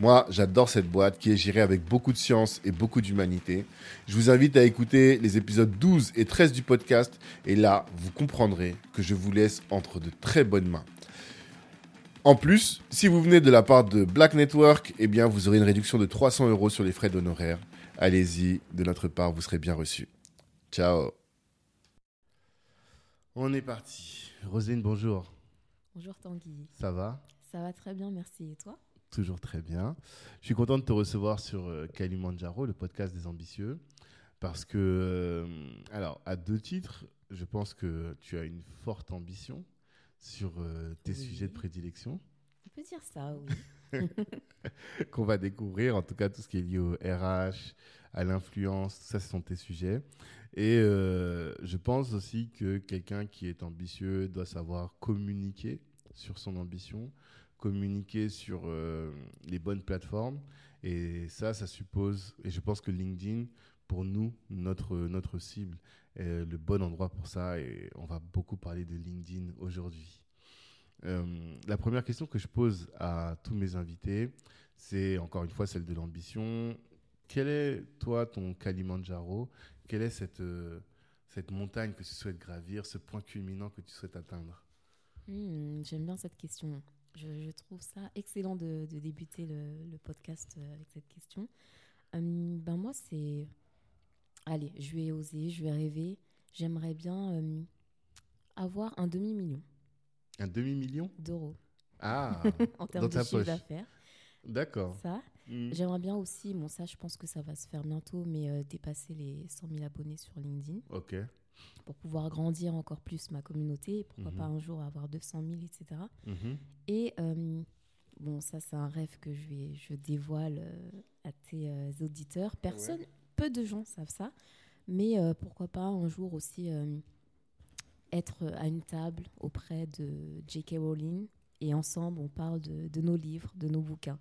Moi, j'adore cette boîte qui est gérée avec beaucoup de science et beaucoup d'humanité. Je vous invite à écouter les épisodes 12 et 13 du podcast et là, vous comprendrez que je vous laisse entre de très bonnes mains. En plus, si vous venez de la part de Black Network, eh bien, vous aurez une réduction de 300 euros sur les frais d'honoraires. Allez-y, de notre part, vous serez bien reçu. Ciao. On est parti. Roselyne, bonjour. Bonjour Tanguy. Ça va? Ça va très bien, merci. Et toi? Toujours très bien. Je suis content de te recevoir sur euh, Kalimandjaro, le podcast des ambitieux, parce que, euh, alors, à deux titres, je pense que tu as une forte ambition sur euh, tes Oui. sujets de prédilection On peut dire ça, oui. qu'on va découvrir, en tout cas tout ce qui est lié au RH, à l'influence, tout ça, ce sont tes sujets. Et je pense aussi que quelqu'un qui est ambitieux doit savoir communiquer sur son ambition, communiquer sur euh, les bonnes plateformes. Et ça, ça suppose, et je pense que LinkedIn, pour nous, notre, notre cible, est le bon endroit pour ça. Et on va beaucoup parler de LinkedIn aujourd'hui. Euh, la première question que je pose à tous mes invités, c'est encore une fois celle de l'ambition. Quel est, toi, ton Kalimandjaro? Quelle est cette, euh, cette montagne que tu souhaites gravir, ce point culminant que tu souhaites atteindre? Hmm, J'aime bien cette question. Je, je trouve ça excellent de, de débuter le, le podcast euh, avec cette question. Hum, ben moi, c'est... Allez, je vais oser, je vais rêver. J'aimerais bien hum, avoir un demi-million Un demi-million? D'euros Ah, en termes Dans de chiffre d'affaires. d'accord. Ça. Mm. J'aimerais bien aussi, bon ça je pense que ça va se faire bientôt, mais euh, dépasser les 100 000 abonnés sur LinkedIn. Ok. Pour pouvoir grandir encore plus ma communauté, pourquoi Mhm. pas un jour avoir 200 000, etc. Mhm. Et euh, bon, ça c'est un rêve que je, vais, je dévoile euh, à tes euh, auditeurs. Personne, peu de gens savent ça, mais pourquoi pas un jour aussi être à une table auprès de J.K. Rowling et ensemble on parle de, de nos livres, de nos bouquins.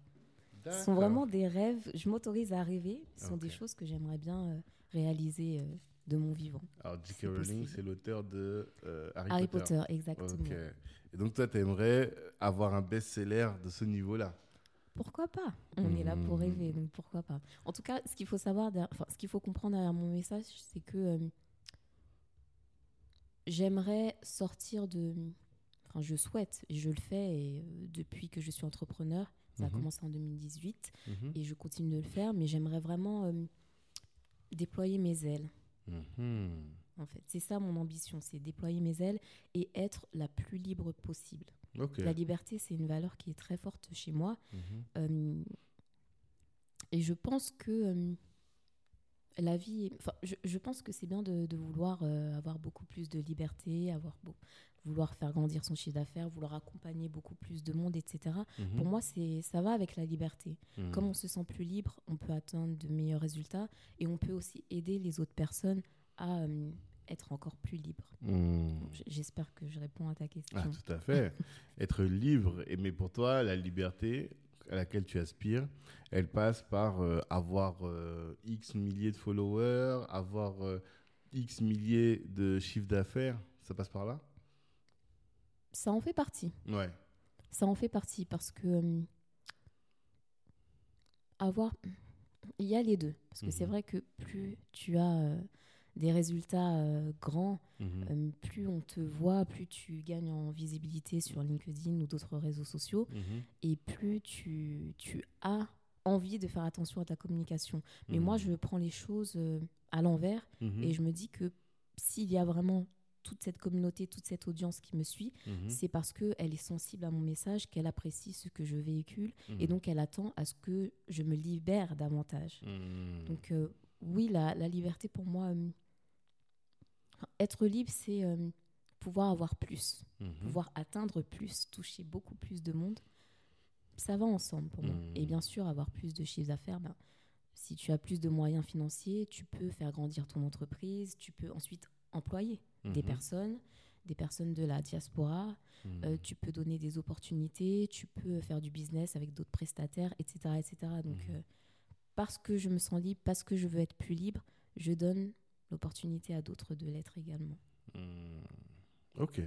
Ce sont vraiment des rêves, je m'autorise à rêver, ce sont des choses que j'aimerais bien réaliser de mon vivant. Alors, J.K. Rowling, c'est l'auteur de euh, Harry, Harry Potter. Potter, exactement. Ok. Et donc, toi, tu aimerais avoir un best-seller de ce niveau-là? Pourquoi pas? On est là pour Hmm. rêver, donc pourquoi pas? En tout cas, ce qu'il faut savoir, derrière- enfin, ce qu'il faut comprendre derrière mon message, c'est que euh, j'aimerais sortir de. Enfin, je souhaite, et je le fais et, euh, depuis que je suis entrepreneur. Ça a Mhm. commencé en 2018 Mhm. et je continue de le faire, mais j'aimerais vraiment euh, déployer mes ailes. Mhm. En fait, c'est ça mon ambition, c'est déployer mes ailes et être la plus libre possible. La liberté, c'est une valeur qui est très forte chez moi. Mhm. Euh, et je pense que euh, la vie, enfin, je, je pense que c'est bien de, de vouloir euh, avoir beaucoup plus de liberté, avoir beau- vouloir faire grandir son chiffre d'affaires, vouloir accompagner beaucoup plus de monde, etc. Mhm. Pour moi, c'est ça va avec la liberté. Mhm. Comme on se sent plus libre, on peut atteindre de meilleurs résultats et on peut aussi aider les autres personnes à euh, être encore plus libres. Mhm. J'espère que je réponds à ta question. Ah, tout à fait. Être libre, et mais pour toi, la liberté à laquelle tu aspires, elle passe par euh, avoir euh, X milliers de followers, avoir X milliers de chiffre d'affaires. Ça passe par là? Ça en fait partie. Ouais. Ça en fait partie parce que euh, avoir. Il y a les deux. Parce que c'est Mhm. vrai que plus tu as euh, des résultats euh, grands, Mhm. plus on te voit, plus tu gagnes en visibilité sur LinkedIn ou d'autres réseaux sociaux, Mhm. et plus tu, tu as envie de faire attention à ta communication. Mais moi, je prends les choses à l'envers et je me dis que s'il y a vraiment toute cette communauté, toute cette audience qui me suit, Mhm. c'est parce qu'elle est sensible à mon message, qu'elle apprécie ce que je véhicule et Mhm. donc elle attend à ce que je me libère davantage. Mhm. Donc euh, oui, la, la liberté pour moi, euh, être libre, c'est euh, pouvoir avoir plus, pouvoir atteindre plus, toucher beaucoup plus de monde. Ça va ensemble pour moi. Et bien sûr, avoir plus de chiffres d'affaires, ben, si tu as plus de moyens financiers, tu peux faire grandir ton entreprise, tu peux ensuite employer des Mhm. personnes, des personnes de la diaspora, Mhm. euh, tu peux donner des opportunités, tu peux faire du business avec d'autres prestataires, etc. etc. Donc, Mhm. euh, parce que je me sens libre, parce que je veux être plus libre, je donne l'opportunité à d'autres de l'être également. Hmm. Ok,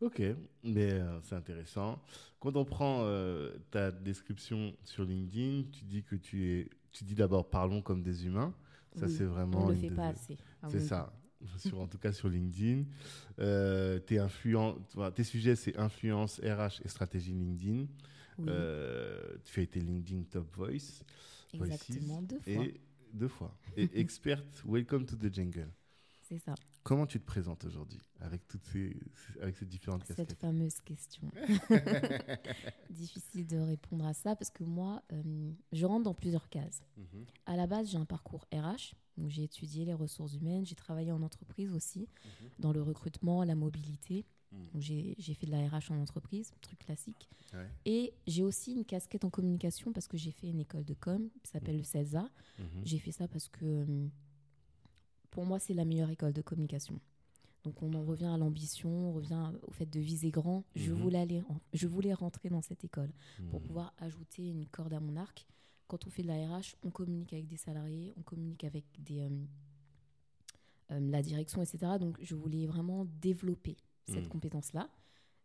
ok, mais euh, c'est intéressant. Quand on prend euh, ta description sur LinkedIn, tu dis que tu es, tu dis d'abord parlons comme des humains. Ça Oui, c'est vraiment. On ne le fait pas assez. à C'est ça. Sur, en tout cas sur LinkedIn, euh, tes influen- enfin, tes sujets c'est influence, RH et stratégie LinkedIn. Oui, Euh, tu as été LinkedIn Top Voice. Voices exactement, deux fois. Et deux fois. Et experte, welcome to the jungle. C'est ça, Comment tu te présentes aujourd'hui avec toutes ces, avec ces différentes cette casquettes? fameuse question. Difficile de répondre à ça parce que moi, euh, je rentre dans plusieurs cases. Mhm, À la base, j'ai un parcours RH. Donc, j'ai étudié les ressources humaines, j'ai travaillé en entreprise aussi, mhm, dans le recrutement, la mobilité. mhm. Donc, j'ai fait de la RH en entreprise, truc classique. Ouais. Et j'ai aussi une casquette en communication parce que j'ai fait une école de com qui s'appelle le CELSA. Mhm. J'ai fait ça parce que euh, pour moi, c'est la meilleure école de communication. Donc on en revient à l'ambition, on revient au fait de viser grand. Je, Mhm. voulais aller je voulais rentrer dans cette école pour Mhm. pouvoir ajouter une corde à mon arc. Quand on fait de la RH, on communique avec des salariés, on communique avec des, euh, euh, la direction, etc. Donc je voulais vraiment développer cette Mhm. compétence-là.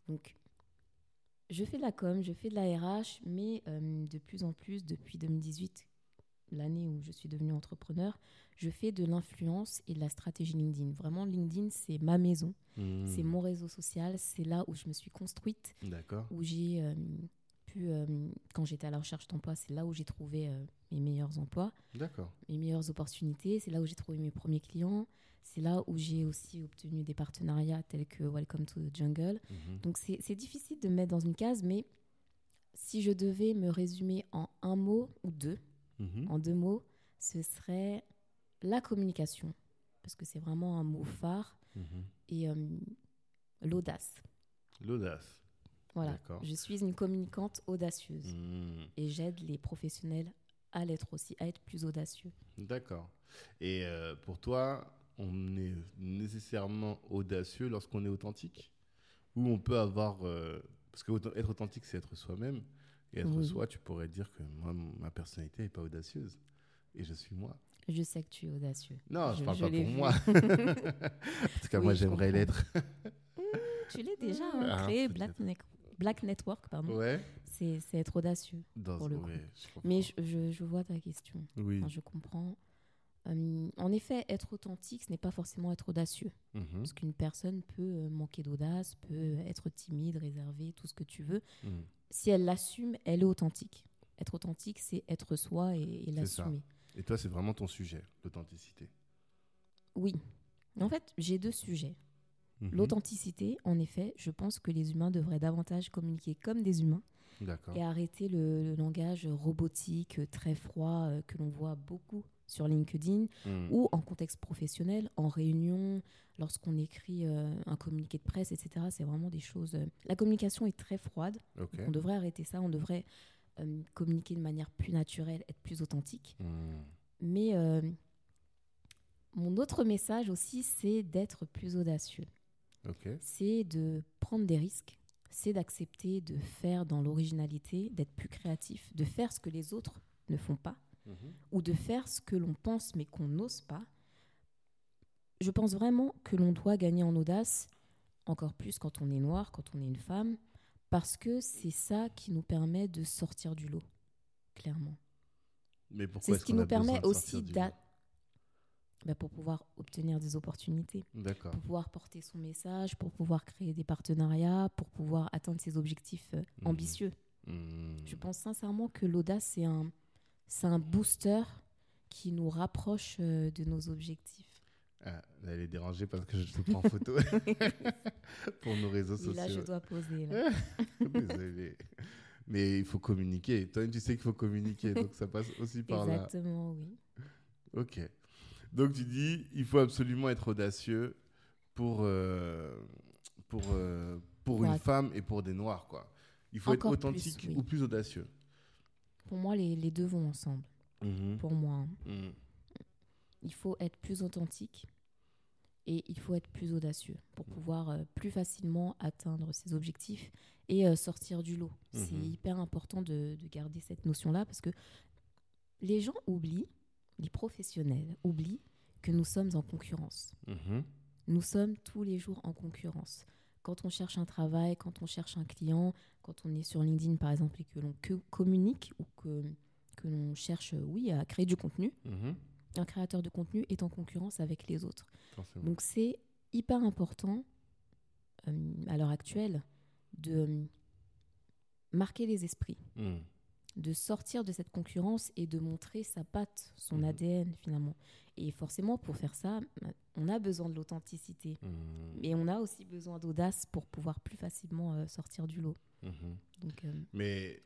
Donc je fais de la com, je fais de la RH, mais euh, de plus en plus, depuis 2018, l'année où je suis devenue entrepreneur, je fais de l'influence et de la stratégie LinkedIn. Vraiment, LinkedIn, c'est ma maison, Mhm. c'est mon réseau social, c'est là où je me suis construite, D'accord. où j'ai euh, pu, euh, quand j'étais à la recherche d'emploi, c'est là où j'ai trouvé euh, mes meilleurs emplois, mes meilleures opportunités, c'est là où j'ai trouvé mes premiers clients, c'est là où j'ai aussi obtenu des partenariats tels que Welcome to the Jungle. Mhm. Donc c'est c'est difficile de me mettre dans une case, mais si je devais me résumer en un mot ou deux, Mhm. en deux mots, ce serait la communication, parce que c'est vraiment un mot phare, Mhm. et euh, l'audace. L'audace. Voilà, je suis une communicante audacieuse Mhm. et j'aide les professionnels à l'être aussi, à être plus audacieux. D'accord. Et euh, pour toi, on est nécessairement audacieux lorsqu'on est authentique? Ou on peut avoir... euh, parce que être authentique, c'est être soi-même. Et être Oui. soi, tu pourrais dire que moi, ma personnalité n'est pas audacieuse. Et je suis moi. Je sais que tu es audacieux. Non, je, Je- parle je pas pour vu. moi. en tout cas, Oui, moi, j'aimerais l'être. Tu l'es déjà, hein, Ah, créé. Black, Ne- Black Network, pardon. Ouais. C'est être audacieux. Dans Pour le ouais, coup. je comprends. Mais je, je- je vois ta question. Oui. Enfin, je comprends. Euh, en effet, être authentique, ce n'est pas forcément être audacieux. Mhm. Parce qu'une personne peut euh, manquer d'audace, peut être timide, réservée, tout ce que tu veux. Mhm. Si elle l'assume, elle est authentique. Être authentique, c'est être soi et, l'assumer. Et toi, c'est vraiment ton sujet, l'authenticité. Oui. En fait, j'ai deux sujets. Mhm. L'authenticité, en effet, je pense que les humains devraient davantage communiquer comme des humains et arrêter le, le langage robotique, euh, très froid, que l'on voit beaucoup sur LinkedIn Mhm. ou en contexte professionnel, en réunion, lorsqu'on écrit euh, un communiqué de presse, etc. C'est vraiment des choses. euh, La communication est très froide. On devrait arrêter ça. On devrait euh, communiquer de manière plus naturelle, être plus authentique. Mhm. Mais mon autre message aussi, c'est d'être plus audacieux. C'est de prendre des risques. C'est d'accepter de faire dans l'originalité, d'être plus créatif, de faire ce que les autres ne font pas Mhm. ou de faire ce que l'on pense mais qu'on n'ose pas. Je pense vraiment que l'on doit gagner en audace, encore plus quand on est noir, quand on est une femme, parce que c'est ça qui nous permet de sortir du lot, clairement. Mais pourquoi C'est ce qui nous permet aussi du d'a- lot? Bah, pour pouvoir obtenir des opportunités, pour pouvoir porter son message, pour pouvoir créer des partenariats, pour pouvoir atteindre ses objectifs euh, Mhm. ambitieux. Mhm. Je pense sincèrement que l'audace, c'est un, c'est un booster qui nous rapproche euh, de nos objectifs. Ah, elle est dérangée parce que je te prends en photo pour nos réseaux Et sociaux. là, je dois poser. là. Désolé. Mais il faut communiquer. Toi, tu sais qu'il faut communiquer, donc ça passe aussi par là. Exactement, oui. Ok. Donc tu dis, il faut absolument être audacieux pour, euh, pour, euh, pour Pour une femme et pour des noirs, quoi. Il faut Encore être authentique plus, oui. ou plus audacieux. Pour moi, les, les deux vont ensemble. Mhm. Pour moi, hein. Mhm. il faut être plus authentique et il faut être plus audacieux pour pouvoir euh, plus facilement atteindre ses objectifs et euh, sortir du lot. C'est Mhm. hyper important de, de garder cette notion-là parce que les gens oublient, les professionnels oublient que nous sommes en concurrence. Mhm. Nous sommes tous les jours en concurrence. Quand on cherche un travail, quand on cherche un client, quand on est sur LinkedIn par exemple et que l'on que communique ou que, que l'on cherche, euh, oui, à créer du contenu, Mhm. un créateur de contenu est en concurrence avec les autres. Forcément. Donc c'est hyper important euh, à l'heure actuelle de euh, marquer les esprits, Mhm. de sortir de cette concurrence et de montrer sa patte, son Mhm. ADN finalement. Et forcément, pour faire ça, on a besoin de l'authenticité. Mhm. Et on a aussi besoin d'audace pour pouvoir plus facilement euh, sortir du lot. Mhm. Donc, euh, Mais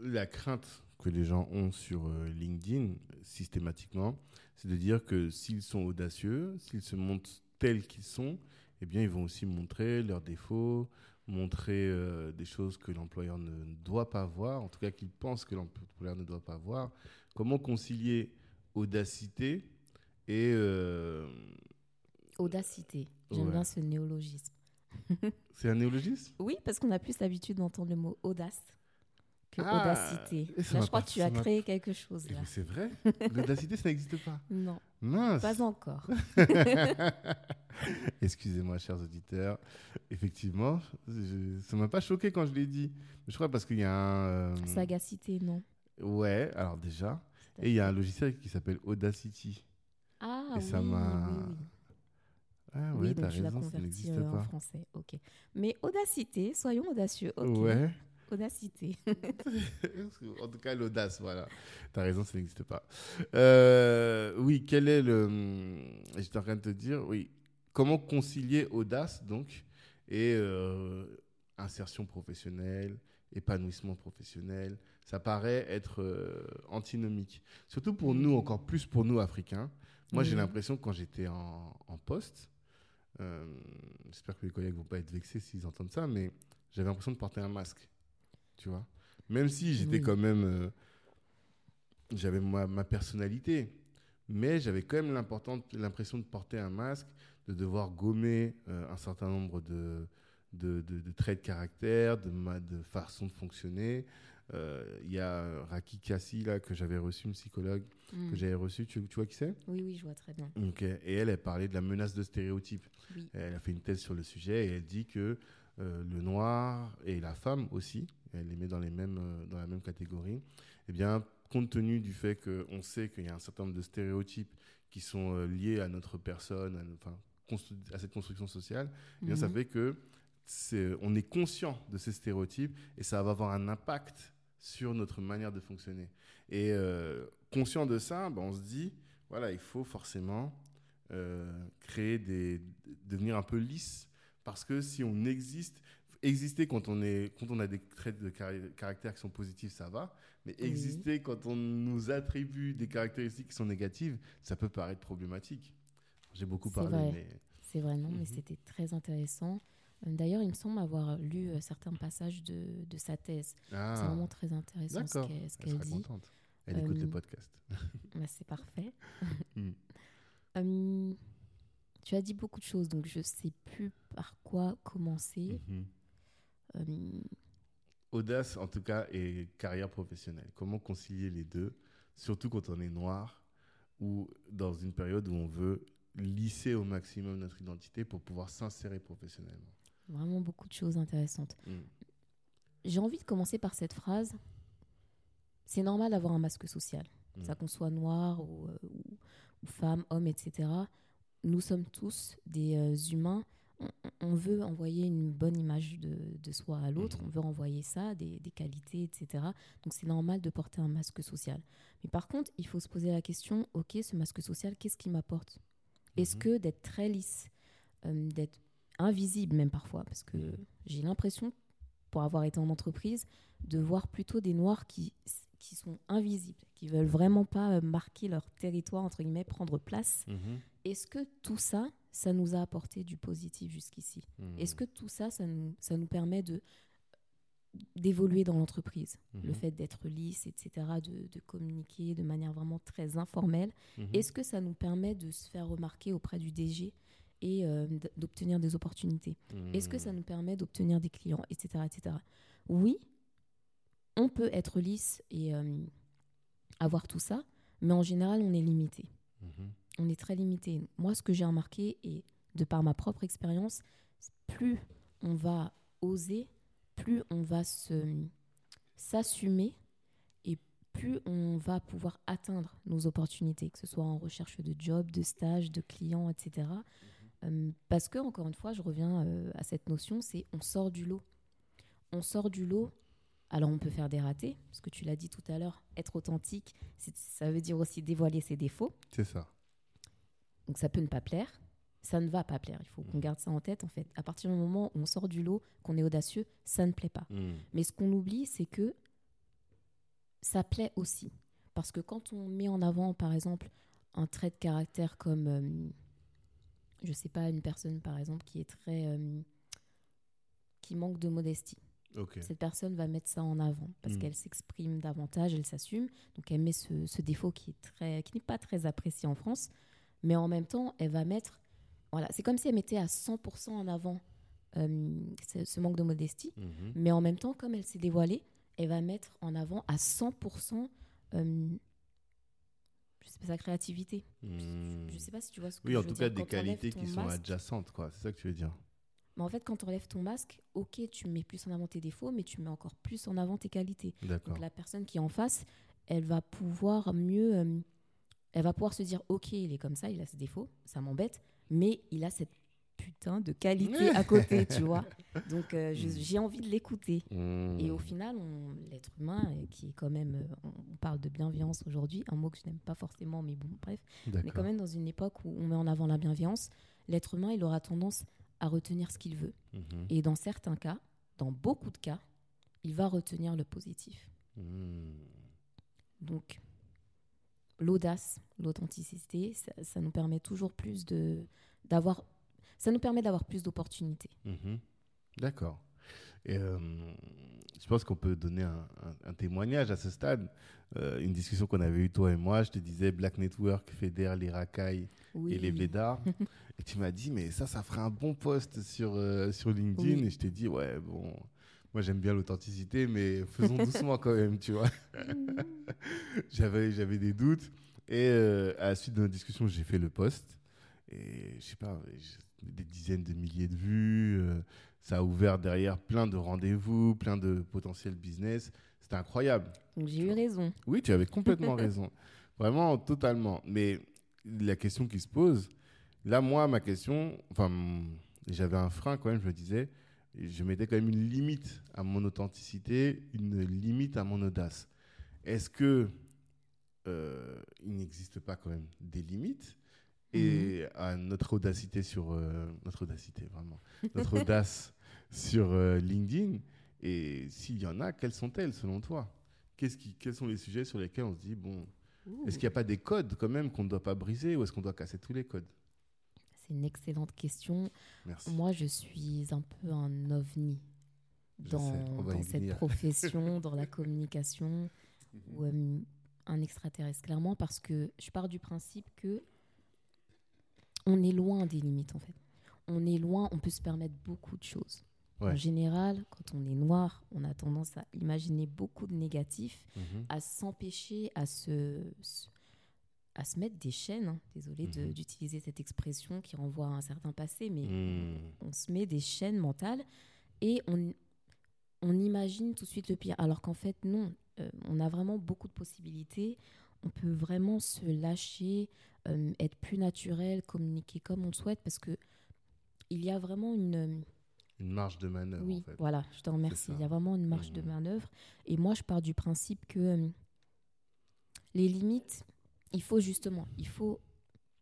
la crainte que les gens ont sur euh, LinkedIn, systématiquement, c'est de dire que s'ils sont audacieux, s'ils se montrent tels qu'ils sont, eh bien, ils vont aussi montrer leurs défauts, montrer des choses que l'employeur ne doit pas voir, en tout cas qu'il pense que l'employeur ne doit pas voir. Comment concilier audacité et... audacité. J'aime Ouais. bien ce néologisme. C'est un néologisme? Oui, parce qu'on a plus l'habitude d'entendre le mot audace que Ah, audacité. Là, je crois que tu as créé quelque chose Eh là. C'est vrai L'audacité, ça n'existe pas. Non, Mince pas encore. Excusez-moi, chers auditeurs. Effectivement, je- ça m'a pas choqué quand je l'ai dit. Je crois parce qu'il y a un. euh, Sagacité, non. Ouais, alors déjà. Et il y a un logiciel qui s'appelle Audacity. Ah Et oui, ça m'a- oui, oui. Ah Oui, ouais, donc tu l'as converti euh, en français. Ok. Mais audacité, soyons audacieux. Ok. Ouais. Audacité. en tout cas, l'audace, voilà. T'as raison, ça n'existe pas. Euh, oui, quel est le. J'étais en train de te dire, oui. Comment concilier audace, donc, et euh, insertion professionnelle, épanouissement professionnel? Ça paraît être euh, antinomique. Surtout pour nous, encore plus pour nous, Africains. Moi, j'ai Oui. l'impression, quand j'étais en, en poste, j'espère que les collègues vont pas être vexés s'ils entendent ça, mais j'avais l'impression de porter un masque. Tu vois Même si j'étais Oui. quand même. euh, j'avais ma, ma personnalité, mais j'avais quand même l'impression de porter un masque, de devoir gommer euh, un certain nombre de, de, de- de traits de caractère, de, ma, de façon de fonctionner. Euh, Il y a Raki Kassi, là, que j'avais reçu, une psychologue Mm. que j'avais reçue. Tu, tu vois qui c'est? Oui, oui, je vois très bien. Ok. Et elle, elle parlait de la menace de stéréotypes. Oui. Elle a fait une thèse sur le sujet et elle dit que euh, le noir et la femme aussi, elle les met dans, les mêmes, euh, dans la même catégorie, eh bien, compte tenu du fait qu'on sait qu'il y a un certain nombre de stéréotypes qui sont euh, liés à notre personne, à, enfin, cette construction sociale, eh bien, ça Mhm. fait que on est conscient de ces stéréotypes et ça va avoir un impact sur notre manière de fonctionner. Et euh, conscient de ça, ben, on se dit, voilà, il faut forcément euh, créer des, devenir un peu lisse, parce que si on existe, exister quand on est, quand on a des traits de caractère qui sont positifs, ça va, mais Oui. exister quand on nous attribue des caractéristiques qui sont négatives, ça peut paraître problématique. J'ai beaucoup parlé, vrai. mais C'est vrai, non, mais Mhm. c'était très intéressant. Euh, D'ailleurs, il me semble avoir lu euh, certains passages de, de sa thèse. ah, C'est vraiment très intéressant ce qu'elle sera dit. contente. Elle écoute Euh, le podcast. Bah, c'est parfait. Mm. Hum, tu as dit beaucoup de choses, donc je sais plus par quoi commencer. Mhm. Hum, Audace, en tout cas, et carrière professionnelle. Comment concilier les deux, surtout quand on est noir ou dans une période où on veut lisser au maximum notre identité pour pouvoir s'insérer professionnellement? Vraiment beaucoup de choses intéressantes. Mm. J'ai envie de commencer par cette phrase. C'est normal d'avoir un masque social. Mm. Ça qu'on soit noir ou, euh, ou, ou femme, homme, etc. Nous sommes tous des euh, humains. on, veut envoyer une bonne image de, de soi à l'autre, Mhm. on veut renvoyer ça, des, des qualités, etc. Donc c'est normal de porter un masque social. Mais par contre, il faut se poser la question, ok, ce masque social, qu'est-ce qu'il m'apporte? Est-ce Mhm. que d'être très lisse, euh, d'être invisible même parfois, parce que Mhm. j'ai l'impression, pour avoir été en entreprise, de voir plutôt des noirs qui, qui sont invisibles, qui veulent vraiment pas euh, marquer leur territoire, entre guillemets, prendre place. Mhm. Est-ce que tout ça, ça nous a apporté du positif jusqu'ici? Mhm. Est-ce que tout ça, ça nous, ça nous permet de d'évoluer dans l'entreprise, le Mhm. fait d'être lisse, etc., de, de communiquer de manière vraiment très informelle. Mhm. Est-ce que ça nous permet de se faire remarquer auprès du DG et euh, d'obtenir des opportunités Est-ce que ça nous permet d'obtenir des clients, etc., etc. Oui, on peut être lisse et euh, avoir tout ça, mais en général, on est limité. Mhm. On est très limité. Moi, ce que j'ai remarqué, et de par ma propre expérience, plus on va oser, plus on va se s'assumer et plus on va pouvoir atteindre nos opportunités, que ce soit en recherche de job, de stage, de clients, etc. Euh, parce que, encore une fois, je reviens euh, à cette notion, c'est on sort du lot. On sort du lot. Alors, on peut faire des ratés, parce que tu l'as dit tout à l'heure, être authentique, ça veut dire aussi dévoiler ses défauts. C'est ça. Donc ça peut ne pas plaire, ça ne va pas plaire. Il faut qu'on Mhm. garde ça en tête en fait. À partir du moment où on sort du lot, qu'on est audacieux, ça ne plaît pas. Mhm. Mais ce qu'on oublie, c'est que ça plaît aussi. Parce que quand on met en avant, par exemple, un trait de caractère comme, euh, je sais pas, une personne par exemple qui est très, euh, qui manque de modestie. Cette personne va mettre ça en avant parce Mhm. qu'elle s'exprime davantage, elle s'assume. Donc elle met ce, ce défaut qui est très, qui n'est pas très apprécié en France, mais en même temps, elle va mettre, voilà, c'est comme si elle mettait à 100% en avant euh, ce, ce manque de modestie, Mhm. mais en même temps, comme elle s'est dévoilée, elle va mettre en avant à 100% euh, je sais pas, sa créativité. Je sais pas si tu vois ce que Oui, je en veux tout dire. cas, des Quand t'enlèves qualités ton qui sont adjacentes, quoi. C'est ça que tu veux dire. mais en fait, quand tu enlèves ton masque, ok, tu mets plus en avant tes défauts, mais tu mets encore plus en avant tes qualités. Donc la personne qui est en face, elle va pouvoir mieux, euh, elle va pouvoir se dire, ok, il est comme ça, il a ses défauts, ça m'embête, mais il a cette putain de qualité à côté, tu vois. Donc euh, je- Mm. j'ai envie de l'écouter. Mhm. Et au final, l'être humain, euh, qui est quand même, euh, on parle de bienveillance aujourd'hui, un mot que je n'aime pas forcément, mais bon, bref, on est quand même dans une époque où on met en avant la bienveillance. L'être humain, il aura tendance à retenir ce qu'il veut. Mhm. Et dans certains cas, dans beaucoup de cas, il va retenir le positif. Donc, l'audace, l'authenticité, ça, ça nous permet toujours plus de d'avoir, ça nous permet d'avoir plus d'opportunités. Mhm. D'accord. Et euh, je pense qu'on peut donner un, un- un témoignage à ce stade. Euh, une discussion qu'on avait eue, toi et moi, je te disais Black Network fédère les racailles Oui. et les blédards. et tu m'as dit, mais ça, ça ferait un bon post sur, euh, sur LinkedIn. Oui. Et je t'ai dit, ouais, bon, moi j'aime bien l'authenticité, mais faisons doucement quand même, tu vois. j'avais, j'avais des doutes. Et à la suite de notre discussion, j'ai fait le post. Et je sais pas, des dizaines de milliers de vues. euh, ça a ouvert derrière plein de rendez-vous, plein de potentiels business. C'était incroyable. Donc j'ai eu raison. Oui, tu avais complètement raison. Vraiment, totalement. Mais la question qui se pose, là, moi, ma question, enfin, j'avais un frein quand même, je me disais, je mettais quand même une limite à mon authenticité, une limite à mon audace. Est-ce que euh, il n'existe pas quand même des limites? Et à notre audacité sur euh, notre audacité vraiment. Notre audace sur euh, LinkedIn. Et s'il y en a quelles sont-elles selon toi? Qu'est-ce qui, quels sont les sujets sur lesquels on se dit bon est-ce qu'il n'y a pas des codes quand même qu'on ne doit pas briser ou est-ce qu'on doit casser tous les codes? C'est une excellente question. Merci. Moi, je suis un peu un ovni dans, cette profession, dans la communication, ou euh, un extraterrestre, clairement, parce que je pars du principe que on est loin des limites, en fait. On est loin, on peut se permettre beaucoup de choses. En général, quand on est noir, on a tendance à imaginer beaucoup de négatifs, Mhm. à s'empêcher, à se, à se mettre des chaînes. hein. Désolée Mhm. d'utiliser cette expression qui renvoie à un certain passé, mais Hmm. on se met des chaînes mentales et on, on imagine tout de suite le pire. Alors qu'en fait, non, Euh, on a vraiment beaucoup de possibilités. On peut vraiment se lâcher, euh, être plus naturel, communiquer comme on le souhaite, parce que il y a vraiment une une marge de manœuvre. oui, en fait. voilà, je te remercie. Il y a vraiment une marge de Mhm. manœuvre. Et moi, je pars du principe que euh, les limites, il faut justement, il faut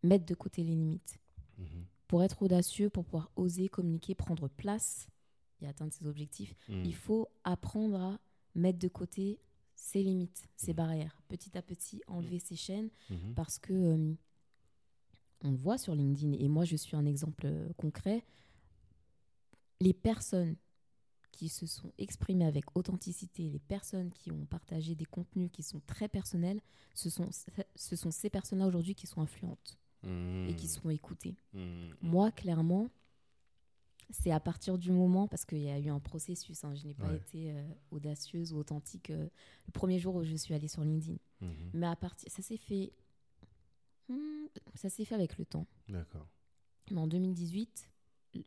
mettre de côté les limites. Mhm. Pour être audacieux, pour pouvoir oser communiquer, prendre place et atteindre ses objectifs, Mhm. il faut apprendre à mettre de côté ses limites, ses Mhm. barrières. Petit à petit, enlever ses chaînes Mhm. parce que euh, on le voit sur LinkedIn et moi je suis un exemple euh, concret. Les personnes qui se sont exprimées avec authenticité, les personnes qui ont partagé des contenus qui sont très personnels, ce sont, ce sont ces personnes-là aujourd'hui qui sont influentes et qui Mhm. sont écoutées. Mhm. Moi, clairement, c'est à partir du moment, parce qu'il y a eu un processus, hein, je n'ai pas Ouais. été euh, audacieuse ou authentique euh, le premier jour où je suis allée sur LinkedIn. Mhm. Mais à partir, ça s'est fait, hmm, ça s'est fait avec le temps. D'accord. Mais en 2018,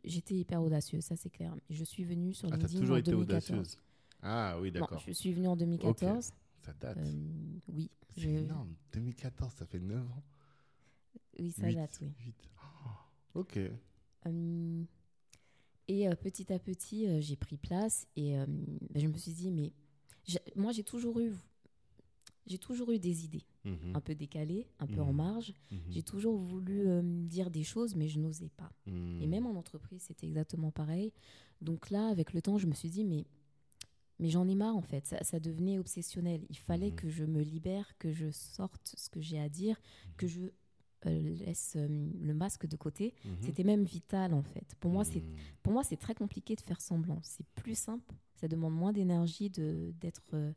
j'étais hyper audacieuse, ça c'est clair. Je suis venue sur Ah, t'as LinkedIn toujours en été 2014. audacieuse. Ah oui, d'accord. je suis venue en 2014. Ça date. Euh, oui, C'est je- énorme. 2014, ça fait 9 ans. oui, ça date, oui. huit. Oh, ok. Euh, et euh, petit à petit, euh, j'ai pris place et euh, ben, je me suis dit, mais moi j'ai toujours eu, j'ai toujours eu des idées, Mhm. un peu décalées, un peu en Mhm. marge. Mhm. J'ai toujours voulu euh, dire des choses, mais je n'osais pas. Et même en entreprise, c'était exactement pareil. Donc là, avec le temps, je me suis dit, mais, mais j'en ai marre en fait. Ça, ça devenait obsessionnel. Il fallait que je me libère, que je sorte ce que j'ai à dire, que je laisse euh, le masque de côté. Mhm. C'était même vital en fait. Pour moi, c'est Mhm. pour moi, c'est très compliqué de faire semblant. C'est plus simple. Ça demande moins d'énergie de d'être euh,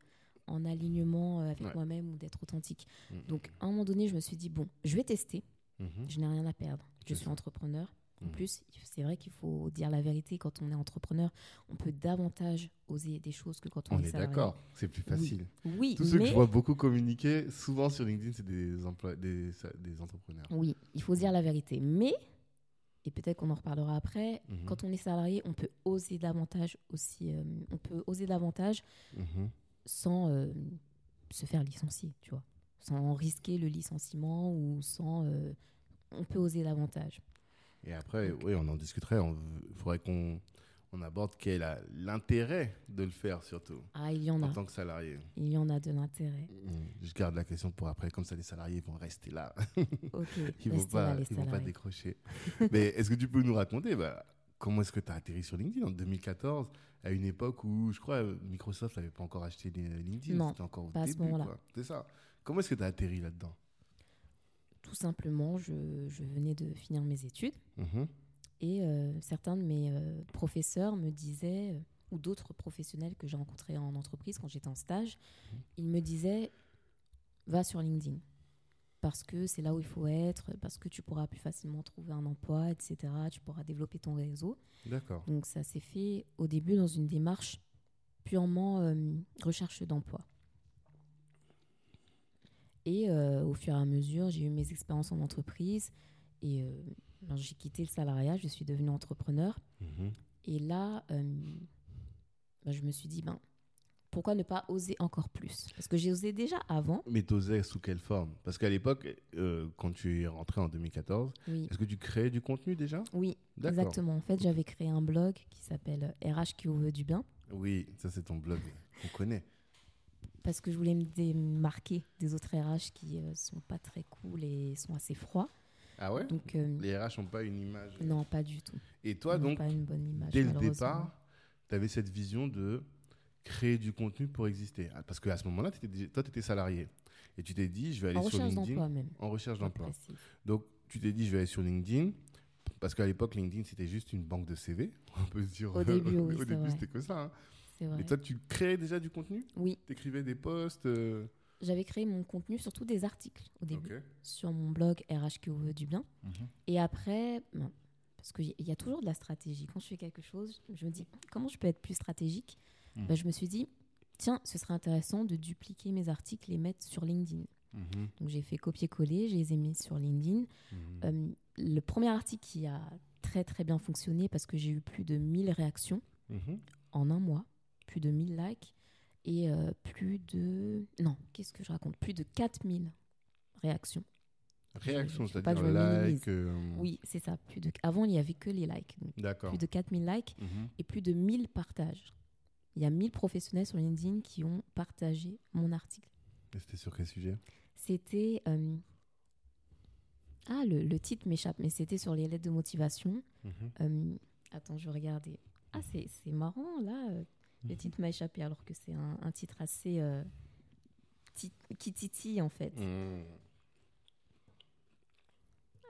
en alignement euh, avec Ouais. moi-même ou d'être authentique. Mhm. Donc, à un moment donné, je me suis dit bon, je vais tester. Mhm. Je n'ai rien à perdre. Je suis ça. entrepreneur. En Mhm. plus, c'est vrai qu'il faut dire la vérité. Quand on est entrepreneur, on peut davantage oser des choses que quand on, On est est salarié. d'accord, c'est plus facile. Oui, Tous ceux que je vois beaucoup communiquer, souvent sur LinkedIn, c'est des, des, des entrepreneurs. oui, il faut dire la vérité. Mais et peut-être qu'on en reparlera après. Mhm. Quand on est salarié, on peut oser davantage aussi. euh, on peut oser davantage Mhm. sans euh, se faire licencier, tu vois, sans risquer le licenciement ou sans. euh, on peut oser davantage. Et après, oui, on en discuterait. Il faudrait qu'on on aborde quel est l'intérêt de le faire, surtout, Ah, il y en en a. tant que salarié. Il y en a de l'intérêt. Mhm. Je garde la question pour après, comme ça les salariés vont rester là. Ok. Ils vont restez pas, là, les ils vont pas décrocher. Mais est-ce que tu peux nous raconter bah, comment est-ce que tu as atterri sur LinkedIn en 2014, à une époque où je crois Microsoft n'avait pas encore acheté LinkedIn, Non, c'était encore au pas début. C'est ça. Comment est-ce que tu as atterri là-dedans? Tout simplement, je, je venais de finir mes études Mhm. et euh, certains de mes euh, professeurs me disaient, euh, ou d'autres professionnels que j'ai rencontrés en entreprise quand j'étais en stage, Mhm. ils me disaient va sur LinkedIn parce que c'est là où il faut être, parce que tu pourras plus facilement trouver un emploi, etc. Tu pourras développer ton réseau. D'accord. Donc ça s'est fait au début dans une démarche purement recherche d'emploi. Et euh, au fur et à mesure, j'ai eu mes expériences en entreprise et euh, ben, j'ai quitté le salariat, je suis devenue entrepreneur. Mhm. Et là, euh, ben, je me suis dit, ben, pourquoi ne pas oser encore plus? Parce que j'ai osé déjà avant. Mais t'osais sous quelle forme? Parce qu'à l'époque, euh, quand tu es rentré en 2014, Oui, est-ce que tu créais du contenu déjà? Oui exactement. En fait, j'avais créé un blog qui s'appelle RH qui vous veut du bien. Oui, ça c'est ton blog qu'on connaît. Parce que je voulais me démarquer des autres RH qui euh, sont pas très cool et sont assez froids. Ah ouais? Donc, euh, Les RH n'ont pas une image. non, pas du tout. Et toi, Ils donc, pas une bonne image. dès le départ, tu avais cette vision de créer du contenu pour exister. Ah, Parce qu'à ce moment-là, toi, tu étais salarié. Et tu t'es dit, je vais aller en sur recherche LinkedIn. d'emploi même. En recherche d'emploi. Donc, tu t'es dit, je vais aller sur LinkedIn. Parce qu'à l'époque, LinkedIn, c'était juste une banque de CV. On peut se dire. Au début, oui, Au début, vrai. c'était que ça. hein. C'est vrai. Et toi, tu créais déjà du contenu? Oui, Tu écrivais des posts euh, j'avais créé mon contenu, surtout des articles au début, sur mon blog RH qui vous veut du bien. Mhm. Et après, ben, parce qu'il y a toujours de la stratégie. Quand je fais quelque chose, je me dis comment je peux être plus stratégique? Mhm. Ben, je me suis dit, tiens, ce serait intéressant de dupliquer mes articles et les mettre sur LinkedIn. Mhm. Donc j'ai fait copier-coller, je les ai mis sur LinkedIn. Euh, le premier article qui a très très bien fonctionné parce que j'ai eu plus de 1000 réactions en un mois, plus de 1000 likes et euh, plus de... Non, qu'est-ce que je raconte? Plus de 4000 réactions. Réaction, je vais pas c'est-à-dire like. euh, Oui, c'est ça. Plus de... Avant, il n'y avait que les likes. D'accord. plus de 4000 likes Mhm. et plus de 1000 partages. Il y a 1000 professionnels sur LinkedIn qui ont partagé mon article. Et c'était sur quel sujet? C'était. euh, Ah, le, le titre m'échappe, mais c'était sur les lettres de motivation. Mhm. Euh, Attends, je vais regarder. Ah, c'est c'est marrant, là. Le Mhm. titre m'a échappé alors que c'est un, un titre assez. euh, qui titille, en fait. Mhm.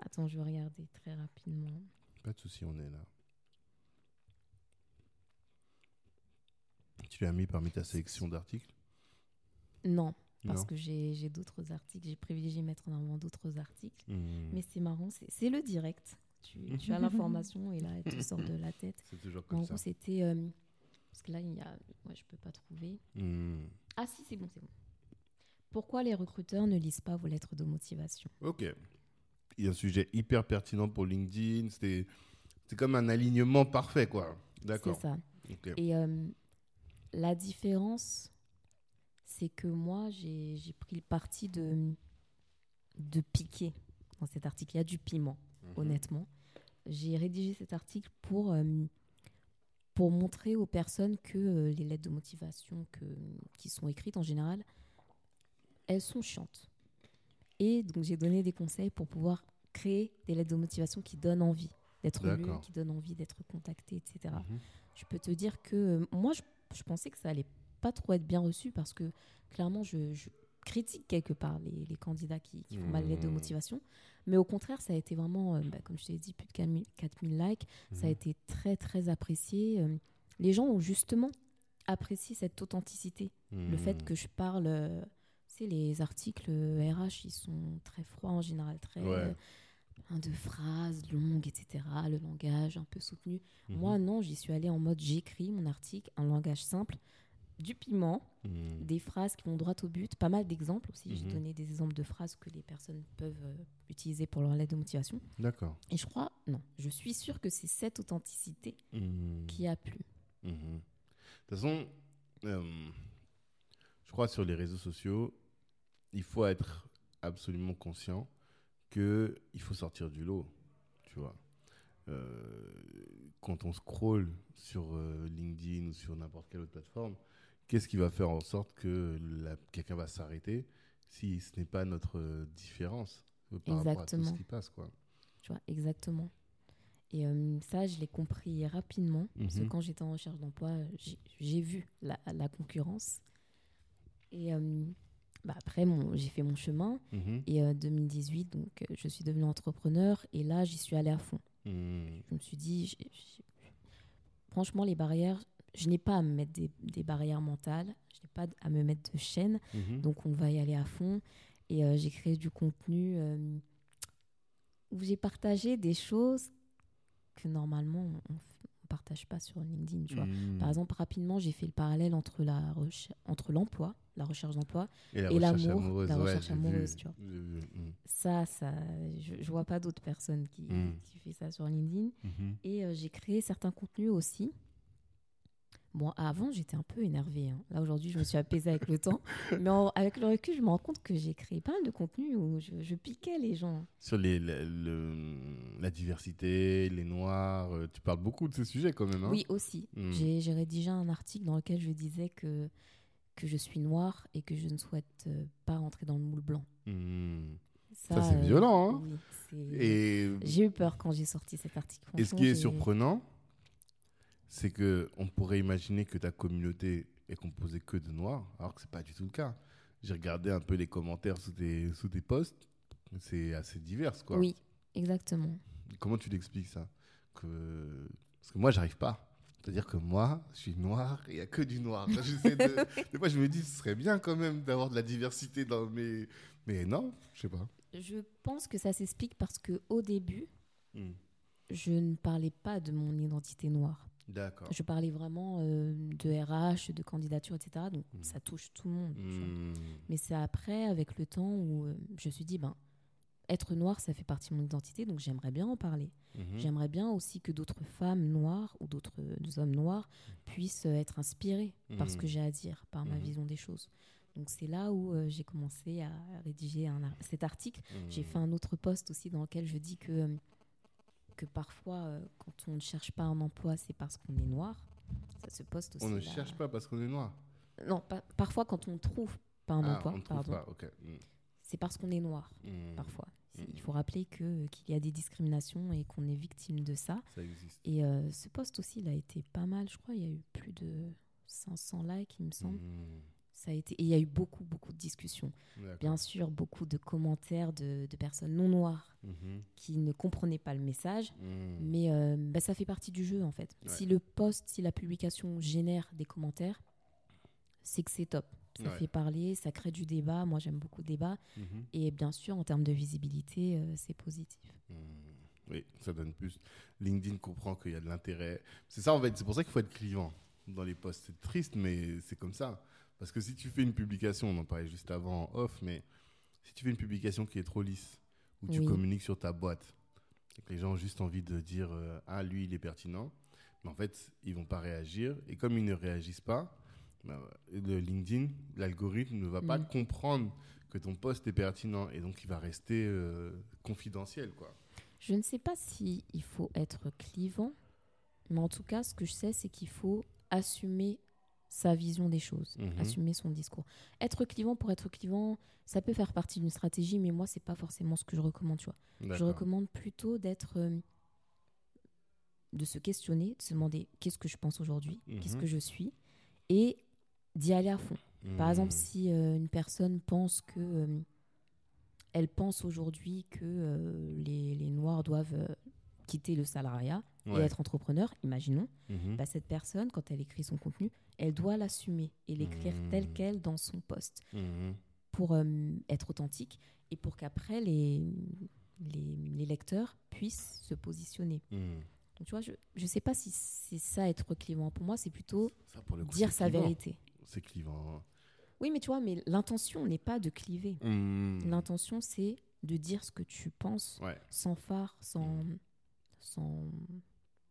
Attends, je vais regarder très rapidement. Pas de souci, on est là. Tu l'as mis parmi ta sélection d'articles? Non, parce Non. que j'ai d'autres articles. J'ai privilégié mettre en avant d'autres articles. Mhm. Mais c'est marrant, c'est le direct. Tu, tu as l'information et là, elle te sort de la tête. C'est toujours En comme gros, ça. c'était. euh, parce que là, il y a. Ouais, je peux pas trouver. Mhm. Ah, si, c'est bon, c'est bon. Pourquoi les recruteurs ne lisent pas vos lettres de motivation? Ok. Il y a un sujet hyper pertinent pour LinkedIn. C'est comme un alignement parfait, quoi. C'est D'accord. ça. Ok. Et euh, la différence, c'est que moi, j'ai j'ai pris le parti de, de piquer dans cet article. Il y a du piment, Mhm. honnêtement. J'ai rédigé cet article pour, euh, pour montrer aux personnes que euh, les lettres de motivation que, qui sont écrites en général, elles sont chiantes. Et donc, j'ai donné des conseils pour pouvoir créer des lettres de motivation qui donnent envie d'être lues, qui donnent envie d'être contactées, etc Mhm. je peux te dire que euh, moi, je, je pensais que ça allait pas trop être bien reçu parce que clairement, je, je critique quelque part les, les candidats qui, qui font mal lettre de Mmh. motivation. Mais au contraire, ça a été vraiment, euh, bah, comme je t'ai dit, plus de 4000 4000 likes. Ça a Mhm. été très, très apprécié. Euh, les gens ont justement apprécié cette authenticité. Le fait Mhm. que je parle. euh, tu sais, les articles euh, RH, ils sont très froids en général, très. Ouais. euh, de phrases longues, etc. Le langage un peu soutenu. Mhm. Moi, non, j'y suis allée en mode j'écris mon article, un langage simple, du piment, Mhm. des phrases qui vont droit au but, pas mal d'exemples aussi. J'ai Mhm. donné des exemples de phrases que les personnes peuvent euh, utiliser pour leur lettre de motivation. D'accord. Et je crois, non, je suis sûre que c'est cette authenticité Mhm. qui a plu. De toute façon, euh, je crois sur les réseaux sociaux, il faut être absolument conscient que il faut sortir du lot, tu vois. Euh, quand on scrolle sur LinkedIn ou sur n'importe quelle autre plateforme, qu'est-ce qui va faire en sorte que quelqu'un va s'arrêter si ce n'est pas notre euh, différence euh, par rapport à tout Exactement. ce qui passe, quoi? Tu vois, exactement. Et euh, ça, je l'ai compris rapidement. Parce que Mhm. quand j'étais en recherche d'emploi, j'ai- vu la, la concurrence. Et euh, bah, après, j'ai fait mon chemin. Mhm. Et euh, 2018, donc, je suis devenue entrepreneur. Et là, j'y suis allée à fond. Mhm. Je me suis dit, franchement, les barrières, je n'ai pas à me mettre des, des barrières mentales. Je n'ai pas à me mettre de chaînes. Mhm. Donc, on va y aller à fond. Et euh, j'ai créé du contenu euh, où j'ai partagé des choses que normalement, on ne partage pas sur LinkedIn. Tu vois. Mhm. Par exemple, rapidement, j'ai fait le parallèle entre la entre l'emploi, la recherche d'emploi. Et, la Et recherche l'amour, amoureuse, la ouais, recherche vu, amoureuse, tu vois. vu, mhm. Ça, ça, je, je vois pas d'autres personnes qui, Mm. qui fait ça sur LinkedIn. Mhm. Et euh, j'ai créé certains contenus aussi. Bon, avant, j'étais un peu énervée. hein. Là, aujourd'hui, je me suis apaisée avec le temps. Mais en- avec le recul, je me rends compte que j'ai créé pas mal de contenus où je, je piquais les gens. Sur les, la, le- la diversité, les noirs, euh, tu parles beaucoup de ces sujets quand même. Hein Oui, aussi. Mm. J'ai rédigé un article dans lequel je disais que, que je suis noire et que je ne souhaite euh, pas rentrer dans le moule blanc. Mhm. Ça, Ça, c'est euh, violent. Hein oui, c'est- Et, J'ai eu peur quand j'ai sorti cet article. et ce qui est surprenant, c'est que on pourrait imaginer que ta communauté est composée que de noirs, alors que c'est pas du tout le cas. J'ai regardé un peu les commentaires sous tes, sous tes posts, c'est assez divers. Quoi. Oui, exactement. Comment tu l'expliques ça? Que... Parce que moi, j'arrive pas. C'est-à-dire que moi, je suis noir et il n'y a que du noir. De- Des fois, je me dis, ce serait bien quand même d'avoir de la diversité dans mes. Mais non, je sais pas. Je pense que ça s'explique parce que au début, Hmm. je ne parlais pas de mon identité noire. D'accord. Je parlais vraiment euh, de RH, de candidature, etc. Donc Mm. ça touche tout le monde. tu vois. Hmm. Mais c'est après, avec le temps, où euh, je me suis dit, ben, être noire, ça fait partie de mon identité, donc j'aimerais bien en parler. Mhm. J'aimerais bien aussi que d'autres femmes noires ou d'autres euh, hommes noirs puissent être inspirés par ce que j'ai à dire, par ma vision des choses. Donc c'est là où euh, j'ai commencé à rédiger un cet article. J'ai Hmm. fait un autre post aussi dans lequel je dis que, que parfois, euh, quand on ne cherche pas un emploi, c'est parce qu'on est noir. Ça se poste aussi. On ne là. cherche pas parce qu'on est noir. Non, pas- parfois quand on trouve pas un ah, emploi, pardon, pas, ok. Mm. c'est parce qu'on est noir, Mm. parfois. C'est- Mm. Il faut rappeler que qu'il y a des discriminations et qu'on est victime de ça. Ça existe. Et euh, ce post aussi, il a été pas mal. Je crois il y a eu plus de 500 likes, il me semble. Ça a été, et il y a eu beaucoup, beaucoup de discussions. Bien sûr, beaucoup de commentaires de, de personnes non noires Mhm. qui ne comprenaient pas le message. Mm. Mais euh, bah, ça fait partie du jeu, en fait. Ouais. Si le post, si la publication génère des commentaires, c'est que c'est top. Ça Ouais. fait parler, ça crée du débat. Moi, j'aime beaucoup le débat. Mhm. Et bien sûr, en termes de visibilité, euh, c'est positif. Oui, ça donne plus. LinkedIn comprend qu'il y a de l'intérêt. C'est ça, en fait. C'est pour ça qu'il faut être clivant dans les posts. C'est triste, mais c'est comme ça. Parce que si tu fais une publication, on en parlait juste avant en off, mais si tu fais une publication qui est trop lisse, où tu Oui. communiques sur ta boîte, et que les gens ont juste envie de dire euh, Ah, lui, il est pertinent, mais en fait, ils vont pas réagir. Et comme ils ne réagissent pas, bah, le LinkedIn, l'algorithme ne va pas Mm. comprendre que ton post est pertinent et donc il va rester euh, confidentiel, quoi. Je ne sais pas si il faut être clivant, mais en tout cas, ce que je sais, c'est qu'il faut assumer sa vision des choses, Mhm. assumer son discours. Être clivant pour être clivant, ça peut faire partie d'une stratégie, mais moi, c'est pas forcément ce que je recommande. Tu vois. Je recommande plutôt d'être, euh, de se questionner, de se demander qu'est-ce que je pense aujourd'hui, qu'est-ce Mhm. que je suis, et d'y aller à fond. Par exemple, Mm. si euh, une personne pense que euh, elle pense aujourd'hui que les, les Noirs doivent quitter le salariat et être entrepreneur, imaginons, Mhm. bah, cette personne, quand elle écrit son contenu, elle doit l'assumer et l'écrire tel Mhm. quel dans son poste Mhm. pour euh, être authentique et pour qu'après les, les, les lecteurs puissent se positionner. Mhm. Donc tu vois, je ne sais pas si c'est ça être clivant. Pour moi, c'est plutôt Ça, pour le coup, dire sa clivant. vérité. C'est clivant. Oui, mais tu vois, mais l'intention n'est pas de cliver. Mhm. L'intention, c'est de dire ce que tu penses Ouais, sans phare, sans, sans,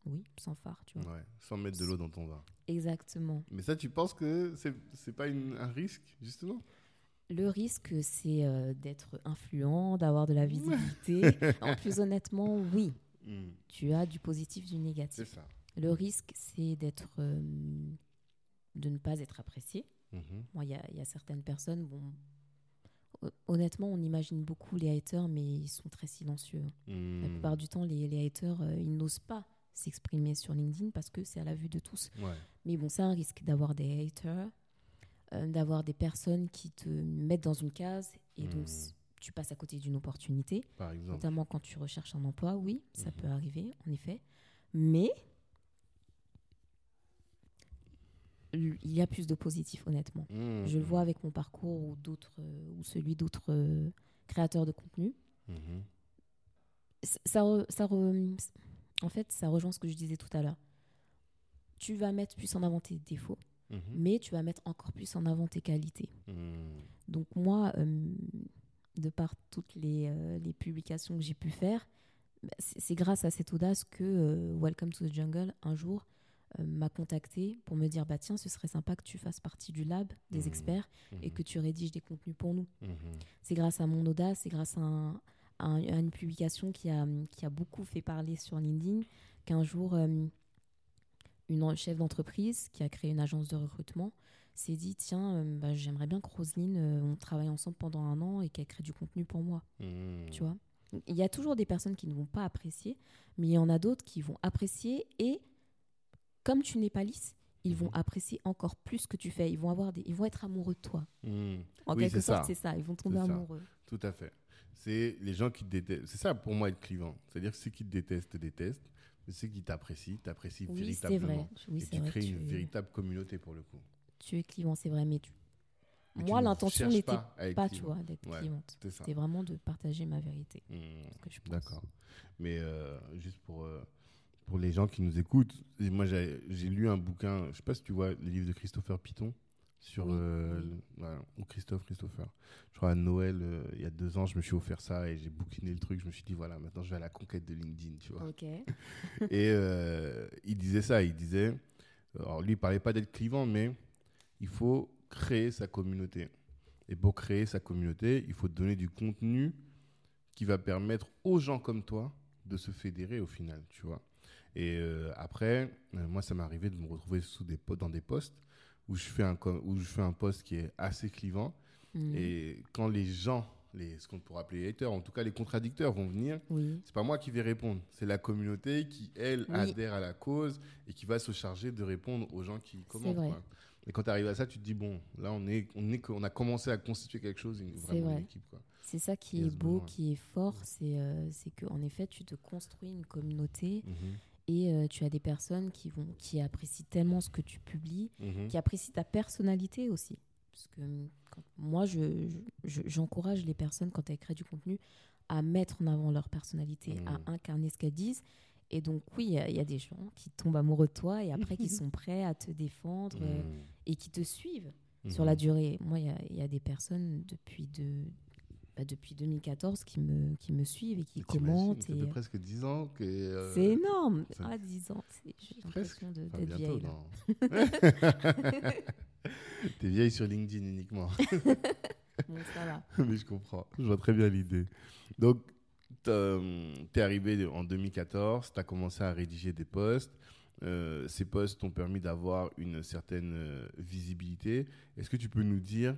oui, sans phare, tu vois. ouais. Sans mettre de l'eau dans ton vin. Exactement. Mais ça, tu penses que c'est pas une- un risque, justement? Le risque, c'est euh, d'être influent, d'avoir de la visibilité. en plus, honnêtement, oui, Mhm. tu as du positif, du C'est négatif. ça. Le risque, c'est d'être, euh, de ne pas être apprécié. Mhm. Moi, il y, a- il y a certaines personnes, bon, hon- honnêtement, on imagine beaucoup les haters, mais ils sont très silencieux. La Mhm. plupart du temps, les, les haters, euh, ils n'osent pas s'exprimer sur LinkedIn parce que c'est à la vue de tous. Ouais. Mais bon, c'est un risque d'avoir des haters, euh, d'avoir des personnes qui te mettent dans une case et donc s- tu passes à côté d'une opportunité, Par exemple. notamment quand tu recherches un emploi. Oui, ça Mhm. peut arriver, en effet. Mais il y a plus de positif, honnêtement. Mhm. Je le vois avec mon parcours ou, d'autres, euh, ou celui d'autres euh, créateurs de contenu. Ça, ça en fait, ça rejoint ce que je disais tout à l'heure. Tu vas mettre plus en avant tes défauts, Mhm. mais tu vas mettre encore plus en avant tes qualités. Mhm. Donc moi, euh, de par toutes les, euh, les publications que j'ai pu faire, bah, c'est grâce à cette audace que euh, Welcome to the Jungle, un jour, m'a contacté pour me dire, bah tiens, ce serait sympa que tu fasses partie du lab des Mhm. experts et que tu rédiges des contenus pour nous. C'est grâce à mon audace, c'est grâce à, un- à un- à une publication qui a, qui a beaucoup fait parler sur LinkedIn, qu'un jour, euh, une chef d'entreprise qui a créé une agence de recrutement s'est dit, tiens, euh, bah, j'aimerais bien que Roselyne, euh, on travaille ensemble pendant un an et qu'elle crée du contenu pour moi, Mhm. tu vois? Il y a toujours des personnes qui ne vont pas apprécier, mais il y en a d'autres qui vont apprécier et comme tu n'es pas lisse, ils vont Mhm. apprécier encore plus ce que tu fais. Ils vont, avoir des, ils vont être amoureux de toi. Mhm. En Oui, quelque sorte, c'est ça. Ils vont tomber amoureux. Tout à fait. C'est les gens qui te détestent. C'est ça pour moi être clivant. C'est-à-dire que ceux qui te détestent, te détestent. Mais ceux qui t'apprécient, t'apprécient Oui, c'est véritablement. vrai. Oui, Et c'est tu vrai. crées une véritable communauté pour le coup. tu es clivant, c'est vrai, mais tu- Mais moi, l'intention n'était pas tu vois, d'être Ouais. clivante. C'est. C'était vraiment de partager ma vérité. Pense. D'accord. Mais euh, juste pour, euh, pour les gens qui nous écoutent, moi j'ai j'ai lu un bouquin, je sais pas si tu vois le livre de Christopher Piton sur Oui, euh, voilà, ou Christophe Christopher. Je crois à Noël euh, il y a deux ans, je me suis offert ça et j'ai bouquiné le truc. Je me suis dit voilà, maintenant je vais à la conquête de LinkedIn, tu vois. Ok. et euh, il disait ça, il disait, alors lui il parlait pas d'être clivant, mais il faut créer sa communauté. Et pour créer sa communauté, il faut donner du contenu qui va permettre aux gens comme toi de se fédérer au final, tu vois. Et après, moi, ça m'est arrivé de me retrouver sous des, dans des postes où je fais un, où je fais un poste qui est assez clivant. Mhm. Et quand les gens, les, ce qu'on pourrait appeler les haters, en tout cas les contradicteurs vont venir, Oui, c'est pas moi qui vais répondre, c'est la communauté qui, elle, Oui. adhère à la cause et qui va se charger de répondre aux gens qui commentent. Et quand tu arrives à ça, tu te dis, bon, là, on, est, on, est, on a commencé à constituer quelque chose, une, C'est vraiment une vrai. équipe. Quoi. c'est ça qui est beau, qui est fort, c'est euh, c'est que en effet, tu te construis une communauté Mhm, et euh, tu as des personnes qui vont qui apprécient tellement ce que tu publies, mhm. qui apprécient ta personnalité aussi. Parce que quand- moi, je- je- j'encourage les personnes, quand elles créent du contenu, à mettre en avant leur personnalité, Mhm. à incarner ce qu'elles disent. Et donc, oui, il y, a- il y a des gens qui tombent amoureux de toi et après qui sont prêts à te défendre euh, Mhm. et qui te suivent Mhm. sur la durée. Moi, il y y a des personnes depuis, de, bah, depuis 2014 qui me, qui me suivent et qui commentent. Ça et, fait euh, presque 10 ans que. euh, C'est énorme. Ah, 10 ans. J'ai l'impression Enfin, d'être bientôt, vieille. non. T'es vieille sur LinkedIn uniquement. Bon, ça va. Mais je comprends. Je vois très bien l'idée. Donc, tu es arrivé en 2014, tu as commencé à rédiger des posts. Euh, ces posts t'ont permis d'avoir une certaine euh, visibilité. Est-ce que tu peux nous dire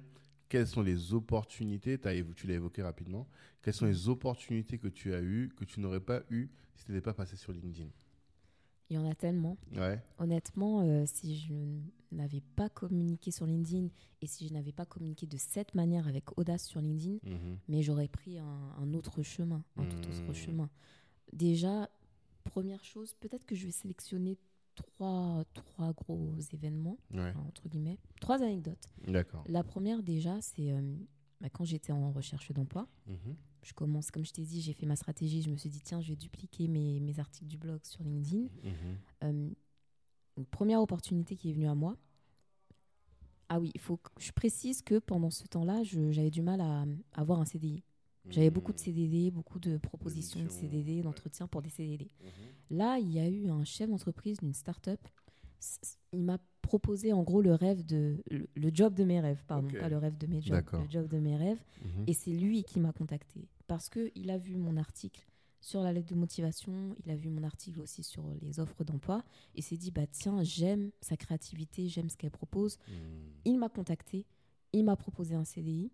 quelles sont les opportunités, évo- tu l'as évoqué rapidement, quelles sont les opportunités que tu as eues, que tu n'aurais pas eues si tu n'étais pas passé sur LinkedIn? Il y en a tellement. Ouais. Honnêtement, euh, si je n'avais pas communiqué sur LinkedIn et si je n'avais pas communiqué de cette manière avec audace sur LinkedIn, Mhm. mais j'aurais pris un, un autre chemin, un tout autre Hmm. chemin. Déjà, première chose, peut-être que je vais sélectionner trois, trois gros événements, Ouais. enfin, entre guillemets, trois anecdotes. D'accord. La première, déjà, c'est euh, bah, quand j'étais en recherche d'emploi. Mhm. Je commence, comme je t'ai dit, j'ai fait ma stratégie. Je me suis dit, tiens, je vais dupliquer mes, mes articles du blog sur LinkedIn. Mhm. Euh, une première opportunité qui est venue à moi. Ah oui, il faut que je précise que pendant ce temps-là, j'avais du mal à, à avoir un CDI. J'avais beaucoup de. CDD, beaucoup de propositions de CDD, ouais. d'entretien pour des CDD. Mhm. Là, il y a eu un chef d'entreprise d'une start-up. Il m'a proposé en gros le rêve de le, le job de mes rêves, pardon, pas le rêve de mes jobs, le job de mes rêves. Mhm. Et c'est lui qui m'a contacté parce que il a vu mon article sur la lettre de motivation, il a vu mon article aussi sur les offres d'emploi et s'est dit bah tiens j'aime sa créativité, j'aime ce qu'elle propose. Mhm. Il m'a contacté, il m'a proposé un CDI.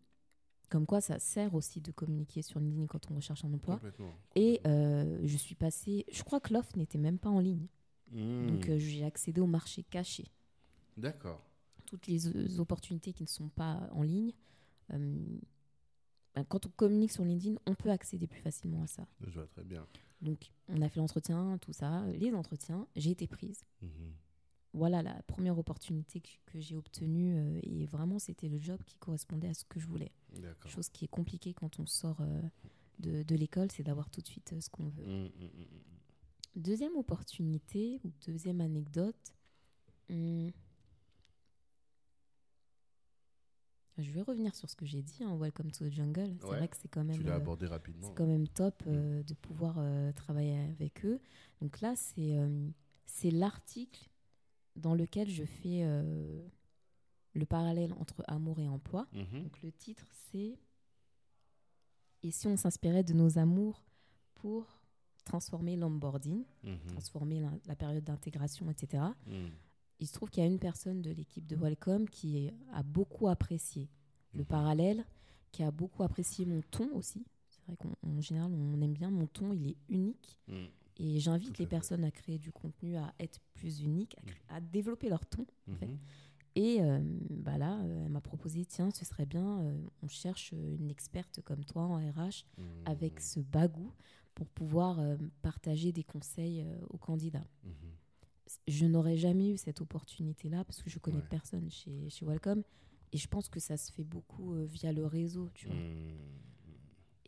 Comme quoi, ça sert aussi de communiquer sur LinkedIn quand on recherche un emploi. Complètement. Et euh, je suis passée, je crois que l'offre n'était même pas en ligne. Mhm. Donc euh, j'ai accédé au marché caché. D'accord. Toutes les euh, opportunités qui ne sont pas en ligne, euh, ben, quand on communique sur LinkedIn, on peut accéder plus facilement à ça. Je vois très bien. Donc on a fait l'entretien, tout ça, les entretiens, j'ai été prise. Mhm. Voilà la première opportunité que, que j'ai obtenue euh, et vraiment c'était le job qui correspondait à ce que je voulais. Chose qui est compliquée quand on sort euh, de, de l'école, c'est d'avoir tout de suite euh, ce qu'on veut. Mhm, mhm, mhm. Deuxième opportunité ou deuxième anecdote. hum, Je vais revenir sur ce que j'ai dit, hein, Welcome to the Jungle. C'est Ouais, vrai que c'est quand même, Tu l'as abordé rapidement. c'est quand même top de pouvoir travailler avec eux. Donc là, c'est c'est l'article dans lequel je fais euh, le parallèle entre amour et emploi. Mhm. Donc le titre, c'est Et si on s'inspirait de nos amours pour transformer l'onboarding Mhm. transformer la, la période d'intégration, etc. Mhm. Il se trouve qu'il y a une personne de l'équipe de Welcome qui a beaucoup apprécié le parallèle, qui a beaucoup apprécié mon ton aussi. C'est vrai qu'en en général, on aime bien mon ton, il est unique. Mhm. Et j'invite les personnes à créer du contenu, à être plus unique, à, développer leur ton. en fait. Mhm. Et euh, bah là, euh, elle m'a proposé, tiens, ce serait bien, euh, on cherche une experte comme toi en RH Mhm. avec ce bagou pour pouvoir euh, partager des conseils euh, aux candidats. Mhm. Je n'aurais jamais eu cette opportunité-là parce que je connais Ouais. personne chez, chez Welcome. Et je pense que ça se fait beaucoup euh, via le réseau, tu vois. Mhm.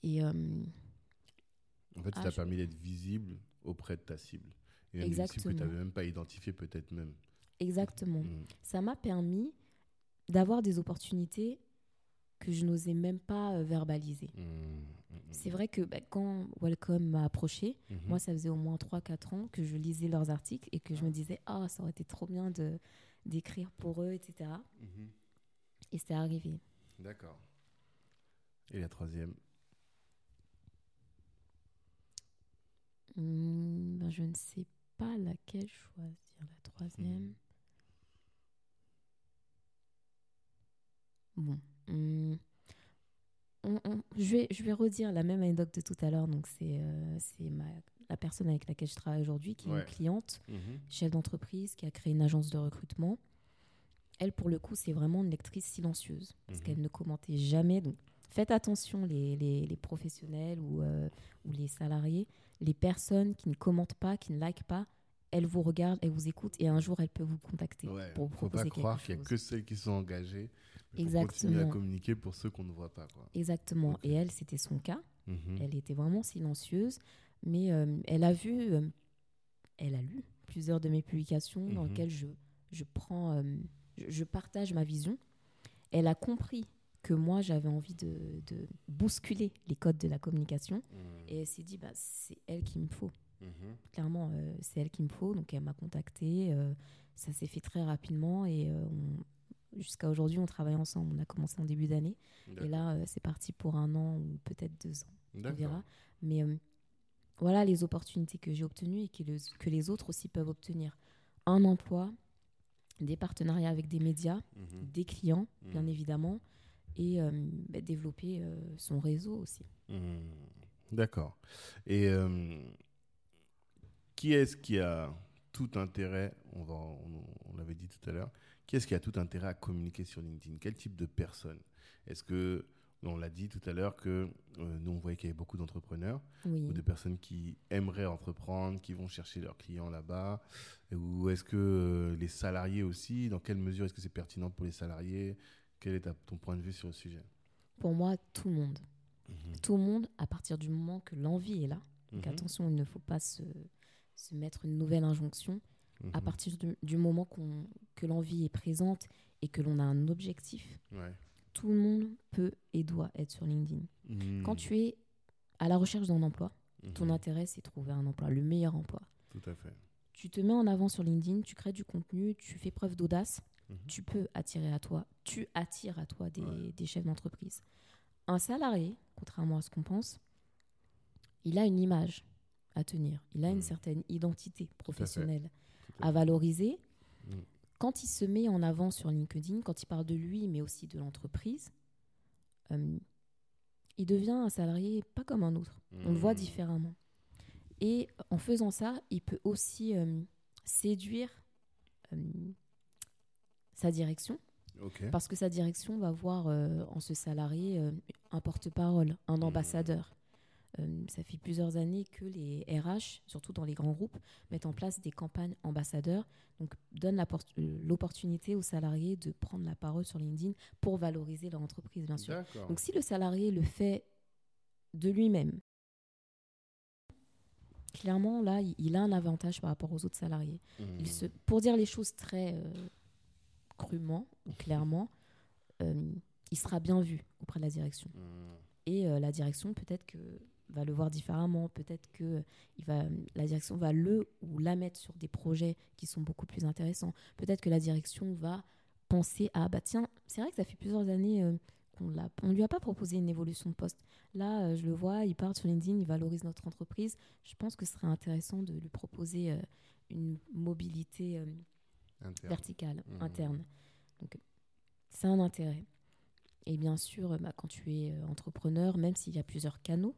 Et euh, En fait, ça Ah, t'a je- permis d'être visible auprès de ta cible. Et même une cible que tu Exactement. n'avais même pas identifiée peut-être même. exactement. Mhm. Ça m'a permis d'avoir des opportunités que je n'osais même pas euh, verbaliser. Mhm. Mhm. C'est vrai que bah, quand Welcome m'a approché, Mhm. moi, ça faisait au moins 3-4 ans que je lisais leurs articles et que je me disais, ah, ça aurait été trop bien de d'écrire pour eux, etc. Mhm. Et c'est arrivé. D'accord. Et la troisième? Hmm, ben, je ne sais pas laquelle choisir. La troisième. Hmm. Bon. hmm, on- on- je, vais, je vais redire la même anecdote de tout à l'heure. Donc, c'est euh, la personne avec laquelle je travaille aujourd'hui, qui est une cliente, Mhm. chef d'entreprise, qui a créé une agence de recrutement. Elle, pour le coup, c'est vraiment une lectrice silencieuse, parce Mhm. qu'elle ne commentait jamais. Donc, faites attention, les, les- les professionnels ou, euh, ou les salariés, les personnes qui ne commentent pas, qui ne likent pas, elles vous regardent, elles vous écoutent, et un jour, elles peuvent vous contacter Ouais, pour vous faut pas croire qu'il n'y a que celles qui sont engagées. Faut continuer à Exactement. communiquer pour ceux qu'on ne voit pas. Quoi. Exactement. Et elle, c'était son cas. Mhm. Elle était vraiment silencieuse, mais euh, elle a vu, euh, elle a lu plusieurs de mes publications dans Mhm. lesquelles je, je prends, euh, je, je partage ma vision. Elle a compris que moi, j'avais envie de, de bousculer les codes de la communication, Mhm. et elle s'est dit, bah, c'est elle qu'il me faut. Mhm. Clairement, euh, c'est elle qu'il me faut. Donc, elle m'a contactée. euh, ça s'est fait très rapidement, et euh, jusqu'à aujourd'hui, on travaille ensemble. On a commencé en début d'année, et là, c'est parti pour un an ou peut-être deux ans on verra. Mais voilà les opportunités que j'ai obtenues et que, le- que les autres aussi peuvent obtenir. Un emploi, des partenariats avec des médias, Mhm. des clients, bien évidemment, et euh, bah, développer euh, son réseau aussi. Mhm. D'accord. Et euh, qui est-ce qui a tout intérêt, on, va, on, on l'avait dit tout à l'heure, qui est-ce qui a tout intérêt à communiquer sur LinkedIn? Quel type de personne? Est-ce que, on l'a dit tout à l'heure, que nous on voyait qu'il y avait beaucoup d'entrepreneurs Oui. ou de personnes qui aimeraient entreprendre, qui vont chercher leurs clients là-bas? Ou est-ce que les salariés aussi Dans quelle mesure est-ce que c'est pertinent pour les salariés? Quel est ta- ton point de vue sur le sujet? Pour moi, tout le monde. Mhm. Tout le monde, à partir du moment que l'envie est là. Donc Mhm. attention, il ne faut pas se, se mettre une nouvelle injonction. À Mhm. partir du, du moment qu'on- que l'envie est présente et que l'on a un objectif, Ouais. tout le monde peut et doit être sur LinkedIn. Quand tu es à la recherche d'un emploi, ton intérêt, c'est trouver un emploi, le meilleur emploi. Tout à fait. Tu te mets en avant sur LinkedIn, tu crées du contenu, tu fais preuve d'audace, Mhm. tu peux attirer à toi, tu attires à toi des, Ouais. des chefs d'entreprise. Un salarié, contrairement à ce qu'on pense, il a une image à tenir, il a Mhm. une certaine identité professionnelle à valoriser. Mhm. Quand il se met en avant sur LinkedIn, quand il parle de lui, mais aussi de l'entreprise, euh, il devient un salarié pas comme un autre. On le voit Mhm. différemment. Et en faisant ça, il peut aussi euh, séduire euh, sa direction, parce que sa direction va voir euh, en ce salarié euh, un porte-parole, un Mhm. ambassadeur. Euh, ça fait plusieurs années que les RH, surtout dans les grands groupes, mettent en place des campagnes ambassadeurs, donc donnent l'opportunité aux salariés de prendre la parole sur LinkedIn pour valoriser leur entreprise, bien sûr. Donc si le salarié le fait de lui-même, clairement là, il, il a un avantage par rapport aux autres salariés. Il se, pour dire les choses très crûment, ou clairement, euh, il sera bien vu auprès de la direction. Et euh, la direction peut-être que va le voir différemment, peut-être que il va, la direction va le ou la mettre sur des projets qui sont beaucoup plus intéressants. Peut-être que la direction va penser à bah tiens, c'est vrai que ça fait plusieurs années euh, qu'on on lui a pas proposé une évolution de poste. Là, je le vois, il part sur LinkedIn, il valorise notre entreprise. Je pense que ce serait intéressant de lui proposer une mobilité Interne. verticale, Mhm. interne. Donc, c'est un intérêt. Et bien sûr, bah, quand tu es euh, entrepreneur, même s'il y a plusieurs canaux,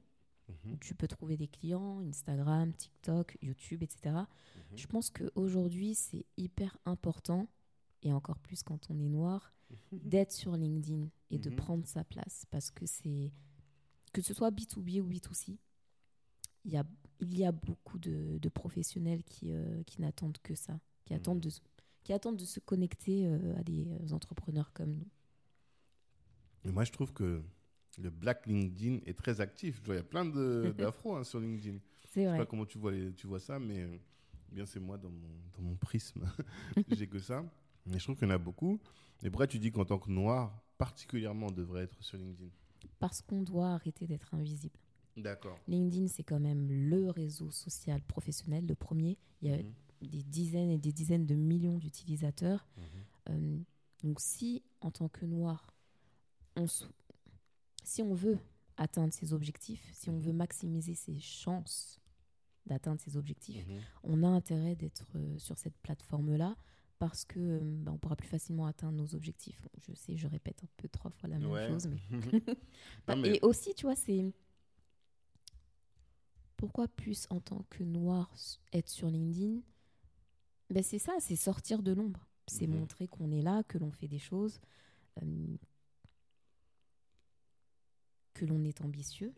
où tu peux trouver des clients, Instagram, TikTok, YouTube, etc. Mhm. Je pense qu'aujourd'hui, c'est hyper important, et encore plus quand on est noir, d'être sur LinkedIn et de prendre sa place. Parce que c'est. Que ce soit B2B ou B2C, il y a, il y a beaucoup de, de professionnels qui, euh, qui n'attendent que ça, qui, attendent de, qui attendent de se connecter euh, à des euh, entrepreneurs comme nous. Et moi, je trouve que le Black LinkedIn est très actif. Je vois, il y a plein d'afros hein, sur LinkedIn. Je sais vrai. pas comment tu vois, les- tu vois ça, mais euh, bien c'est moi dans mon, dans mon prisme. J'ai que ça. Mais je trouve qu'il y en a beaucoup. Et pourquoi tu dis qu'en tant que noir, particulièrement, on devrait être sur LinkedIn? Parce qu'on doit arrêter d'être invisible. D'accord. LinkedIn, c'est quand même le réseau social professionnel, le premier. Il y a Mhm. Des dizaines et des dizaines de millions d'utilisateurs. Mhm. Euh, donc si, en tant que noir, on si on veut atteindre ses objectifs, si on veut maximiser ses chances d'atteindre ses objectifs, Mhm. on a intérêt d'être euh, sur cette plateforme-là parce que euh, bah, on pourra plus facilement atteindre nos objectifs. Bon, je sais, je répète un peu trois fois la même Ouais. chose, mais Non, mais- et aussi, tu vois, c'est pourquoi plus en tant que noir être sur LinkedIn ben c'est ça, c'est sortir de l'ombre, c'est Mhm. montrer qu'on est là, que l'on fait des choses, euh, que l'on est ambitieux.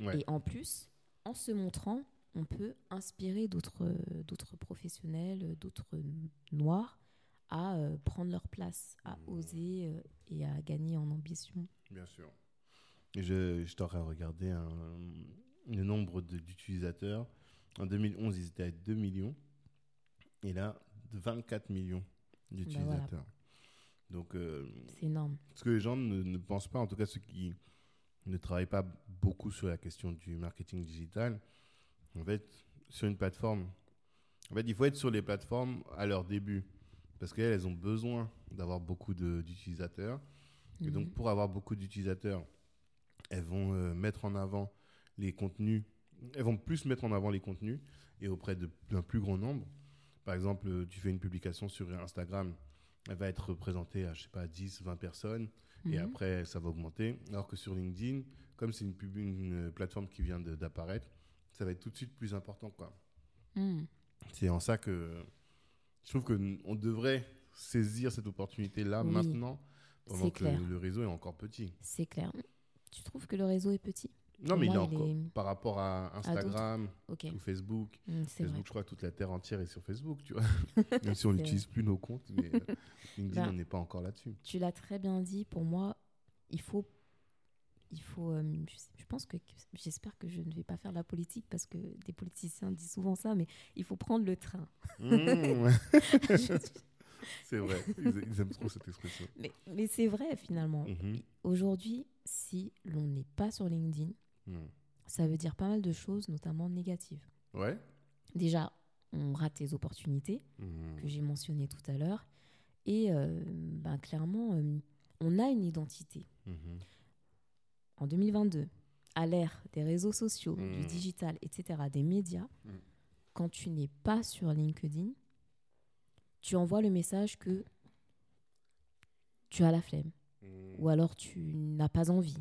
Ouais. Et en plus, en se montrant, on peut inspirer d'autres professionnels, d'autres noirs à euh, prendre leur place, à Mhm. oser euh, et à gagner en ambition. Bien sûr. Je, je t'aurais regardé un, le nombre d'utilisateurs. En 2011, ils étaient à 2 millions. Et là, de 24 millions d'utilisateurs. Donc, euh, C'est énorme. ce que les gens ne, ne pensent pas, en tout cas ceux qui ne travaillent pas beaucoup sur la question du marketing digital, en fait, sur une plateforme, en fait, il faut être sur les plateformes à leur début. Parce qu'elles, elles ont besoin d'avoir beaucoup d'utilisateurs. Et donc, Mhm. pour avoir beaucoup d'utilisateurs, elles vont euh, mettre en avant les contenus. Elles vont plus mettre en avant les contenus et auprès d'un plus grand nombre. Par exemple, euh, tu fais une publication sur Instagram, elle va être présentée à, je sais pas, 10, 20 personnes et Mhm. après, ça va augmenter. Alors que sur LinkedIn, comme c'est une, pub- une plateforme qui vient d'apparaître, ça va être tout de suite plus important. quoi. Mhm. C'est en ça que je trouve qu'on devrait saisir cette opportunité-là Oui, maintenant, pendant que clair. le réseau est encore petit. C'est clair. Tu trouves que le réseau est petit? Non, mais il est il encore est- par rapport à Instagram ou Facebook. Mm, c'est Facebook, vrai. je crois que toute la terre entière est sur Facebook, tu vois. Même si on n'utilise plus nos comptes, mais euh, LinkedIn, Ben, on n'est pas encore là-dessus. Tu l'as très bien dit. Pour moi, il faut, il faut. euh, je, pense que j'espère que je ne vais pas faire la politique parce que des politiciens disent souvent ça, mais il faut prendre le train. Mmh. c'est vrai, ils, aiment trop cette expression. mais mais c'est vrai finalement. Mhm. Aujourd'hui, si l'on n'est pas sur LinkedIn, Mhm. ça veut dire pas mal de choses, notamment négatives. Ouais. Déjà, on rate les opportunités. Mhm. que j'ai mentionné tout à l'heure. Et euh, ben, clairement, euh, on a une identité. Mhm. En 2022, à l'ère des réseaux sociaux, du digital, etc., des médias, quand tu n'es pas sur LinkedIn, tu envoies le message que tu as la flemme, ou alors tu n'as pas envie,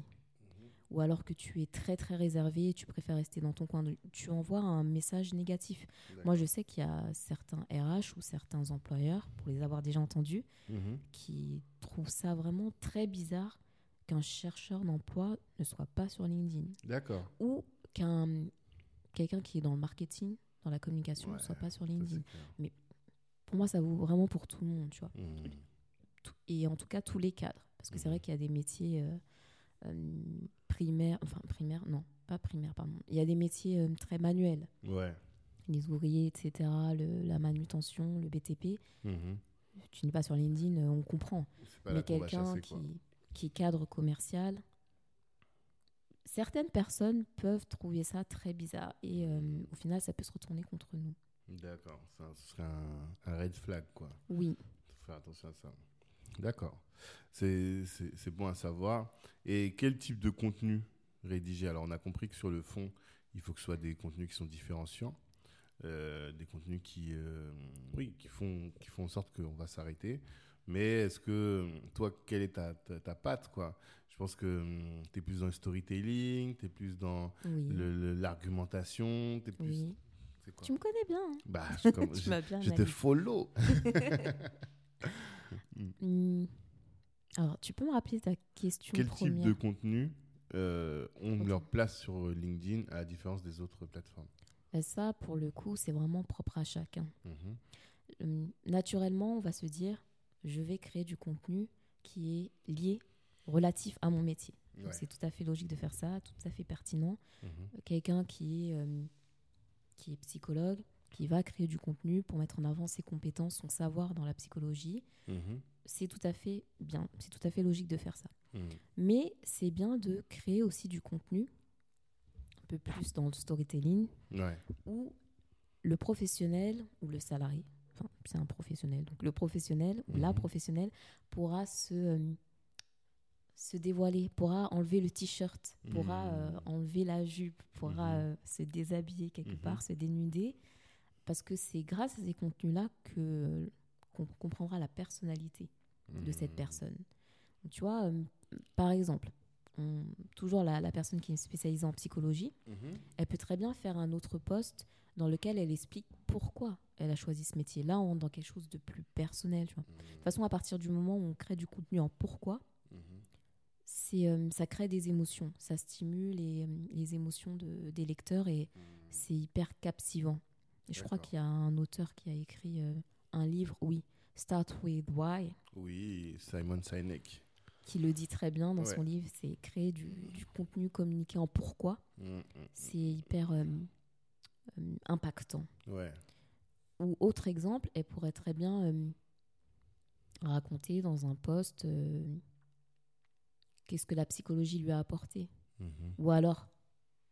ou alors que tu es très très réservé et tu préfères rester dans ton coin. Tu envoies un message négatif. Moi, je sais qu'il y a certains RH ou certains employeurs, pour les avoir déjà entendus, Mhm. qui trouvent ça vraiment très bizarre qu'un chercheur d'emploi ne soit pas sur LinkedIn D'accord. ou qu'un quelqu'un qui est dans le marketing, dans la communication, ne soit pas sur LinkedIn. clair. Pour moi, ça vaut vraiment pour tout le monde, tu vois. Mhm. Tout- et en tout cas, tous les cadres. Parce que c'est Mhm. vrai qu'il y a des métiers euh, euh, primaires, enfin primaires, non, pas primaires, pardon. Il y a des métiers euh, très manuels, Ouais. les ouvriers, etc., le- la manutention, le BTP. Mhm. Tu n'es pas sur LinkedIn, euh, on comprend. Mais quelqu'un qui, cadre commercial, certaines personnes peuvent trouver ça très bizarre et euh, au final ça peut se retourner contre nous. D'accord. Ça, ce serait un, un red flag, quoi. Oui, faut faire attention à ça. D'accord. C'est bon à savoir. Et quel type de contenu rédiger? Alors, on a compris que sur le fond, il faut que ce soit des contenus qui sont différenciants, euh, des contenus qui, euh, oui, qui, font, qui font en sorte qu'on va s'arrêter. Mais est-ce que, toi, quelle est ta, ta, ta patte, quoi? Je pense que tu es plus dans le storytelling, tu es plus dans oui, l'argumentation, tu es plus... oui. Tu me connais bien. hein? Bah, je, comme- tu je- bien je te analysé. follow. Hmm. Alors, tu peux me rappeler ta question Quel première type de contenu euh, ont Ok. leur place sur LinkedIn à la différence des autres plateformes? Et Ça, pour le coup, c'est vraiment propre à chacun. Mhm. Hum, Naturellement, on va se dire, je vais créer du contenu qui est lié, relatif à mon métier. Ouais. C'est tout à fait logique de faire ça, tout à fait pertinent. Mhm. quelqu'un qui est, euh, qui est psychologue, qui va créer du contenu pour mettre en avant ses compétences, son savoir dans la psychologie, Mhm. c'est tout à fait bien, c'est tout à fait logique de faire ça. Mhm. Mais c'est bien de créer aussi du contenu, un peu plus dans le storytelling, Ouais. où le professionnel ou le salarié, enfin c'est un professionnel, donc le professionnel ou la Mhm. professionnelle pourra se, euh, se dévoiler, pourra enlever le t-shirt, pourra euh, enlever la jupe, pourra euh, se déshabiller quelque part, se dénuder, parce que c'est grâce à ces contenus-là que qu'on comprendra la personnalité de cette Mhm. personne. Tu vois, euh, par exemple, on- toujours la, la personne qui est spécialisée en psychologie, Mhm. elle peut très bien faire un autre poste dans lequel elle explique pourquoi elle a choisi ce métier. Là, on rentre dans quelque chose de plus personnel. Tu vois. De toute façon, à partir du moment où on crée du contenu en pourquoi, Mhm. c'est, euh, ça crée des émotions, ça stimule les, euh, les émotions de, des lecteurs et c'est hyper captivant. Et je crois qu'il y a un auteur qui a écrit euh, un livre, oui, Start with Why, Oui, Simon Sinek. qui le dit très bien dans Ouais. son livre, c'est créer du, du contenu communiqué en pourquoi. Mhm. C'est hyper euh, euh, impactant. Ouais. Ou autre exemple, elle pourrait très bien raconter dans un poste qu'est-ce que la psychologie lui a apporté. Mhm. Ou alors,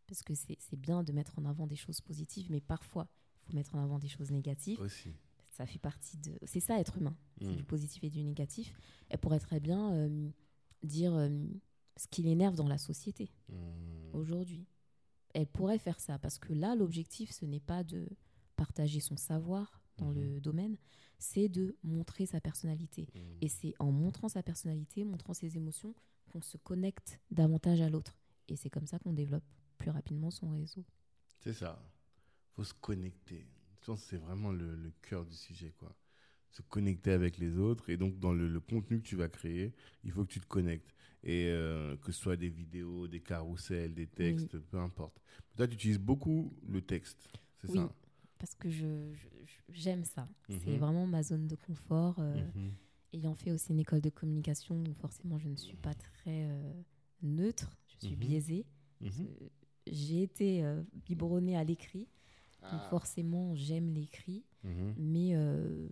parce que c'est bien de mettre en avant des choses positives, mais parfois, faut mettre en avant des choses négatives. Aussi. Ça fait partie de... C'est ça, être humain. C'est Mhm. du positif et du négatif. Elle pourrait très bien euh, dire euh, ce qui l'énerve dans la société Mhm. aujourd'hui. Elle pourrait faire ça parce que là, l'objectif, ce n'est pas de partager son savoir dans le domaine, c'est de montrer sa personnalité. Mhm. Et c'est en montrant sa personnalité, montrant ses émotions, qu'on se connecte davantage à l'autre. Et c'est comme ça qu'on développe plus rapidement son réseau. C'est ça. Faut se connecter. Je pense que c'est vraiment le, le cœur du sujet, quoi. Se connecter avec les autres. Et donc, dans le, le contenu que tu vas créer, il faut que tu te connectes. Et euh, que ce soit des vidéos, des carousels, des textes, peu importe. Toi, tu utilises beaucoup le texte, c'est Oui. ça? Parce que je, je- j'aime ça. C'est Mhm. vraiment ma zone de confort. euh, Mhm. Ayant fait aussi une école de communication, donc forcément, je ne suis pas très euh, neutre, je suis Mhm. biaisée. J'ai été biberonnée à l'écrit, donc Ah. forcément, j'aime l'écrit. Mhm. Mais euh,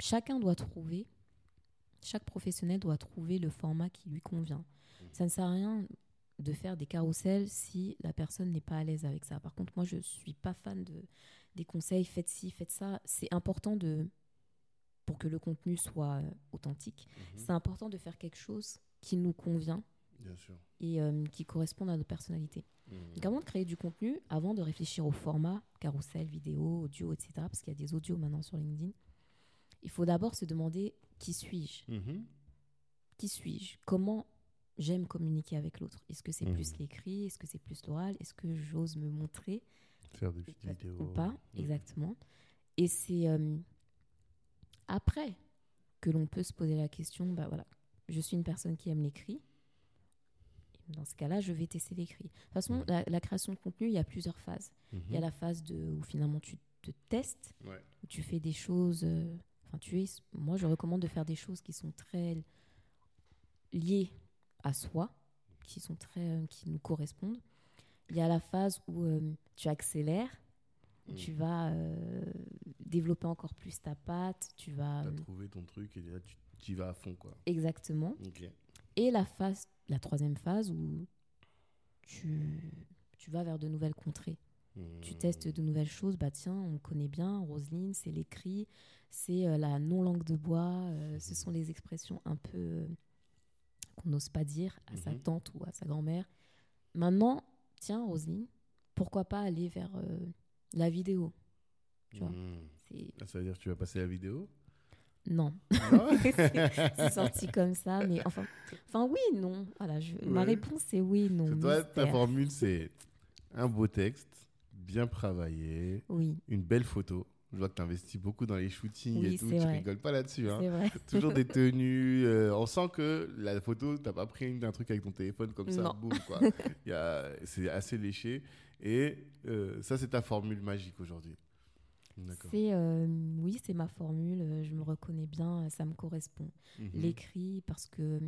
chacun doit trouver, chaque professionnel doit trouver le format qui lui convient. Ça ne sert à rien de faire des carousels si la personne n'est pas à l'aise avec ça. Par contre, moi, je suis pas fan de, des conseils, faites ci, faites ça. C'est important de, pour que le contenu soit euh, authentique, Mhm. c'est important de faire quelque chose qui nous convient Bien sûr. et euh, qui corresponde à notre personnalité. Mhm. Donc avant de créer du contenu, avant de réfléchir au format, carrousel, vidéo, audio, etc., parce qu'il y a des audios maintenant sur LinkedIn, il faut d'abord se demander qui suis-je? Mhm. Qui suis-je? Comment j'aime communiquer avec l'autre? Est-ce que c'est plus l'écrit? Est-ce que c'est plus l'oral? Est-ce que j'ose me montrer? Faire des petites pas- vidéos. ou pas Mhm. Exactement. Et c'est euh, après que l'on peut se poser la question, bah voilà, je suis une personne qui aime l'écrit. Dans ce cas-là, je vais tester l'écrit. De toute façon, Mhm. la, la création de contenu, il y a plusieurs phases. Mhm. Il y a la phase de, où finalement tu te testes, Ouais. où tu fais des choses. euh, Enfin, tu es. Moi, je recommande de faire des choses qui sont très liées à soi, qui sont très, euh, qui nous correspondent. Il y a la phase où euh, tu accélères, Mhm. tu vas développer encore plus ta patte, tu vas T'as euh, trouvé ton truc et là, tu tu y vas à fond, quoi. exactement. Et la phase, la troisième phase où tu, tu vas vers de nouvelles contrées. tu Mhm. testes de nouvelles choses, bah tiens, on connaît bien, Roselyne, c'est l'écrit, c'est euh, la non-langue de bois, euh, ce sont les expressions un peu euh, qu'on n'ose pas dire à sa Mhm. tante ou à sa grand-mère. Maintenant, tiens, Roselyne, pourquoi pas aller vers la vidéo tu vois? Ah, Ça veut dire que tu vas passer la vidéo? Non, c'est sorti comme ça, mais enfin, enfin oui, non. Voilà, je- ma réponse c'est oui, non. Toi, ta formule, c'est un beau texte, bien travaillé, Oui, une belle photo. Je vois que tu investis beaucoup dans les shootings Oui, et tout. Tu vrai. rigoles pas là-dessus. Hein. c'est vrai. Toujours des tenues. euh, on sent que la photo, t'as pas pris un truc avec ton téléphone comme ça, Non. boum, quoi. C'est assez léché. Et euh, ça, c'est ta formule magique aujourd'hui. C'est euh, oui, c'est ma formule. euh, Je me reconnais bien, euh, ça me correspond. Mhm. L'écrit, parce que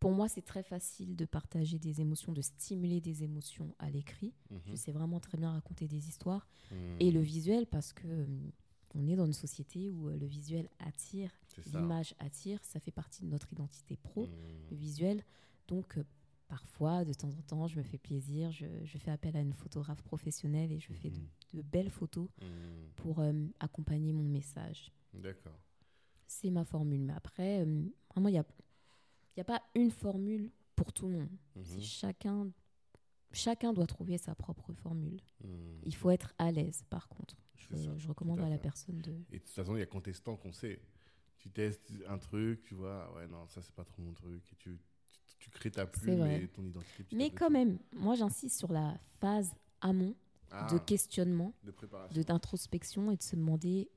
pour moi, c'est très facile de partager des émotions, de stimuler des émotions à l'écrit. Mhm. Je sais vraiment très bien raconter des histoires. Mhm. Et le visuel, parce que on est dans une société où le visuel attire, l'image attire, ça fait partie de notre identité pro, Mhm. le visuel. Donc parfois, de temps en temps, je me fais plaisir, je, je fais appel à une photographe professionnelle et je fais de, Mhm. de belles photos Mhm. pour euh, accompagner mon message. D'accord. C'est ma formule. Mais après, euh, vraiment, il y a n'y a pas une formule pour tout le monde. Mhm. Chacun, chacun doit trouver sa propre formule. Il faut être à l'aise, par contre. Je, C'est ça, je recommande à à la personne de. Et de toute façon, il y a contestant qu'on sait. Tu testes un truc, tu vois, ouais, non, ça, c'est pas trop mon truc. Et tu, tu, crées ta plume et ton identité. Mais quand même, moi j'insiste sur la phase amont Ah, de questionnement, de d'introspection et de se demander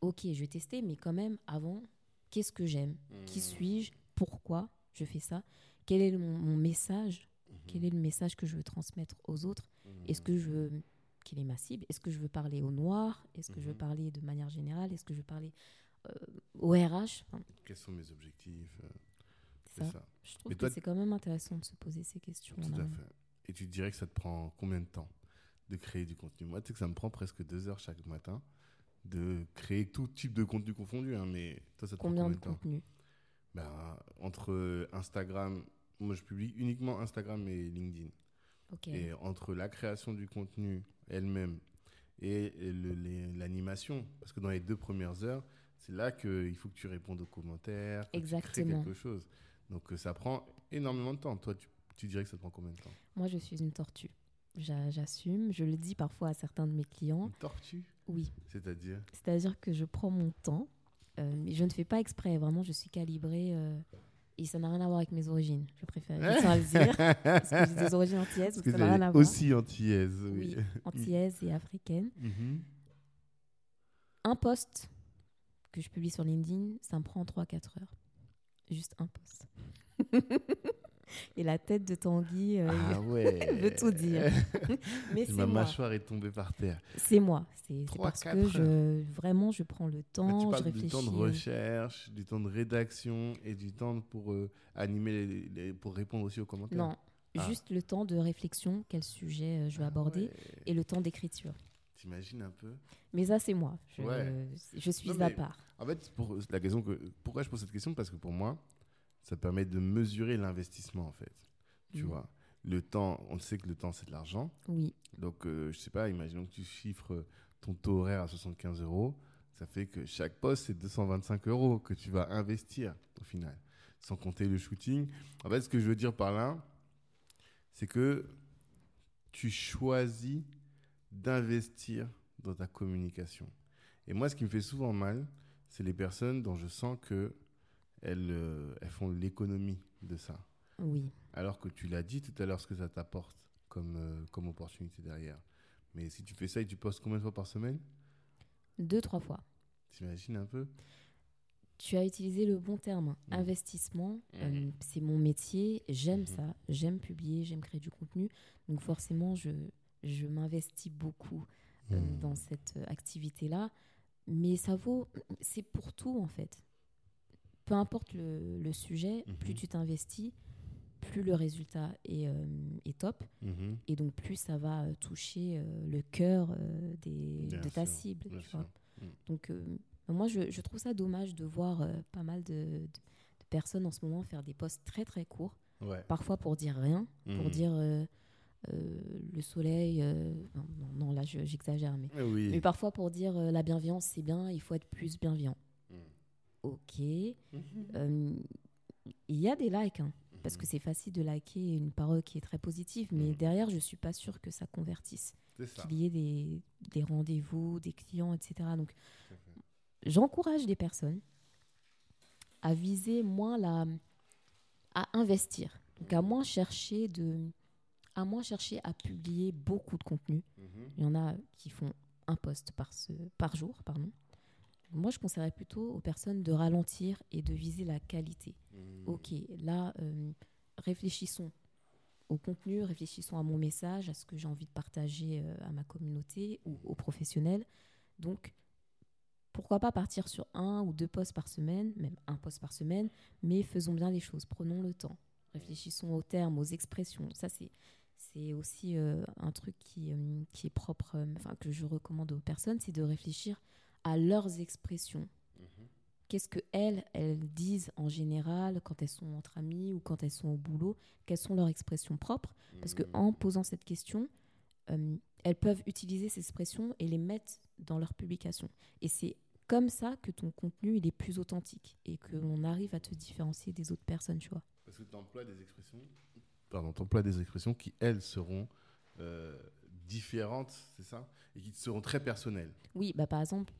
ok, je vais tester, mais quand même, avant, qu'est-ce que j'aime? Qui Mhm. suis-je? Pourquoi je fais ça? Quel est mon, mon message? Mhm. Quel est le message que je veux transmettre aux autres? Mhm. Est-ce que je veux. Quelle est ma cible? Est-ce que je veux parler aux Noirs Est-ce que je veux Mhm. parler de manière générale? Est-ce que je veux parler euh, au RH Enfin, Quels sont mes objectifs euh, ça. C'est ça. Je trouve Mais que toi- c'est quand même intéressant de se poser ces questions. Tout à fait. Et tu dirais que ça te prend combien de temps de créer du contenu? Moi, tu sais que ça me prend presque deux heures chaque matin de créer tout type de contenu confondu. hein, mais toi, ça te Combien prend de combien de temps? contenu? Ben, Entre Instagram, moi je publie uniquement Instagram et LinkedIn. Ok. Et entre la création du contenu elle-même et l'animation, parce que dans les deux premières heures, c'est là qu'il faut que tu répondes aux commentaires, que tu crées quelque chose. Donc euh, ça prend énormément de temps. Toi, tu, tu dirais que ça te prend combien de temps? Moi, je suis une tortue. J'a- J'assume. Je le dis parfois à certains de mes clients. Une tortue? Oui. C'est-à-dire? C'est-à-dire que je prends mon temps. euh, mais je ne fais pas exprès. Vraiment, je suis calibrée. euh, et ça n'a rien à voir avec mes origines. Je préfère à le dire. Parce que j'ai des origines antillaises. Donc ça n'a rien t'es à voir. aussi antillaise, oui. Oui, antillaises et africaines. Mhm. Un post que je publie sur LinkedIn, ça me prend 3-4 heures. Juste un post. et la tête de Tanguy euh, Ah ouais. veut tout dire. Mais Ma moi. mâchoire est tombée par terre. C'est moi. C'est parce que je, vraiment, je prends le temps, tu je du temps de recherche, du temps de rédaction et du temps pour euh, animer, les- les- pour répondre aussi aux commentaires. Non, Ah. juste le temps de réflexion, quel sujet euh, je vais Ah aborder, ouais. et le temps d'écriture. T'imagines un peu Mais ça, c'est moi. Je, Ouais. je suis Non, à part. En fait, pour la question que, pourquoi je pose cette question? Parce que pour moi, ça permet de mesurer l'investissement, en fait. Tu vois, le temps, on sait que le temps, c'est de l'argent. Oui, Donc, euh, je sais pas, imaginons que tu chiffres ton taux horaire à 75 euros. Ça fait que chaque poste, c'est 225 euros que tu vas investir au final, sans compter le shooting. En fait, ce que je veux dire par là, c'est que tu choisis d'investir dans ta communication. Et moi, ce qui me fait souvent mal, c'est les personnes dont je sens que elles, euh, elles font l'économie de ça. oui. Alors que tu l'as dit tout à l'heure, ce que ça t'apporte comme, euh, comme opportunité derrière. Mais si tu fais ça et tu postes combien de fois par semaine? Deux, trois fois. T'imagines un peu? Tu as utilisé le bon terme, Mm. investissement. euh, Mhm. c'est mon métier, j'aime Mhm. ça, j'aime publier, j'aime créer du contenu. Donc forcément, je, je m'investis beaucoup euh, Mhm. dans cette euh, activité-là. Mais ça vaut, c'est pour tout en fait. Peu importe le, le sujet, Mhm. plus tu t'investis, plus le résultat est, euh, est top. Mhm. Et donc plus ça va toucher euh, le cœur des, Bien de ta sûr, cible. bien tu sûr. vois. Mm. Donc moi, je, je trouve ça dommage de voir pas mal de, de- de personnes en ce moment faire des posts très très courts, Ouais. parfois pour dire rien, pour Mhm. dire euh, le soleil, euh, non, non, non, là je- j'exagère, mais, Oui. mais parfois pour dire euh, la bienveillance c'est bien, il faut être plus bienveillant. Mm. Ok, il y a des likes, hein, parce que c'est facile de liker une parole qui est très positive, mais Mhm. derrière je suis pas sûre que ça convertisse, qu'il y ait des, des rendez-vous, des clients, etc. Donc j'encourage les personnes à viser moins la à investir donc à moins chercher de à moins chercher à publier beaucoup de contenu Mhm. il y en a qui font un post par ce, par jour pardon moi je conseillerais plutôt aux personnes de ralentir et de viser la qualité Mhm. ok là euh, réfléchissons au contenu réfléchissons à mon message à ce que j'ai envie de partager euh, à ma communauté ou aux professionnels donc pourquoi pas partir sur un ou deux posts par semaine, même un post par semaine, mais faisons bien les choses, prenons le temps, réfléchissons aux termes, aux expressions. Ça, c'est c'est aussi euh, un truc qui, euh, qui est propre, euh, enfin que je recommande aux personnes, c'est de réfléchir à leurs expressions. Mhm. Qu'est-ce que elles, elles disent en général quand elles sont entre amies ou quand elles sont au boulot? Quelles sont leurs expressions propres? Parce que Mhm. en posant cette question, euh, elles peuvent utiliser ces expressions et les mettre dans leur publication. Et c'est comme ça que ton contenu il est plus authentique et que l'on arrive à te différencier des autres personnes, tu vois. Parce que tu emploies des expressions, pardon, emploies des expressions qui, elles, seront euh, différentes, c'est ça? Et qui seront très personnelles. Oui, bah par exemple,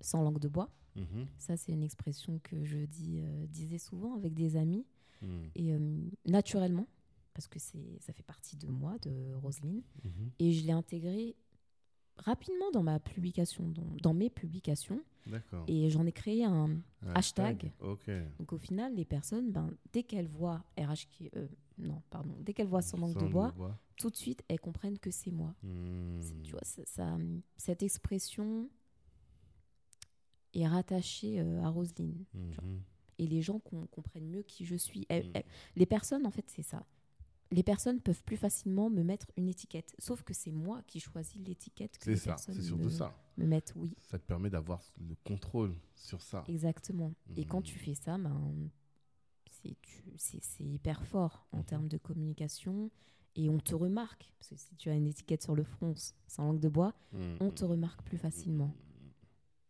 sans langue de bois. Mhm. Ça, c'est une expression que je dis, euh, disais souvent avec des amis. Mhm. Et euh, naturellement, parce que ça fait partie de moi, de Roselyne. Mhm. Et je l'ai intégré rapidement dans ma publication, dans, dans mes publications. Et j'en ai créé un. Un hashtag. Donc au final, les personnes, ben, dès qu'elles voient RHQ, euh, non, pardon, dès qu'elles voient son langue de bois, tout de suite, elles comprennent que c'est moi. C'est- Tu vois, ça, ça- cette expression est rattachée euh, à Roselyne. Mhm. Et les gens com- comprennent mieux qui je suis. Elles- elles- les personnes, en fait, c'est ça. Les personnes peuvent plus facilement me mettre une étiquette. Sauf que c'est moi qui choisis l'étiquette que les ça, personnes c'est surtout me, ça. me mettent. Oui, Ça te permet d'avoir le contrôle sur ça. exactement. Et quand tu fais ça, ben, c'est- hyper fort en Mhm. termes de communication. Et on te remarque. Parce que si tu as une étiquette sur le front sans langue de bois, Mhm. on te remarque plus facilement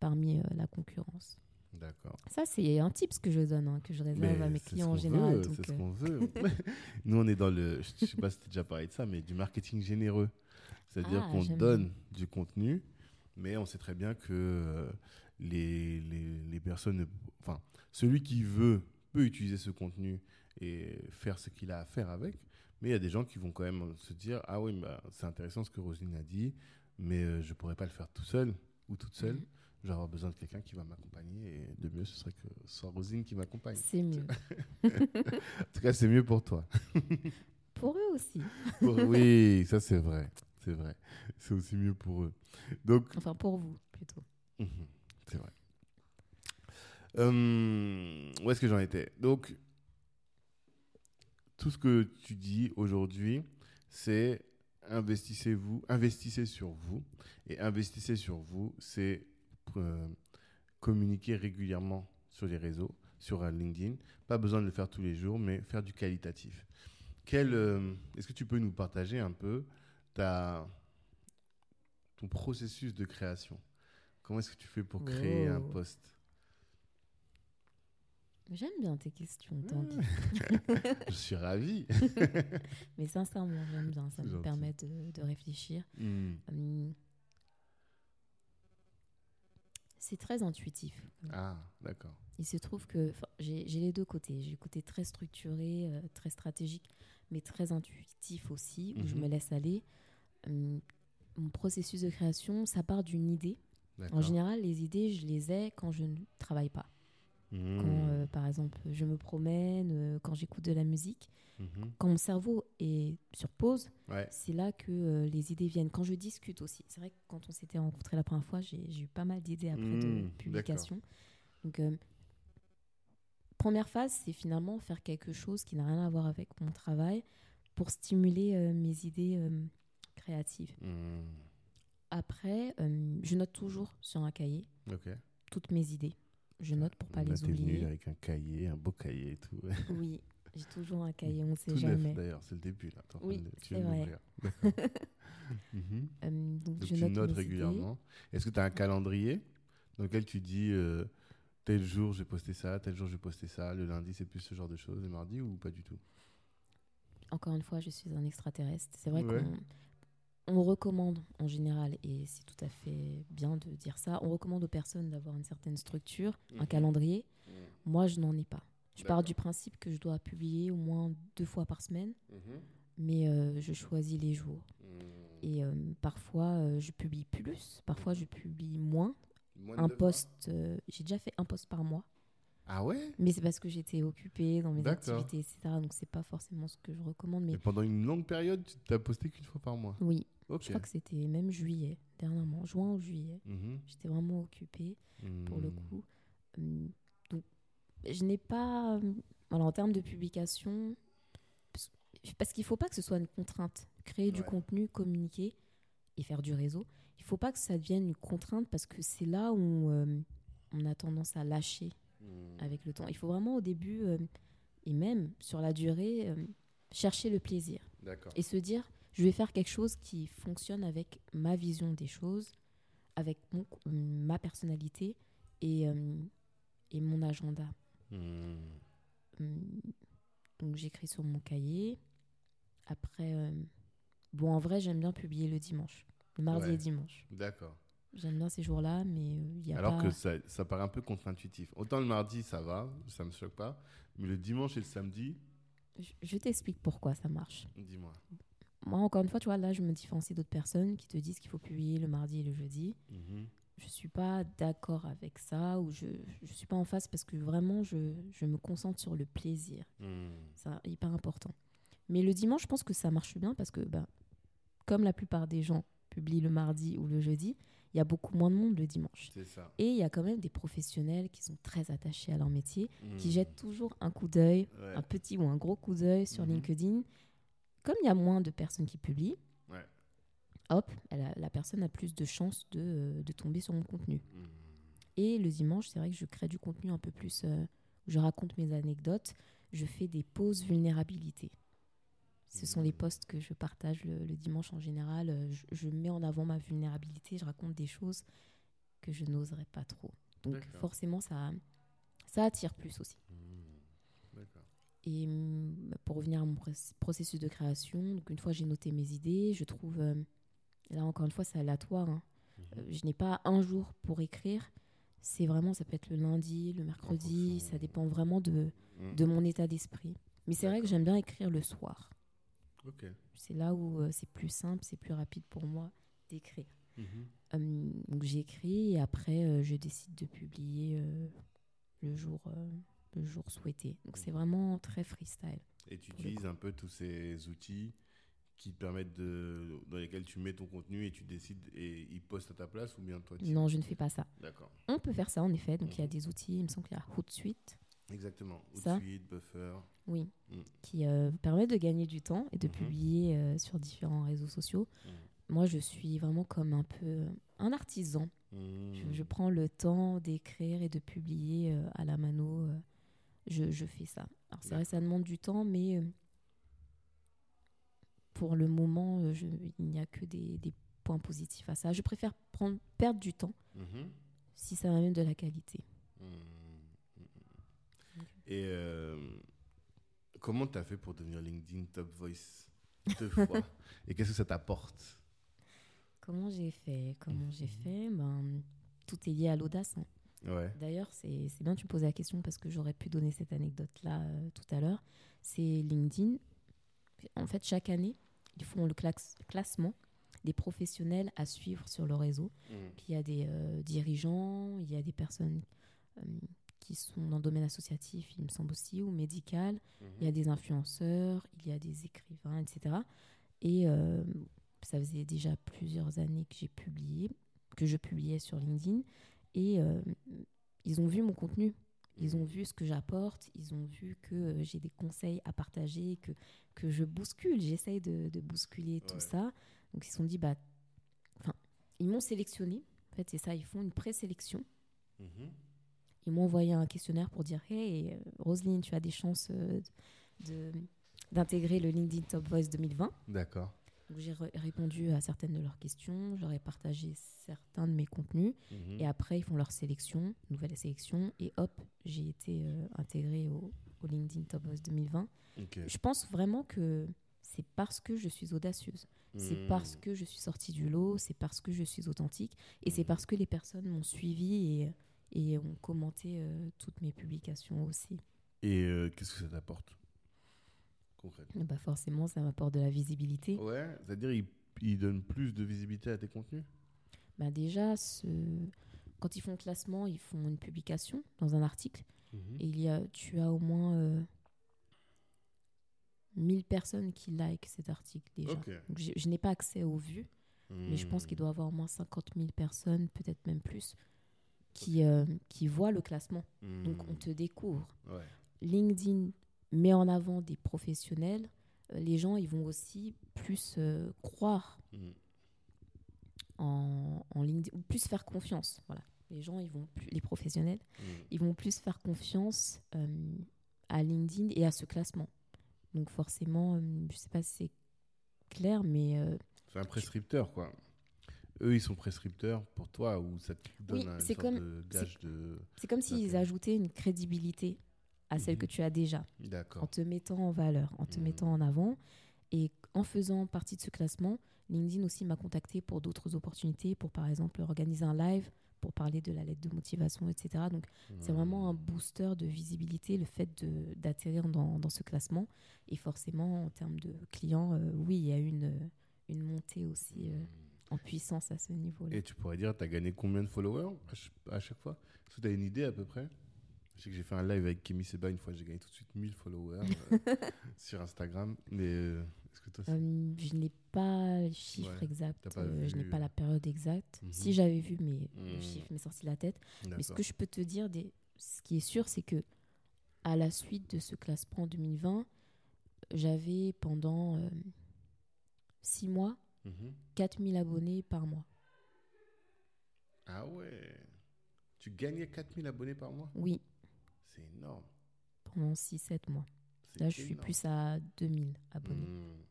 parmi euh, la concurrence. D'accord. Ça, c'est un tips que je donne, hein, que je réserve à mes clients en général. C'est ce euh, qu'on veut. Nous, on est dans le. Je sais pas si tu as déjà parlé de ça, mais du marketing généreux. C'est-à-dire Ah, qu'on donne du contenu, mais on sait très bien que euh, les, les, les personnes. ne- Enfin, celui qui veut peut utiliser ce contenu et faire ce qu'il a à faire avec. Mais il y a des gens qui vont quand même se dire Ah oui, bah, c'est intéressant ce que Roselyne a dit, mais euh, je pourrais pas le faire tout seul ou toute seule. Mhm. Je vais avoir besoin de quelqu'un qui va m'accompagner et de mieux, ce serait que ce soit Roselyne qui m'accompagne. c'est mieux. En tout cas, c'est mieux pour toi. Pour eux aussi. Oui, ça c'est vrai. C'est vrai. C'est aussi mieux pour eux. Donc, Enfin, pour vous, plutôt. mhm, c'est vrai. Euh, où est-ce que j'en étais? Donc, tout ce que tu dis aujourd'hui, c'est investissez-vous, investissez sur vous. Et investissez sur vous, c'est euh, communiquer régulièrement sur les réseaux, sur LinkedIn. Pas besoin de le faire tous les jours, mais faire du qualitatif. Euh, Est-ce que tu peux nous partager un peu ta, ton processus de création? Comment est-ce que tu fais pour créer un Oh. J'aime bien tes questions, Tanguy. Je suis ravi. Mais sincèrement, j'aime bien. Ça me gentil. permet de, de réfléchir. Hmm. Hum, C'est très intuitif. Ah, d'accord. Il se trouve que j'ai les deux côtés. J'ai le côté très structuré, euh, très stratégique, mais très intuitif aussi, où je Mhm. me laisse aller. Hum, mon processus de création, ça part d'une idée. En général, les idées, je les ai quand je ne travaille pas. Quand, euh, par exemple, je me promène, euh, quand j'écoute de la musique. Mhm. Quand mon cerveau est sur pause, Ouais. c'est là que euh, les idées viennent. Quand je discute aussi. C'est vrai que quand on s'était rencontrés la première fois, j'ai eu pas mal d'idées après de Mmh, publications. Donc, euh, première phase, c'est finalement faire quelque chose qui n'a rien à voir avec mon travail pour stimuler mes idées créatives. Hmm. Après, je note toujours sur un cahier toutes mes idées. Je note pour pas Là, les venu oublier. avec un cahier, un beau cahier et tout. Oui, j'ai toujours un cahier, on ne sait tout jamais. d'ailleurs, c'est le début là. Oui, de- tu viens. D'accord. Mhm. Euh, donc, Donc je tu note notes régulièrement. Est-ce que tu as un calendrier dans lequel tu dis euh, tel jour je vais poster ça, tel jour je vais poster ça, le lundi c'est plus ce genre de choses, le mardi ou pas du tout? Encore une fois, je suis un extraterrestre. C'est vrai Ouais. qu'on on recommande en général, et c'est tout à fait bien de dire ça, on recommande aux personnes d'avoir une certaine structure, un Mhm. calendrier. Moi, je n'en ai pas. Je pars du principe que je dois publier au moins deux fois par semaine, mais euh, je choisis les jours. Et euh, parfois, euh, je publie plus, parfois, je publie moins. Un deux post, euh, j'ai déjà fait un post par mois. Ah ouais? Mais c'est parce que j'étais occupée dans mes activités, etc. Donc, c'est pas forcément ce que je recommande. Mais Et pendant une longue période, tu t'as posté qu'une fois par mois? oui, Je crois que c'était même juillet, dernièrement, juin ou juillet. Mhm. J'étais vraiment occupée pour le Mhm. coup. Hum, donc, je n'ai pas. hum, Voilà, en termes de publication, parce- qu'il ne faut pas que ce soit une contrainte. Créer du contenu, communiquer et faire du réseau, il ne faut pas que ça devienne une contrainte parce que c'est là où euh, on a tendance à lâcher Mhm. avec le temps. Il faut vraiment au début, euh, et même sur la durée, euh, chercher le plaisir et se dire je vais faire quelque chose qui fonctionne avec ma vision des choses, avec mon- ma personnalité et, euh, et mon agenda. Hmm. Hum, Donc j'écris sur mon cahier. Après, euh, bon, en vrai, j'aime bien publier le dimanche, le mardi Ouais. et dimanche. D'accord. J'aime bien ces jours-là, mais euh, il y a Alors pas... que ça, ça paraît un peu contre-intuitif. Autant le mardi, ça va, ça me choque pas. Mais le dimanche et le samedi, Je, je t'explique pourquoi ça marche. dis-moi. Moi, encore une fois, tu vois, là, je me différencie d'autres personnes qui te disent qu'il faut publier le mardi et le jeudi. Mhm. Je suis pas d'accord avec ça, ou je je suis pas en face parce que vraiment, je, je me concentre sur le plaisir. C'est hyper important. Mais le dimanche, je pense que ça marche bien parce que, bah, comme la plupart des gens publient le mardi ou le jeudi, il y a beaucoup moins de monde le dimanche. Ça. Et il y a quand même des professionnels qui sont très attachés à leur métier, qui Hmm. jettent toujours un coup d'œil, Ouais. un petit ou un gros coup d'œil sur Mhm. LinkedIn. Comme il y a moins de personnes qui publient, Ouais. hop, elle a- la personne a plus de chances de, euh, de tomber sur mon contenu. Hmm. Et le dimanche, c'est vrai que je crée du contenu un peu plus. euh, je raconte mes anecdotes. Je fais des pauses vulnérabilité. Ce sont les Mhm. posts que je partage le, le dimanche en général. Euh, Je, je mets en avant ma vulnérabilité. Je raconte des choses que je n'oserais pas trop. Donc forcément, ça, ça attire plus aussi. Hmm. Et hum, pour revenir à mon proc- processus de création, donc une fois j'ai noté mes idées, je trouve, euh, là encore une fois c'est aléatoire, hein. Mhm. Euh, je n'ai pas un jour pour écrire, c'est vraiment, ça peut être le lundi, le mercredi, ça dépend vraiment de, Hmm. de mon état d'esprit. Mais c'est vrai que j'aime bien écrire le soir. Ok. C'est là où euh, c'est plus simple, c'est plus rapide pour moi d'écrire. Mhm. Donc j'écris et après je décide de publier le, jour, le jour souhaité. Donc c'est vraiment très freestyle. Et tu utilises un peu tous ces outils qui te permettent de, dans lesquels tu mets ton contenu et tu décides et ils postent à ta place ou bien toi tu. Non, je ne fais pas ça. D'accord. On peut faire ça en effet. Donc il y a Mhm. des outils, il me semble qu'il y a Hootsuite, Exactement. Ça. Outsuite, Buffer. oui, Mm. qui euh, permet de gagner du temps et de Mhm. publier euh, sur différents réseaux sociaux. Mm. Moi, je suis vraiment comme un peu euh, un artisan. Je, Hmm. je prends le temps d'écrire et de publier euh, à la mano. Je, je fais ça. Alors c'est vrai, ça demande du temps, mais euh, pour le moment, euh, je- il n'y a que des, des points positifs à ça. Je préfère prendre, perdre du temps Mhm. si ça m'amène de la qualité. Hmm. Et euh, comment tu as fait pour devenir LinkedIn Top Voice deux fois? Et qu'est-ce que ça t'apporte? Comment j'ai fait? Comment j'ai Mhm. fait? Ben, Tout est lié à l'audace. hein. Ouais. D'ailleurs, c'est bien que tu me posais la question parce que j'aurais pu donner cette anecdote-là euh, tout à l'heure. C'est LinkedIn. En fait, chaque année, ils font le classement des professionnels à suivre sur le réseau. Puis il y a des euh, dirigeants, il y a des personnes euh, qui sont dans le domaine associatif, il me semble aussi, ou médical. Il y a des influenceurs, il y a des écrivains, etc. Et ça faisait déjà plusieurs années que j'ai publié, que je publiais sur LinkedIn. Et euh, ils ont vu mon contenu. Ils ont vu ce que j'apporte, ils ont vu que euh, j'ai des conseils à partager, que, que je bouscule, j'essaye de, de bousculer tout ça. Donc ils se sont dit, bah, ils m'ont sélectionné. En fait, c'est ça, ils font une présélection. Mhm. Ils m'ont envoyé un questionnaire pour dire Hey, euh, Roselyne, tu as des chances de- d'intégrer le LinkedIn Top Voice 2020. D'accord. J'ai répondu à certaines de leurs questions, j'aurais partagé certains de mes contenus. Mhm. Et après, ils font leur sélection, nouvelle sélection. Et hop, j'ai été euh, intégrée au, au LinkedIn Top Voice 2020. Ok. Je pense vraiment que c'est parce que je suis audacieuse. C'est Hmm. parce que je suis sortie du lot, c'est parce que je suis authentique. Et c'est Mhm. parce que les personnes m'ont suivi et, et ont commenté euh, toutes mes publications aussi. Et euh, qu'est-ce que ça t'apporte? Concrètement Bah forcément, ça m'apporte de la visibilité. Ouais, c'est-à-dire ils il donne plus de visibilité à tes contenus? Bah déjà, ce... quand ils font le classement, ils font une publication dans un article. Mhm. Et il y a, tu as au moins euh, 1000 personnes qui like cet article déjà. Donc, je n'ai pas accès aux vues, mais je pense qu'il doit y avoir au moins 50 000 personnes, peut-être même plus, qui, euh, qui voient le classement. Donc Hmm. on te découvre. Ouais. LinkedIn met en avant des professionnels. Euh, les gens, ils vont aussi plus euh, croire Hmm. en, en LinkedIn, ou plus faire confiance. Voilà. Les gens, ils vont plus, les professionnels, Hmm. ils vont plus faire confiance euh, à LinkedIn et à ce classement. Donc forcément, euh, je sais pas si c'est clair, mais C'est un prescripteur, quoi. eux, ils sont prescripteurs pour toi ou ça te donne Oui, un comme- de gage de. C'est comme s'ils ajoutaient une crédibilité à celle Mhm. que tu as déjà, en te mettant en valeur, en te Mhm. mettant en avant. Et en faisant partie de ce classement, LinkedIn aussi m'a contacté pour d'autres opportunités, pour par exemple organiser un live, pour parler de la lettre de motivation, etc. Donc c'est vraiment un booster de visibilité, le fait d'atterrir dans, dans ce classement. Et forcément, en termes de clients, euh, oui, il y a une, une montée aussi euh, en puissance à ce niveau-là. Et tu pourrais dire, tu as gagné combien de followers à chaque fois? Est-ce que tu as une idée à peu près? Je sais que j'ai fait un live avec Kémy Seba une fois, j'ai gagné tout de suite 1000 followers euh, sur Instagram. Mais euh, est-ce que toi, Euh, je n'ai pas Ouais, t'as pas euh, je n'ai pas la période exacte. Mhm. Si j'avais vu, mais Mhm. le chiffre m'est sorti de la tête. Mais ce que je peux te dire, des... ce qui est sûr, c'est que à la suite de ce classement en 2020, j'avais pendant euh, six mois Mhm. 4000 abonnés par mois. Ah ouais Tu gagnais 4000 abonnés par mois? Oui, C'est énorme. pendant 6-7 mois. Là, je suis plus à 2000 abonnés. Hmm.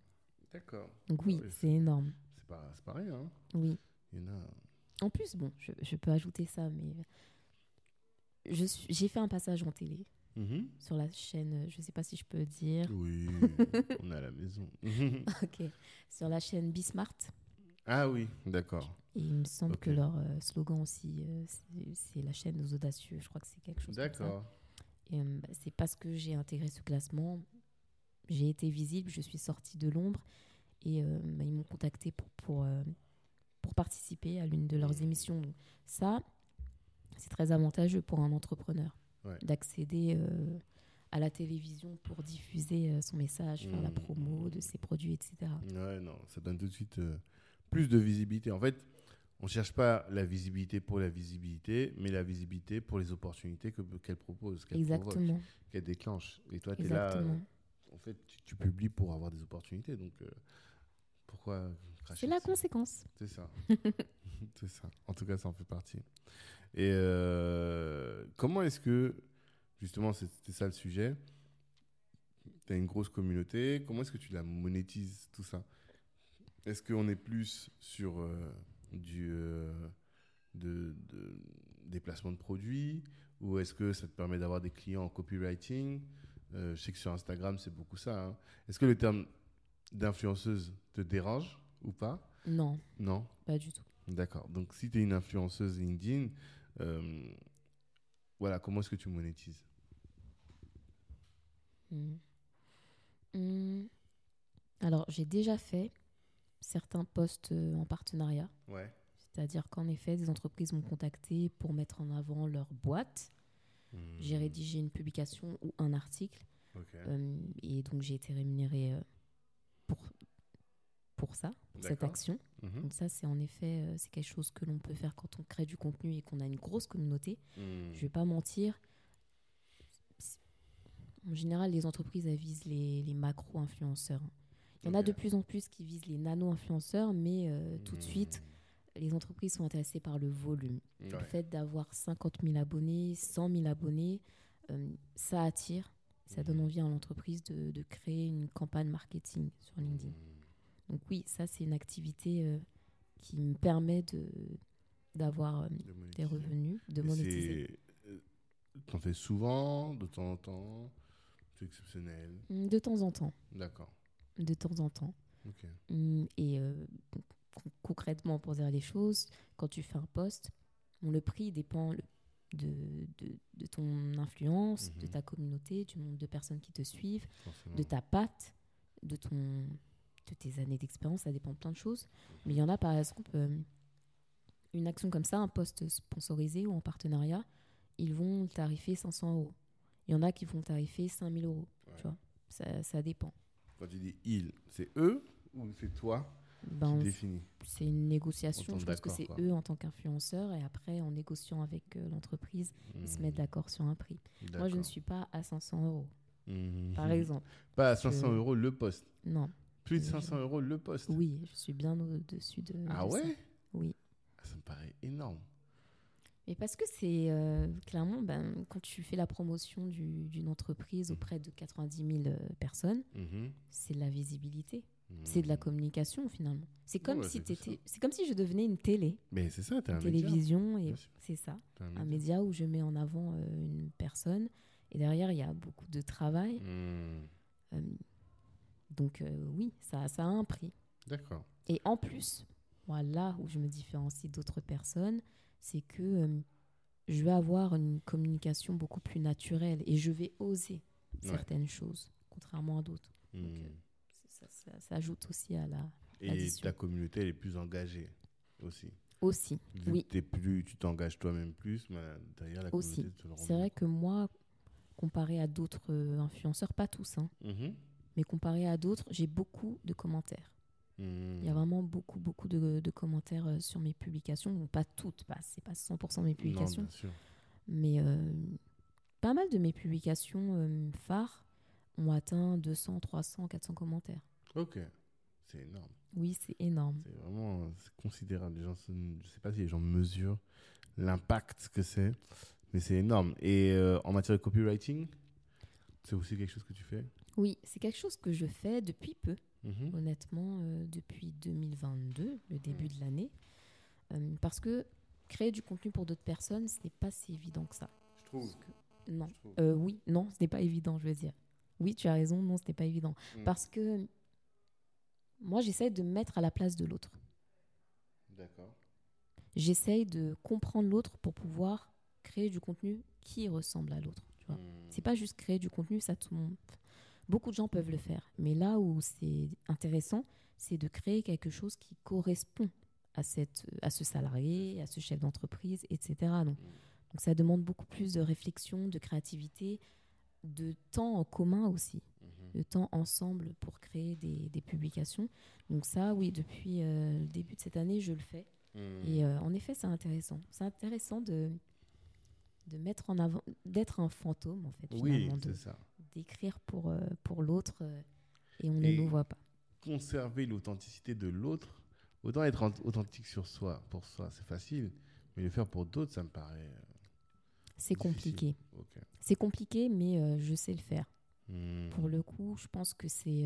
D'accord. Donc oui, Ah ouais, c'est énorme. C'est pas, pas rien. Hein. Oui. Il y en a. En plus, bon, je, je peux ajouter ça, mais j'ai fait un passage en télé Mhm. sur la chaîne, je sais pas si je peux dire, Oui, on est à la maison. ok, sur la chaîne Bismart. ah oui, d'accord. Et il me semble que leur euh, slogan aussi, euh, c'est- la chaîne aux audacieux. Je crois que c'est quelque chose. D'accord. Euh, bah, c'est parce que j'ai intégré ce classement, j'ai été visible, je suis sortie de l'ombre et euh, bah, ils m'ont contacté pour, pour, euh, pour participer à l'une de leurs émissions. Donc, ça, c'est très avantageux pour un entrepreneur Ouais. d'accéder à la télévision pour diffuser son message, faire la Mhm. promo de ses produits, etc. Ouais, non, ça donne tout de suite plus de visibilité. En fait, on cherche pas la visibilité pour la visibilité, mais la visibilité pour les opportunités que- qu'elle propose, qu'elle provoque, qu'elle déclenche. Et toi, tu es là, euh, en fait, tu, tu publies pour avoir des opportunités. Donc, euh, pourquoi cracher C'est la conséquence. C'est ça. c'est ça. En tout cas, ça en fait partie. Et euh, comment est-ce que, justement, c'était ça le sujet, tu as une grosse communauté, comment est-ce que tu la monétises, tout ça? Est-ce qu'on est plus sur euh, du euh, de, de- des placements de produits ou est-ce que ça te permet d'avoir des clients en copywriting? Euh, Je sais que sur Instagram, c'est beaucoup ça. hein. Est-ce que le terme d'influenceuse te dérange ou pas? Non, Non? Pas du tout. D'accord. Donc, si tu es une influenceuse LinkedIn, euh, voilà, comment est-ce que tu monétises? Hmm. Hmm. Alors, j'ai déjà fait certains postes euh, en partenariat. Ouais. C'est-à-dire qu'en effet, des entreprises m'ont contacté pour mettre en avant leur boîte. J'ai rédigé une publication ou un article. Euh, et donc, j'ai été rémunérée euh, pour, pour ça, pour cette action. Mhm. Donc ça, c'est en effet, c'est quelque chose que l'on peut faire quand on crée du contenu et qu'on a une grosse communauté. Mhm. Je vais pas mentir. En général, les entreprises, elles visent les, les macro-influenceurs. Il y en a de plus en plus qui visent les nano-influenceurs, mais euh, tout de suite, les entreprises sont intéressées par le volume. Le fait d'avoir 50 000 abonnés, 100 000 abonnés, euh, ça attire, ça donne Mhm. envie à l'entreprise de, de créer une campagne marketing sur LinkedIn. Mhm. Donc oui, ça, c'est une activité euh, qui me permet de d'avoir euh, De des revenus, de Et monétiser. T'en fais souvent, de temps en temps? C'est exceptionnel. De temps en temps. D'accord. De temps en temps. Mm, Et euh, con- concrètement, pour dire les choses, quand tu fais un poste, bon, le prix dépend le- de, de, de ton influence, de Mhm. ta communauté, du nombre de personnes qui te suivent, Forcément. de ta patte, de, ton, de tes années d'expérience, ça dépend de plein de choses. Mais il y en a par exemple, euh, une action comme ça, un poste sponsorisé ou en partenariat, ils vont tarifer 500 euros. Il y en a qui vont tarifer 5000 euros. Ouais. Tu vois, ça, ça dépend. Quand tu dis ils, c'est eux ou c'est toi Ben, qui définis c'est une négociation. On Je pense que c'est eux en tant qu'influenceurs et après, en négociant avec euh, l'entreprise, ils se mettent d'accord sur un prix. Moi, je ne suis pas à 500 euros, Mhm. par exemple. Pas à 500 Je- euros le poste. Non. Plus de Je- 500 euros le poste. Oui, je suis bien au-dessus de. Ah de ça. ouais? Oui. Ah, Ça me paraît énorme. Mais parce que c'est euh, clairement, ben, quand tu fais la promotion du- d'une entreprise Mhm. auprès de 90 000 euh, personnes, Mhm. c'est de la visibilité. C'est de la communication finalement. C'est comme Ouais, si c'est comme si je devenais une télé, Mais c'est ça, une média. télévision et c'est ça, un un média. où je mets en avant euh, une personne et derrière il y a beaucoup de travail. Euh, donc oui, ça, ça a un prix. D'accord. Et en plus, moi, là où je me différencie d'autres personnes, c'est que euh, je vais avoir une communication beaucoup plus naturelle et je vais oser Ouais. certaines choses, contrairement à d'autres. Hmm. euh, Ça, ça- ça ajoute aussi à la... Et ta communauté, elle est plus engagée aussi. Aussi, Vu oui. que plus, tu t'engages toi-même plus, mais derrière la Aussi. communauté C'est vrai que moi, comparé à d'autres euh, influenceurs, pas tous, hein. Mhm. mais comparé à d'autres, j'ai beaucoup de commentaires. Hmm. Il y a vraiment beaucoup, beaucoup de, de commentaires euh, sur mes publications. Bon, pas toutes, pas, c'est pas 100% de mes Non, publications, bien sûr. mais euh, pas mal de mes publications euh, phares ont atteint 200, 300, 400 commentaires. Ok. C'est énorme. Oui, c'est énorme. C'est vraiment considérable. Les gens, je sais pas si les gens mesurent l'impact que c'est, mais c'est énorme. Et euh, en matière de copywriting, c'est aussi quelque chose que tu fais? Oui, c'est quelque chose que je fais depuis peu, Mhm. honnêtement, euh, depuis 2022, le début Hmm. de l'année. Euh, parce que créer du contenu pour d'autres personnes, ce n'est pas si évident que ça. Je trouve. Non. Je trouve. Euh, oui, non, ce n'est pas évident, je veux dire. Oui, tu as raison, non, ce n'est pas évident. Mm. Parce que moi, j'essaie de me mettre à la place de l'autre. D'accord. J'essaye de comprendre l'autre pour pouvoir créer du contenu qui ressemble à l'autre. tu vois. C'est pas juste créer du contenu, ça tout le monde. Beaucoup de gens peuvent le faire. Mais là où c'est intéressant, c'est de créer quelque chose qui correspond à, cette, à ce salarié, à ce chef d'entreprise, etc. Donc, donc ça demande beaucoup plus de réflexion, de créativité, de temps en commun aussi, Mhm. de temps ensemble pour créer des, des publications. Donc ça, oui, depuis euh, le début de cette année, je le fais. Hmm. Et euh, en effet, c'est intéressant. C'est intéressant de, de mettre en avant, d'être un fantôme, en fait, oui, c'est ça. D'écrire pour, euh, pour l'autre euh, et on Et- ne nous voit pas. Conserver l'authenticité de l'autre, autant être authentique sur soi, pour soi, c'est facile, mais le faire pour d'autres, ça me paraît. euh, C'est compliqué. C'est compliqué, mais euh, je sais le faire. Hmm. Pour le coup, je pense que c'est.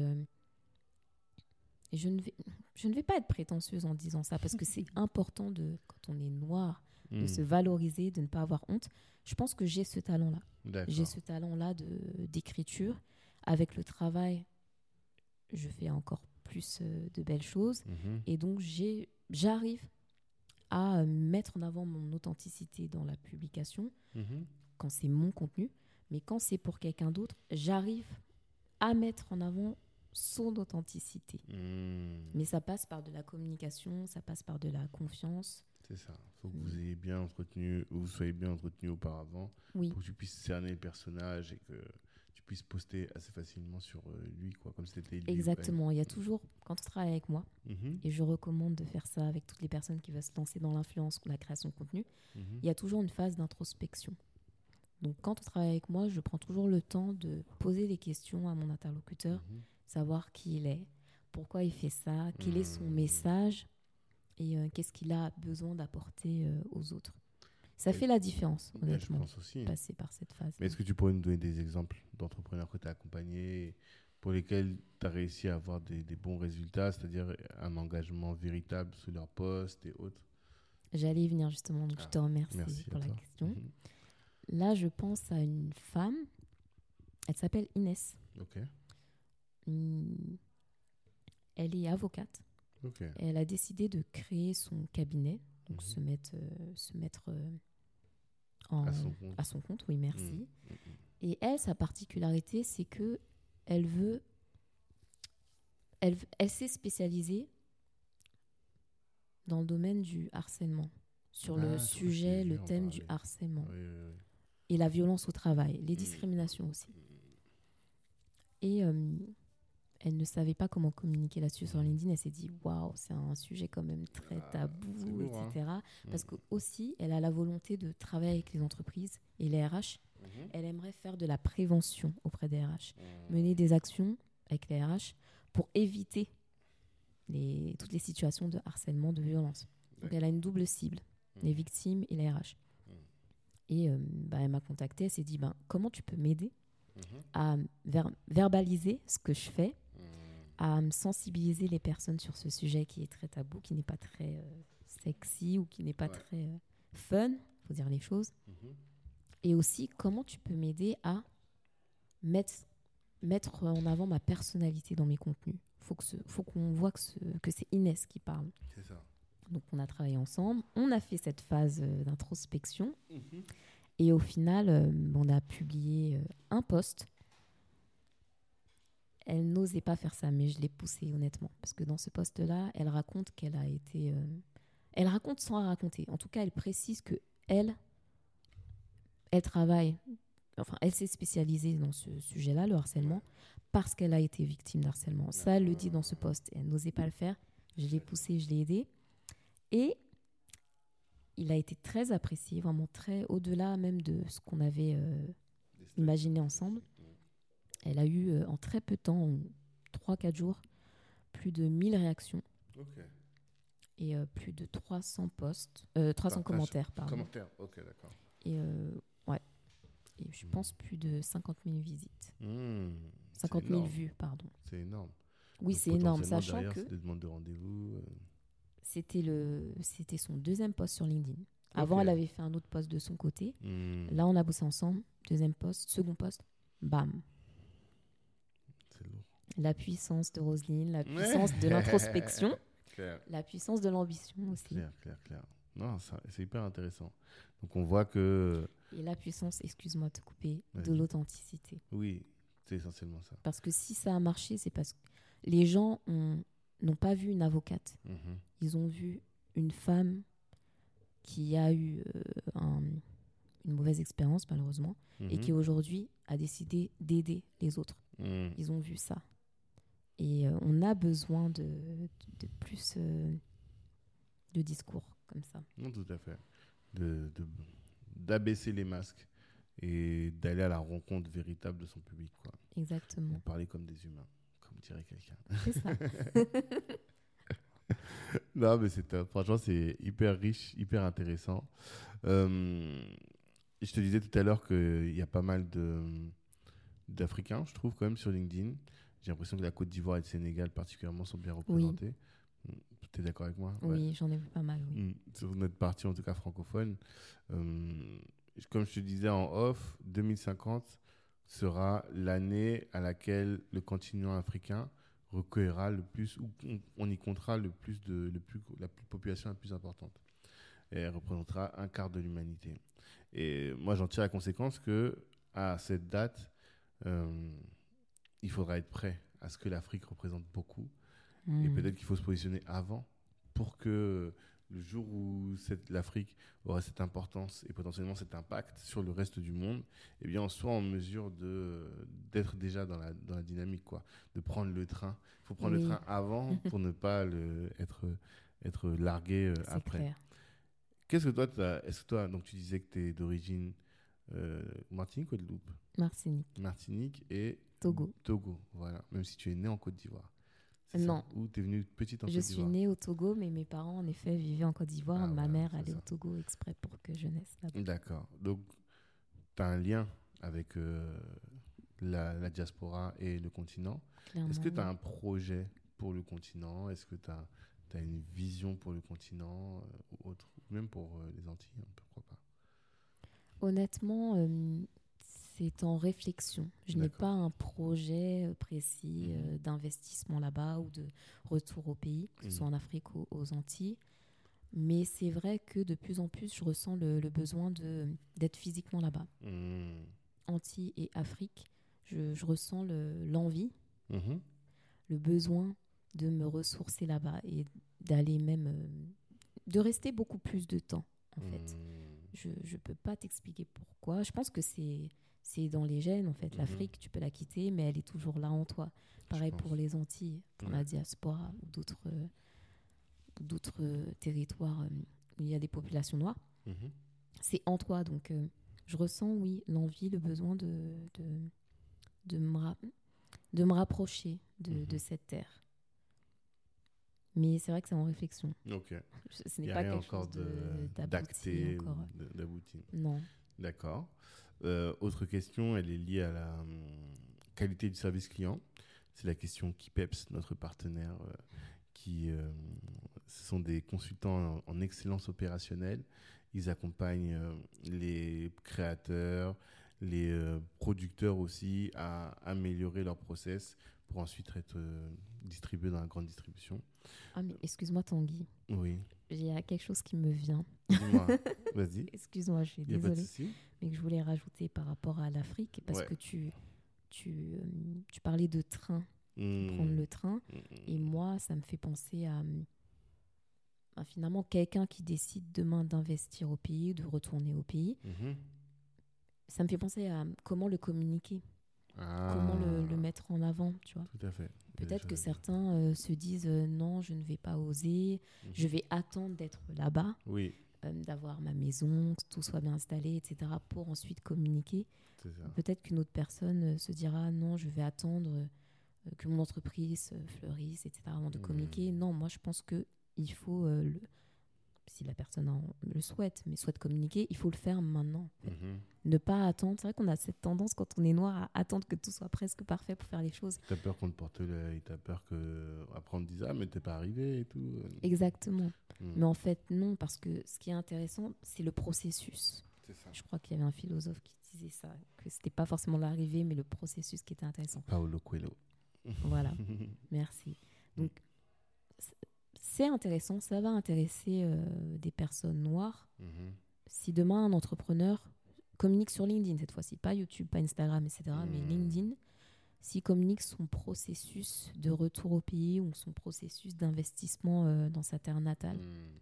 je ne, vais, je ne vais pas être prétentieuse en disant ça, parce que c'est important, de, quand on est noir, de Hmm. se valoriser, de ne pas avoir honte. Je pense que j'ai ce talent-là. J'ai ce talent-là de- d'écriture. Avec le travail, je fais encore plus euh, de belles choses. Mhm. Et donc, j'ai- j'arrive à euh, mettre en avant mon authenticité dans la publication Mhm. quand c'est mon contenu. Mais quand c'est pour quelqu'un d'autre, j'arrive à mettre en avant son authenticité. Hmm. Mais ça passe par de la communication, ça passe par de la confiance. C'est ça. Il faut que vous Mm. ayez bien entretenu, vous soyez bien entretenu auparavant, Oui, pour que tu puisses cerner le personnage et que tu puisses poster assez facilement sur euh, lui, quoi, comme c'était lui. exactement. Il y a toujours, quand on travaille avec moi. Mhm. et je recommande de faire ça avec toutes les personnes qui veulent se lancer dans l'influence ou la création de contenu, Mhm. il y a toujours une phase d'introspection. Donc quand on travaille avec moi, je prends toujours le temps de poser les questions à mon interlocuteur, Mhm. savoir qui il est, pourquoi il fait ça, quel est son Mhm. message et euh, qu'est-ce qu'il a besoin d'apporter euh, aux autres. Ça fait la différence, Ouais, je honnêtement, pense aussi. passer par cette phase. Mais est-ce que tu pourrais nous donner des exemples d'entrepreneurs que tu as accompagnés pour lesquels tu as réussi à avoir des, des bons résultats, c'est-à-dire un engagement véritable sous leur poste et autres? J'allais y venir justement, donc Ah, je te remercie Merci pour la question. Mhm. Là, je pense à une femme, elle s'appelle Inès. Ok, Hum, Elle est avocate. Elle a décidé de créer son cabinet, donc Mhm. se mettre, euh, se mettre euh, en, À son compte. à son compte, oui, merci. Mhm. Mhm. Et elle, sa particularité, c'est que elle veut, elle, elle s'est spécialisée dans le domaine du harcèlement, sur Ah, le que sujet, le thème du harcèlement Oui, oui, oui. et la violence au travail, les discriminations aussi. Et euh, elle ne savait pas comment communiquer là-dessus sur Mhm. LinkedIn. Elle s'est dit, waouh, c'est un sujet quand même très Ah, tabou, hein. etc. Parce Mhm. que aussi, elle a la volonté de travailler avec les entreprises et les RH. Mhm. Elle aimerait faire de la prévention auprès des RH, Mhm. mener des actions avec les RH pour éviter les, toutes les situations de harcèlement, de violence. Donc elle a une double cible, les victimes et les RH. Et euh, bah, elle m'a contactée, elle s'est dit, ben, comment tu peux m'aider Mhm. à ver- verbaliser ce que je fais. À sensibiliser les personnes sur ce sujet qui est très tabou, qui n'est pas très euh, sexy ou qui n'est pas Ouais. très euh, fun, faut dire les choses. Mhm. Et aussi, comment tu peux m'aider à mettre, mettre en avant ma personnalité dans mes contenus? Faut que ce- faut qu'on voit que, ce- que c'est Inès qui parle. C'est ça. Donc, on a travaillé ensemble. On a fait cette phase euh, d'introspection. Mhm. Et au final, euh, on a publié un post. Elle n'osait pas faire ça, mais je l'ai poussée honnêtement. Parce que dans ce post-là, elle raconte qu'elle a été. euh, elle raconte sans raconter. En tout cas, elle précise que elle, elle travaille. Enfin, elle s'est spécialisée dans ce sujet-là, le harcèlement, parce qu'elle a été victime d'harcèlement. Ça, elle le dit dans ce post. Elle n'osait pas le faire. Je l'ai poussée, je l'ai aidée. Et il a été très apprécié, vraiment très au-delà même de ce qu'on avait euh, imaginé ensemble. Elle a eu euh, en très peu de temps, en 3-4 jours, plus de 1000 réactions Ok. et euh, plus de 300 posts, euh, 300 Partage. commentaires, pardon. Commentaire. Ok, d'accord. Et euh, ouais. Et je pense plus de 50 000 visites. Hmm, c'est 50 000 énorme. vues, pardon. C'est énorme. Oui, c'est énorme, sachant derrière, que des demandes de rendez-vous. euh, c'était le, c'était son deuxième post sur LinkedIn. Avant, elle avait fait un autre post de son côté. hmm, Là, on a bossé ensemble. Deuxième post, second post, bam. La puissance de Roselyne, la puissance de l'introspection, Claire, la puissance de l'ambition aussi. clair, clair, clair. Non, c'est hyper intéressant. Donc on voit que, Et la puissance, excuse-moi de te couper, de l'authenticité. oui, c'est essentiellement ça. Parce que si ça a marché, c'est parce que les gens ont- n'ont pas vu une avocate. Mhm. Ils ont vu une femme qui a eu euh, un- une mauvaise expérience, malheureusement, et Mhm. qui aujourd'hui a décidé d'aider les autres. Mhm. Ils ont vu ça. Et euh, on a besoin de, de, de plus euh, de discours comme ça. Non, tout à fait. De- D'abaisser les masques et d'aller à la rencontre véritable de son public. Quoi. Exactement. De parler comme des humains, comme dirait quelqu'un. C'est ça. non, mais c'est top. Franchement, c'est hyper riche, hyper intéressant. Euh, je te disais tout à l'heure qu'il y a pas mal d'Africains, je trouve, quand même, sur LinkedIn. J'ai l'impression que la Côte d'Ivoire et le Sénégal, particulièrement, sont bien représentés. Tu es d'accord avec moi? Ouais. Oui, j'en ai vu pas mal, oui. Mm, sur notre partie en tout cas francophone. Euh, comme je te disais en off, 2050 sera l'année à laquelle le continent africain recueillera le plus, ou on, on y comptera le plus de le plus, la plus- population la plus importante. Et elle représentera un quart de l'humanité. Et moi, j'en tire la conséquence que à cette date, euh, il faudra être prêt à ce que l'Afrique représente beaucoup et Mm. peut-être qu'il faut se positionner avant pour que le jour où l'Afrique aura cette importance et potentiellement cet impact sur le reste du monde, eh bien, on soit en mesure d'être déjà dans la, dans la dynamique, quoi, de prendre le train. Il faut prendre Oui. le train avant pour ne pas le, être, être largué euh, après. Qu'est-ce que toi, est-ce que toi, donc tu disais que tu es d'origine euh, Martinique ou Guadeloupe? Martinique, Martinique et Togo. Togo, voilà. Même si tu es né en Côte d'Ivoire. Non. Ou tu es venue petite en Je Côte suis d'Ivoire née au Togo, mais mes parents, en effet, vivaient en Côte d'Ivoire. Ah, Ma voilà, mère allait ça. au Togo exprès pour que je naisse là-bas. D'accord. Donc, tu as un lien avec euh, la, la diaspora et le continent. Est-ce que tu as un projet pour le continent? Est-ce que tu as, une vision pour le continent euh, ou autre? Même pour euh, les Antilles, pourquoi pas Honnêtement, c'est en réflexion. Je n'ai pas un projet euh, précis Mhm. euh, d'investissement là-bas ou de retour au pays, que ce Mhm. soit en Afrique ou aux Antilles. Mais c'est vrai que de plus en plus, je ressens le, le besoin d'être physiquement là-bas. Hmm. Antilles et Afrique, je, je ressens le- l'envie, Mhm. le besoin de me ressourcer là-bas et d'aller même. euh, de rester beaucoup plus de temps, en fait. Je ne peux pas t'expliquer pourquoi. Je pense que c'est c'est dans les gènes, en fait. Mhm. L'Afrique, tu peux la quitter, mais elle est toujours là en toi. Pareil pour les Antilles, pour la diaspora ou d'autres euh, d'autres euh, territoires euh, où il y a des populations noires. Mhm. C'est en toi. Donc, euh, je ressens, oui, l'envie, le besoin de, de, de, me, de me rapprocher de, Mhm. de cette terre. Mais c'est vrai que c'est en réflexion. Ok. Ce n'est pas quelque encore chose d'acté d'abouti. Non. D'accord. Euh, autre question, elle est liée à la hum, qualité du service client. c'est la question Kipeps, notre partenaire, euh, qui euh, ce sont des consultants en, en excellence opérationnelle. Ils accompagnent les créateurs, les producteurs aussi à améliorer leur process pour ensuite être distribués dans la grande distribution. Ah, mais excuse-moi, Tanguy. Oui, Il y a quelque chose qui me vient. dis-moi, vas-y. Excuse-moi, je suis désolée. Mais que je voulais rajouter par rapport à l'Afrique, parce Ouais. que tu, tu, euh, tu parlais de train, Hmm. prendre le train. Hmm. Et moi, ça me fait penser à, à finalement quelqu'un qui décide demain d'investir au pays, de retourner au pays. Mhm. Ça me fait penser à comment le communiquer, Ah, comment le, le mettre en avant, tu vois. Tout à fait. Peut-être que Je- certains euh, se disent euh, non, je ne vais pas oser, Mhm. je vais attendre d'être là-bas, Oui, euh, d'avoir ma maison, que tout soit bien installé, etc., pour ensuite communiquer. Peut-être qu'une autre personne euh, se dira non, je vais attendre euh, que mon entreprise euh, fleurisse, etc., avant de Mhm. communiquer. Non, moi je pense que il faut, euh, le- si la personne en- le souhaite, mais souhaite communiquer, il faut le faire maintenant. en fait. Mhm. Ne pas attendre. C'est vrai qu'on a cette tendance quand on est noir à attendre que tout soit presque parfait pour faire les choses. T'as peur qu'on te porte l'œil, t'as peur que après on te dise ah mais t'es pas arrivé et tout. Exactement. Mhm. Mais en fait, non, parce que ce qui est intéressant, c'est le processus. Ça. Je crois qu'il y avait un philosophe qui disait ça, que c'était pas forcément l'arrivée, mais le processus qui était intéressant. Paolo Coelho. Voilà. Merci. Donc, c- c'est intéressant, ça va intéresser euh, des personnes noires. Mhm. Si demain un entrepreneur communique sur LinkedIn cette fois-ci, pas YouTube, pas Instagram, etc., mais Hmm. LinkedIn, s'il communique son processus de retour au pays ou son processus d'investissement euh, dans sa terre natale, Mhm.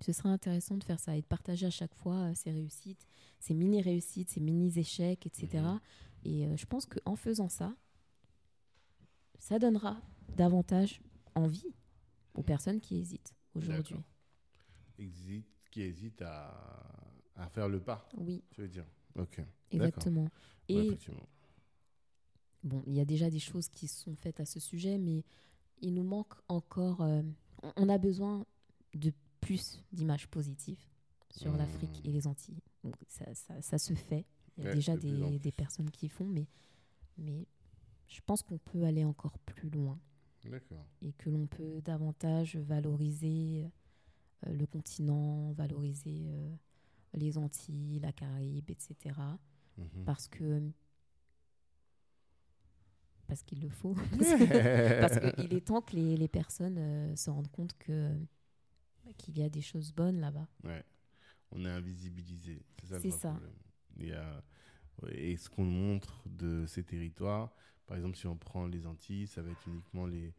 ce serait intéressant de faire ça et de partager à chaque fois euh, ses réussites, ses mini-réussites, ses mini-échecs, etc. Mhm. Et euh, je pense qu'en faisant ça, ça donnera davantage envie aux personnes qui hésitent aujourd'hui. Qui hésite à, à faire le pas, Oui, tu veux dire. Ok. exactement. Ouais, Et effectivement. bon, il y a déjà des choses qui sont faites à ce sujet, mais il nous manque encore. euh, on- a besoin de plus d'images positives sur Mhm. l'Afrique et les Antilles. Donc, ça, ça- ça se fait. Il y a Ouais, déjà de des, personnes qui font, mais, mais je pense qu'on peut aller encore plus loin. Et que l'on peut davantage valoriser euh, le continent, valoriser euh, les Antilles, la Caraïbe, etc. Mhm. Parce que parce qu'il le faut. parce qu'il est temps que les, les personnes euh, se rendent compte que qu'il y a des choses bonnes là-bas. Ouais. On est invisibilisé. C'est ça le ça. problème. Il y a... Et ce qu'on montre de ces territoires, par exemple, si on prend les Antilles, ça va être uniquement les,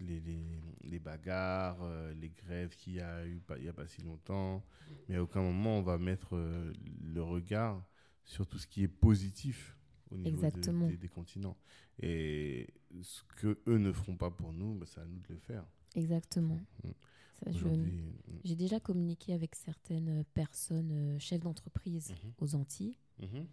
les, les, les bagarres, euh, les grèves qu'il y a eu pas- il n'y a pas si longtemps. Mais à aucun moment, on va mettre euh, le regard sur tout ce qui est positif au niveau de- des, des continents. Et ce que eux ne feront pas pour nous, bah, c'est à nous de le faire. Exactement. Mm. Mm, J'ai déjà communiqué avec certaines personnes, euh, chefs d'entreprise Mhm. aux Antilles. mhm,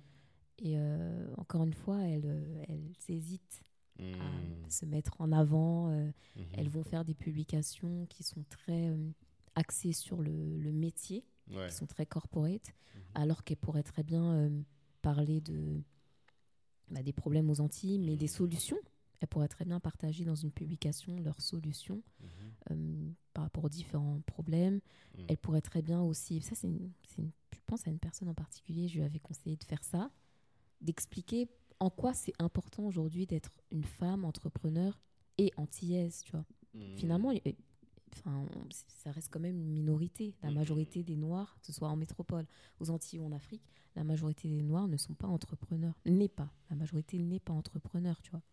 Et euh, encore une fois, elles, euh, elles hésitent à mm, se mettre en avant. euh, mhm. Elles vont faire des publications qui sont très euh, axées sur le, le métier, Ouais. qui sont très corporate, Mhm. alors qu'elles pourraient très bien parler de, bah, des problèmes aux Antilles, mais des solutions. Elles pourraient très bien partager dans une publication leurs solutions Mhm. par rapport aux différents problèmes. Mm. Elles pourraient très bien aussi, ça c'est je pense à une personne en particulier, je lui avais conseillé de faire ça, d'expliquer en quoi c'est important aujourd'hui d'être une femme entrepreneur et antillaise, tu vois. Mm. Finalement, enfin, ça reste quand même une minorité. La Mhm. majorité des Noirs, que ce soit en métropole, aux Antilles ou en Afrique, la majorité des Noirs ne sont pas entrepreneurs. N'est pas. La majorité n'est pas entrepreneur, tu vois.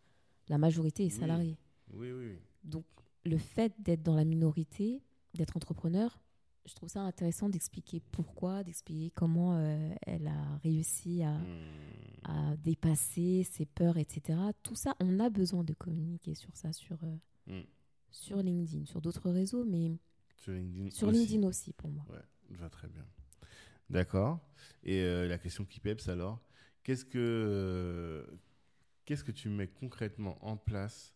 La majorité est salariée. Oui, oui, oui. Donc, le fait d'être dans la minorité, d'être entrepreneur, je trouve ça intéressant d'expliquer pourquoi, d'expliquer comment euh, elle a réussi à, Mm. à dépasser ses peurs, etc. Tout ça, on a besoin de communiquer sur ça, sur, euh, Mm. sur LinkedIn, sur d'autres réseaux, mais Sur LinkedIn sur aussi. LinkedIn aussi pour moi. Ouais, je vois très bien. D'accord. Et euh, la question qui peps alors, qu'est-ce que qu'est-ce que tu mets concrètement en place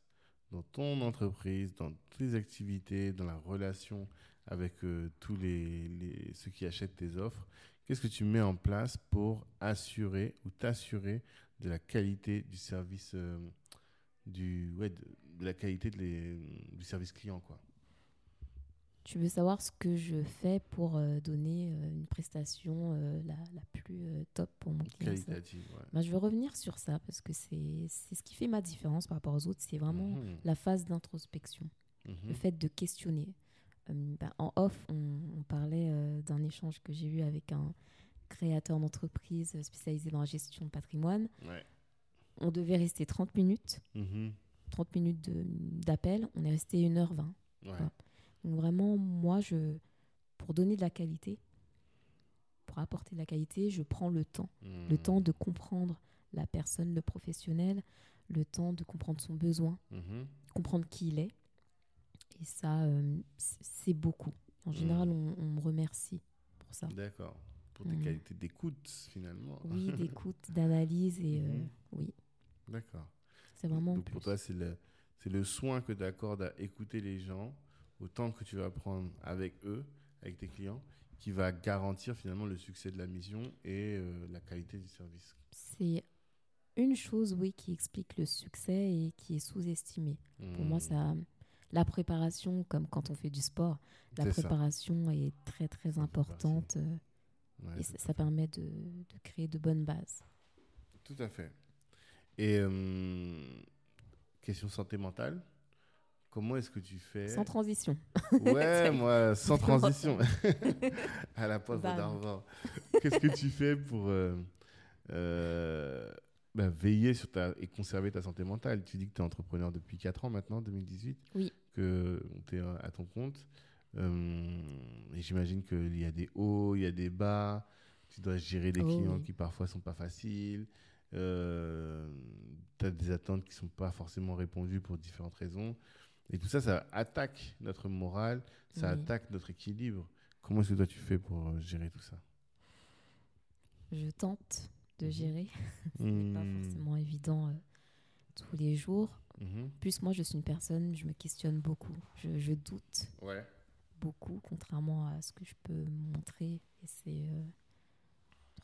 dans ton entreprise, dans tes activités, dans la relation avec euh, tous les, les- ceux qui achètent tes offres Qu'est-ce que tu mets en place pour assurer ou t'assurer de la qualité du service euh, du, ouais, de, de la qualité de les- du service client, quoi? Tu veux savoir ce que je fais pour euh, donner une prestation la, la plus top pour mon client Qualitative, ouais. Ben, Je veux revenir sur ça parce que c'est c'est ce qui fait ma différence par rapport aux autres. C'est vraiment Mhm, la phase d'introspection, le mhm. fait de questionner. Euh, ben, en off, on, on parlait euh, d'un échange que j'ai eu avec un créateur d'entreprise spécialisé dans la gestion de patrimoine. Ouais. On devait rester 30 minutes, Mhm. 30 minutes de- d'appel. On est resté 1h20. Ouais. Ouais. Donc vraiment, moi, je, pour donner de la qualité, pour apporter de la qualité, je prends le temps. Le Mhm. temps de comprendre la personne, le professionnel, le temps de comprendre son besoin, Mhm. comprendre qui il est. Et ça, euh, c'est beaucoup. En général, Mhm. on, on me remercie pour ça. D'accord. Pour tes Mhm. qualités d'écoute, finalement. Oui, d'écoute, d'analyse et euh, Mhm. oui, D'accord. c'est vraiment Donc plus. pour toi, c'est le, c'est le soin que tu accordes à écouter les gens, au temps que tu vas prendre avec eux, avec tes clients, qui va garantir finalement le succès de la mission et euh, la qualité du service. C'est une chose, oui, qui explique le succès et qui est sous-estimée. Pour moi, Mhm. ça, la préparation, comme quand on fait du sport, la ça. préparation est très très importante euh, Ouais, et ça, permet de, de créer de bonnes bases. Tout à fait. Et euh, question santé mentale, comment est-ce que tu fais? Sans transition. Ouais, moi, sans transition. à la Bam. d'argent. Qu'est-ce que tu fais pour euh, euh, bah, veiller sur ta, et conserver ta santé mentale? Tu dis que tu es entrepreneur depuis 4 ans maintenant, 2018. Oui. Que tu es à ton compte. Euh, j'imagine qu'il y a des hauts, il y a des bas. Tu dois gérer des Oh, clients oui. qui parfois sont pas faciles. Euh, tu as des attentes qui sont pas forcément répondues pour différentes raisons. Et tout ça, ça attaque notre morale, ça Oui. attaque notre équilibre. Comment est-ce que toi tu fais pour euh, gérer tout ça? Je tente de Mhm. gérer. Ce n'est pas Hmm. forcément évident euh, tous les jours. Mhm. Plus moi, je suis une personne, je me questionne beaucoup. Je, je doute Ouais. beaucoup, contrairement à ce que je peux montrer, laisser,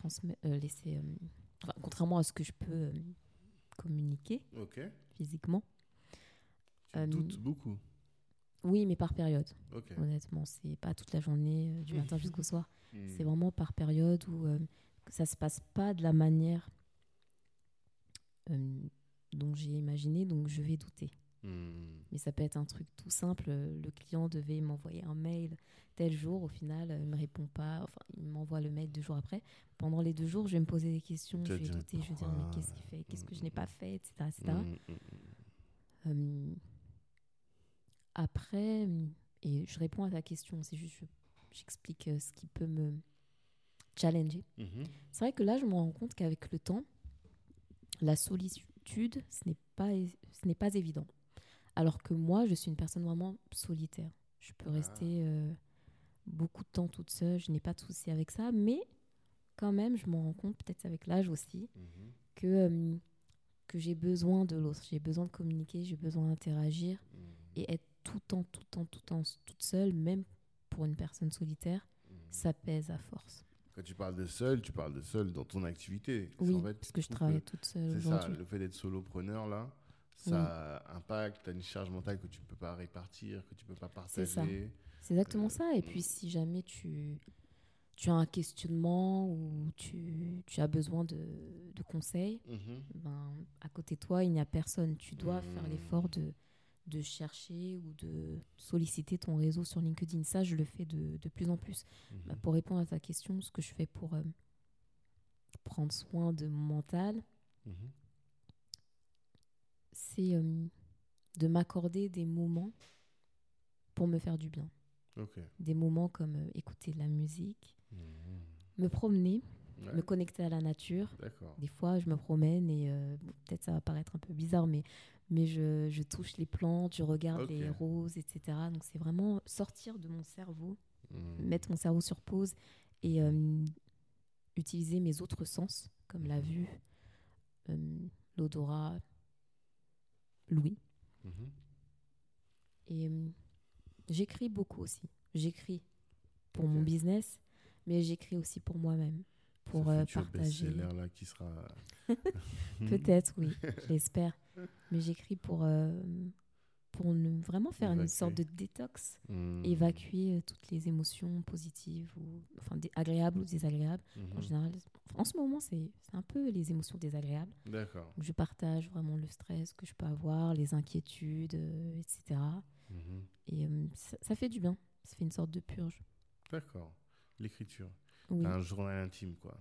euh, euh, laisser euh, enfin, contrairement à ce que je peux euh, communiquer physiquement. Tu doutes beaucoup. Oui, mais par période. Ok. Honnêtement, c'est pas toute la journée, du matin jusqu'au soir. Hmm. C'est vraiment par période où ça se passe pas de la manière dont j'ai imaginé, donc je vais douter. Hmm. Mais ça peut être un truc tout simple. euh, Le client devait m'envoyer un mail tel jour. Au final, euh, il me répond pas. Enfin, il m'envoie le mail deux jours après. Pendant les deux jours, je vais me poser des questions. Je vais douter. Je vais dire, mais qu'est-ce qu'il fait Qu'est-ce que je n'ai Mm, pas fait etc., etc. Hmm, hmm, hmm. Euh, après, euh, et je réponds à ta question. C'est juste, je- j'explique euh, ce qui peut me challenger. Mhm. C'est vrai que là, je me rends compte qu'avec le temps, la solitude, ce n'est pas, ce n'est pas évident. Alors que moi, je suis une personne vraiment solitaire. Je peux Ah. rester euh, beaucoup de temps toute seule, je n'ai pas de souci avec ça, mais quand même, je me rends compte, peut-être avec l'âge aussi, Mhm. que, euh, que j'ai besoin de l'autre. J'ai besoin de communiquer, j'ai besoin d'interagir Mhm. et être tout le temps, tout le temps, tout le temps toute seule, même pour une personne solitaire, Mhm. ça pèse à force. Quand tu parles de seul, tu parles de seul dans ton activité. Oui, En fait, parce que je travaille toute seule C'est ça, le fait d'être solopreneur, là, ça impacte, tu as une charge mentale que tu peux pas répartir, que tu peux pas C'est ça. partager. C'est exactement Euh, ça. Et puis, si jamais tu, tu as un questionnement ou tu, tu as besoin de, de conseils, Mhm. ben, à côté de toi, il n'y a personne. Tu dois faire Mhm. l'effort de, de chercher ou de solliciter ton réseau sur LinkedIn. Ça, je le fais de, de plus en plus. Bah, Mhm. pour répondre à ta question, ce que je fais pour euh, prendre soin de mon mental, Mhm. c'est euh, de m'accorder des moments pour me faire du bien. Des moments comme euh, écouter de la musique, Mhm. me promener, Ouais, me connecter à la nature. Des fois, je me promène et euh, peut-être ça va paraître un peu bizarre, mais, mais je, je touche les plantes, je regarde les roses, etc. Donc c'est vraiment sortir de mon cerveau, Mhm. mettre mon cerveau sur pause et euh, utiliser mes autres sens, comme la vue, euh, l'odorat, l'ouïe. Et euh, j'écris beaucoup aussi. J'écris pour mon business, mais j'écris aussi pour moi-même. pour partager. là qui sera. Peut-être, oui, j'espère. Mais j'écris pour, euh, pour ne- vraiment faire une sorte de détox, Hmm. évacuer euh, toutes les émotions positives, ou enfin agréables ou désagréables. En Mhm. général, en ce moment, c'est un peu les émotions désagréables. D'accord. Je partage vraiment le stress que je peux avoir, les inquiétudes, euh, etc. Mhm. Et euh, ça, ça fait du bien. Ça fait une sorte de purge. D'accord. L'écriture. Oui, Un journal intime, quoi.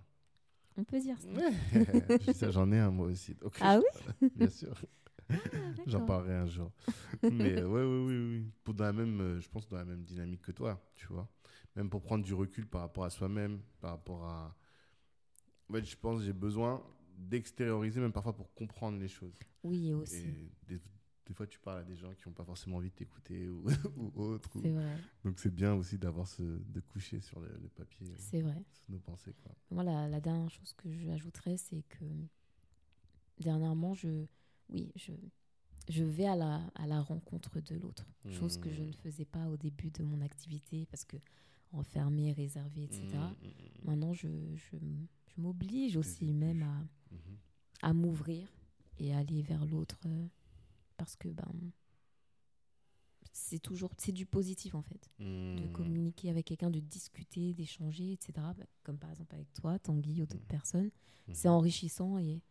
On peut dire ça. Ça, J'en ai un moi aussi. Ok, Ah oui? Bien sûr. Ah, J'en parlerai un jour. Mais ouais, ouais, oui, oui. Pour dans la même, euh, je pense dans la même dynamique que toi, tu vois. Même pour prendre du recul par rapport à soi-même, par rapport à. En fait, je pense j'ai besoin d'extérioriser, même parfois pour comprendre les choses. Oui, aussi. Et des, fois, tu parles à des gens qui n'ont pas forcément envie de t'écouter ou, ou autre. ou- vrai, Donc, c'est bien aussi d'avoir ce, de coucher sur le, le papier, euh, c'est vrai. nos pensées, quoi. Moi, la, la dernière chose que j'ajouterais, c'est que dernièrement, je, oui, je, je vais à la, à la rencontre de l'autre. Chose que je Mmh. ne faisais pas au début de mon activité parce que enfermé, réservé, etc. Mm, mm, mm, Maintenant, je, je, je m'oblige aussi même à, à m'ouvrir et aller vers l'autre euh, parce que ben, c'est toujours c'est du positif en fait de Mm. communiquer avec quelqu'un, de discuter, d'échanger, etc. Bah, Comme par exemple avec toi, Tanguy ou d'autres Mhm. personnes. Mhm. C'est enrichissant et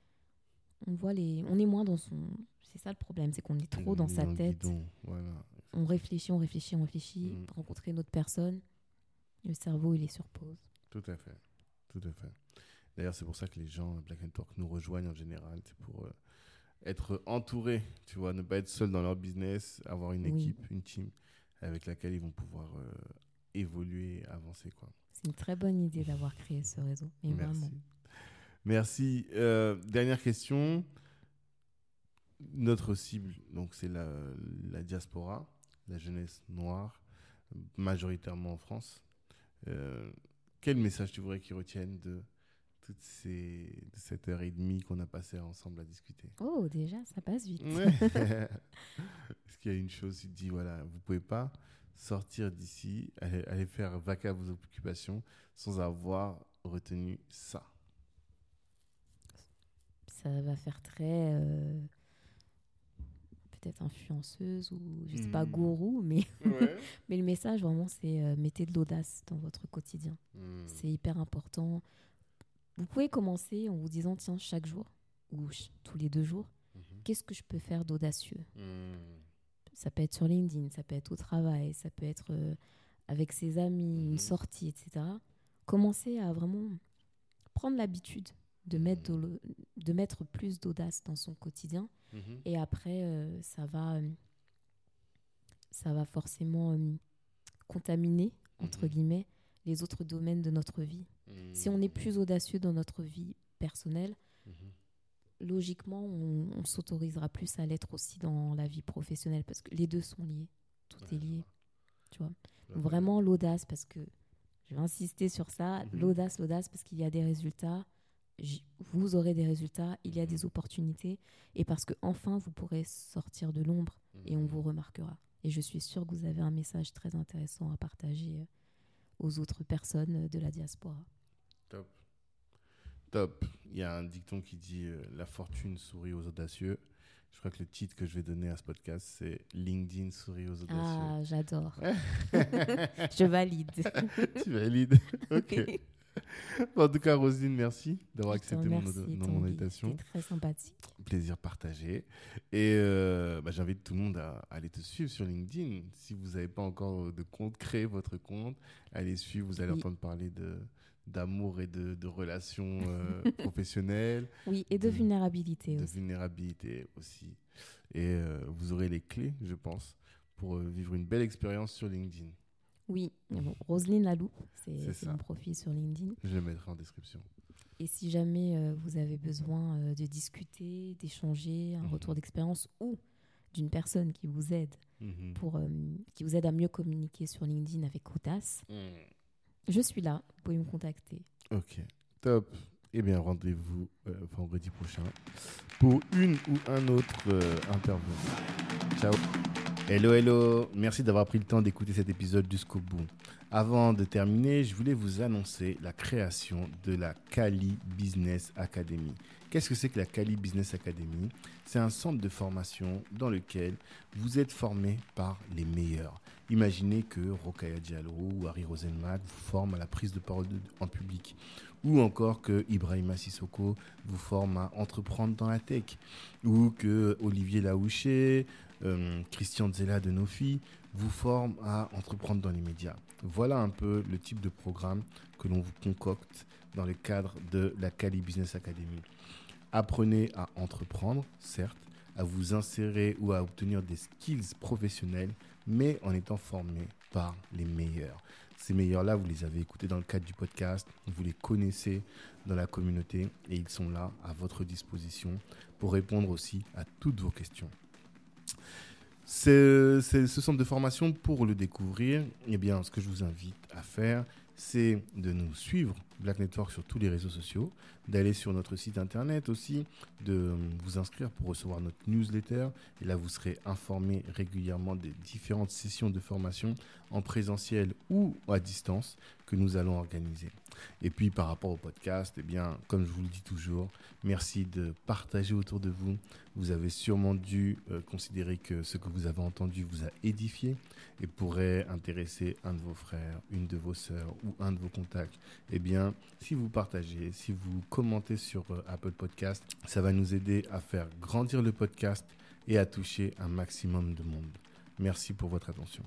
on voit les, on est moins dans son. C'est ça le problème, c'est qu'on est trop dans sa tête. Voilà. On réfléchit, on réfléchit, on réfléchit. Mhm. Rencontrer une autre personne, le cerveau il est sur pause. Tout à fait. Tout à fait. D'ailleurs, c'est pour ça que les gens Black Network nous rejoignent en général. C'est pour euh, être entourés, tu vois, ne pas être seuls dans leur business, avoir une Oui. équipe, une team avec laquelle ils vont pouvoir euh, évoluer, avancer, quoi. C'est une très bonne idée d'avoir créé ce réseau. Mais Merci. vraiment. Merci. Euh, dernière question. Notre cible, donc c'est la, la diaspora, la jeunesse noire, majoritairement en France. Euh, quel message tu voudrais qu'ils retiennent de toutes ces cette heure et demie qu'on a passé ensemble à discuter Oh, déjà, ça passe vite. Ouais. Est-ce qu'il y a une chose, tu te dis, voilà, vous pouvez pas sortir d'ici, aller, aller faire à vos occupations sans avoir retenu ça? Ça va faire très euh, peut-être influenceuse ou je sais pas Hmm. gourou mais Ouais. mais le message vraiment c'est euh, mettez de l'audace dans votre quotidien Hmm. c'est hyper important vous pouvez commencer en vous disant tiens chaque jour ou tous les deux jours Mhm. qu'est-ce que je peux faire d'audacieux? Hmm. ça peut être sur LinkedIn ça peut être au travail ça peut être euh, avec ses amis Mhm. une sortie etc commencez à vraiment prendre l'habitude de mettre Mhm. de mettre plus d'audace dans son quotidien Mhm. et après, euh, ça va, euh, ça va forcément euh, contaminer entre Mhm. guillemets les autres domaines de notre vie. Si on est plus audacieux dans notre vie personnelle, Mhm. logiquement, on, on s'autorisera plus à l'être aussi dans la vie professionnelle parce que les deux sont liés. Tout Ouais, est lié. Tu vois. Vraiment l'audace parce que je vais insister sur ça. Mhm. L'audace, l'audace parce qu'il y a des résultats. Vous aurez des résultats, il y a Mhm. des opportunités et parce que enfin vous pourrez sortir de l'ombre et on Mhm. vous remarquera. Et je suis sûre que vous avez un message très intéressant à partager euh, aux autres personnes euh, de la diaspora. Top. Top. Il y a un dicton qui dit euh, La fortune sourit aux audacieux. Je crois que le titre que je vais donner à ce podcast, c'est LinkedIn sourit aux audacieux. Ah, j'adore. je valide. tu valides Ok. En tout cas, Rosine, merci d'avoir accepté mon, invitation. Très sympathique. Plaisir partagé. Et euh, bah, j'invite tout le monde à, à aller te suivre sur LinkedIn. Si vous n'avez pas encore de compte, créez votre compte. Allez suivre, vous allez Oui. entendre parler de d'amour et de, de relations euh, professionnelles, Oui, et de De- vulnérabilité de aussi. vulnérabilité aussi. Et euh, vous aurez les clés, je pense, pour vivre une belle expérience sur LinkedIn. Oui, bon, Roselyne Lalou, C'est mon profil sur LinkedIn. Je le mettrai en description. Et si jamais euh, vous avez besoin euh, de discuter, d'échanger, un Mhm. retour d'expérience ou d'une personne qui vous aide Mhm. pour euh, qui vous aide à mieux communiquer sur LinkedIn avec audace, Mm. je suis là. Vous pouvez me contacter. Ok, top. Eh bien, rendez-vous vendredi prochain pour une ou un autre interview. Ciao. Hello, hello. Merci d'avoir pris le temps d'écouter cet épisode jusqu'au bout. Avant de terminer, je voulais vous annoncer la création de la Cali Business Academy. Qu'est-ce que c'est que la Cali Business Academy? C'est un centre de formation dans lequel vous êtes formé par les meilleurs. Imaginez que Rokaya Diallo ou Harry Rosenmack vous forment à la prise de parole en public. Ou encore que Ibrahima Sissoko vous forme à entreprendre dans la tech. Ou que Olivier Laouché, euh, Christian Zella de Nofi vous forme à entreprendre dans les médias. Voilà un peu le type de programme que l'on vous concocte dans le cadre de la Cali Business Academy. Apprenez à entreprendre, certes, à vous insérer ou à obtenir des skills professionnels, mais en étant formé par les meilleurs. Ces meilleurs-là, vous les avez écoutés dans le cadre du podcast, vous les connaissez dans la communauté et ils sont là à votre disposition pour répondre aussi à toutes vos questions. Ce centre de formation pour le découvrir. Eh bien, ce que je vous invite à faire, c'est de nous suivre, Black Network, sur tous les réseaux sociaux, d'aller sur notre site internet aussi, de vous inscrire pour recevoir notre newsletter. Et là, vous serez informé régulièrement des différentes sessions de formation en présentiel ou à distance que nous allons organiser. Et puis par rapport au podcast, eh bien, comme je vous le dis toujours, merci de partager autour de vous. Vous avez sûrement dû euh, considérer que ce que vous avez entendu vous a édifié et pourrait intéresser un de vos frères, une de vos sœurs ou un de vos contacts. Eh bien, si vous partagez, si vous commentez sur euh, Apple Podcast, ça va nous aider à faire grandir le podcast et à toucher un maximum de monde. Merci pour votre attention.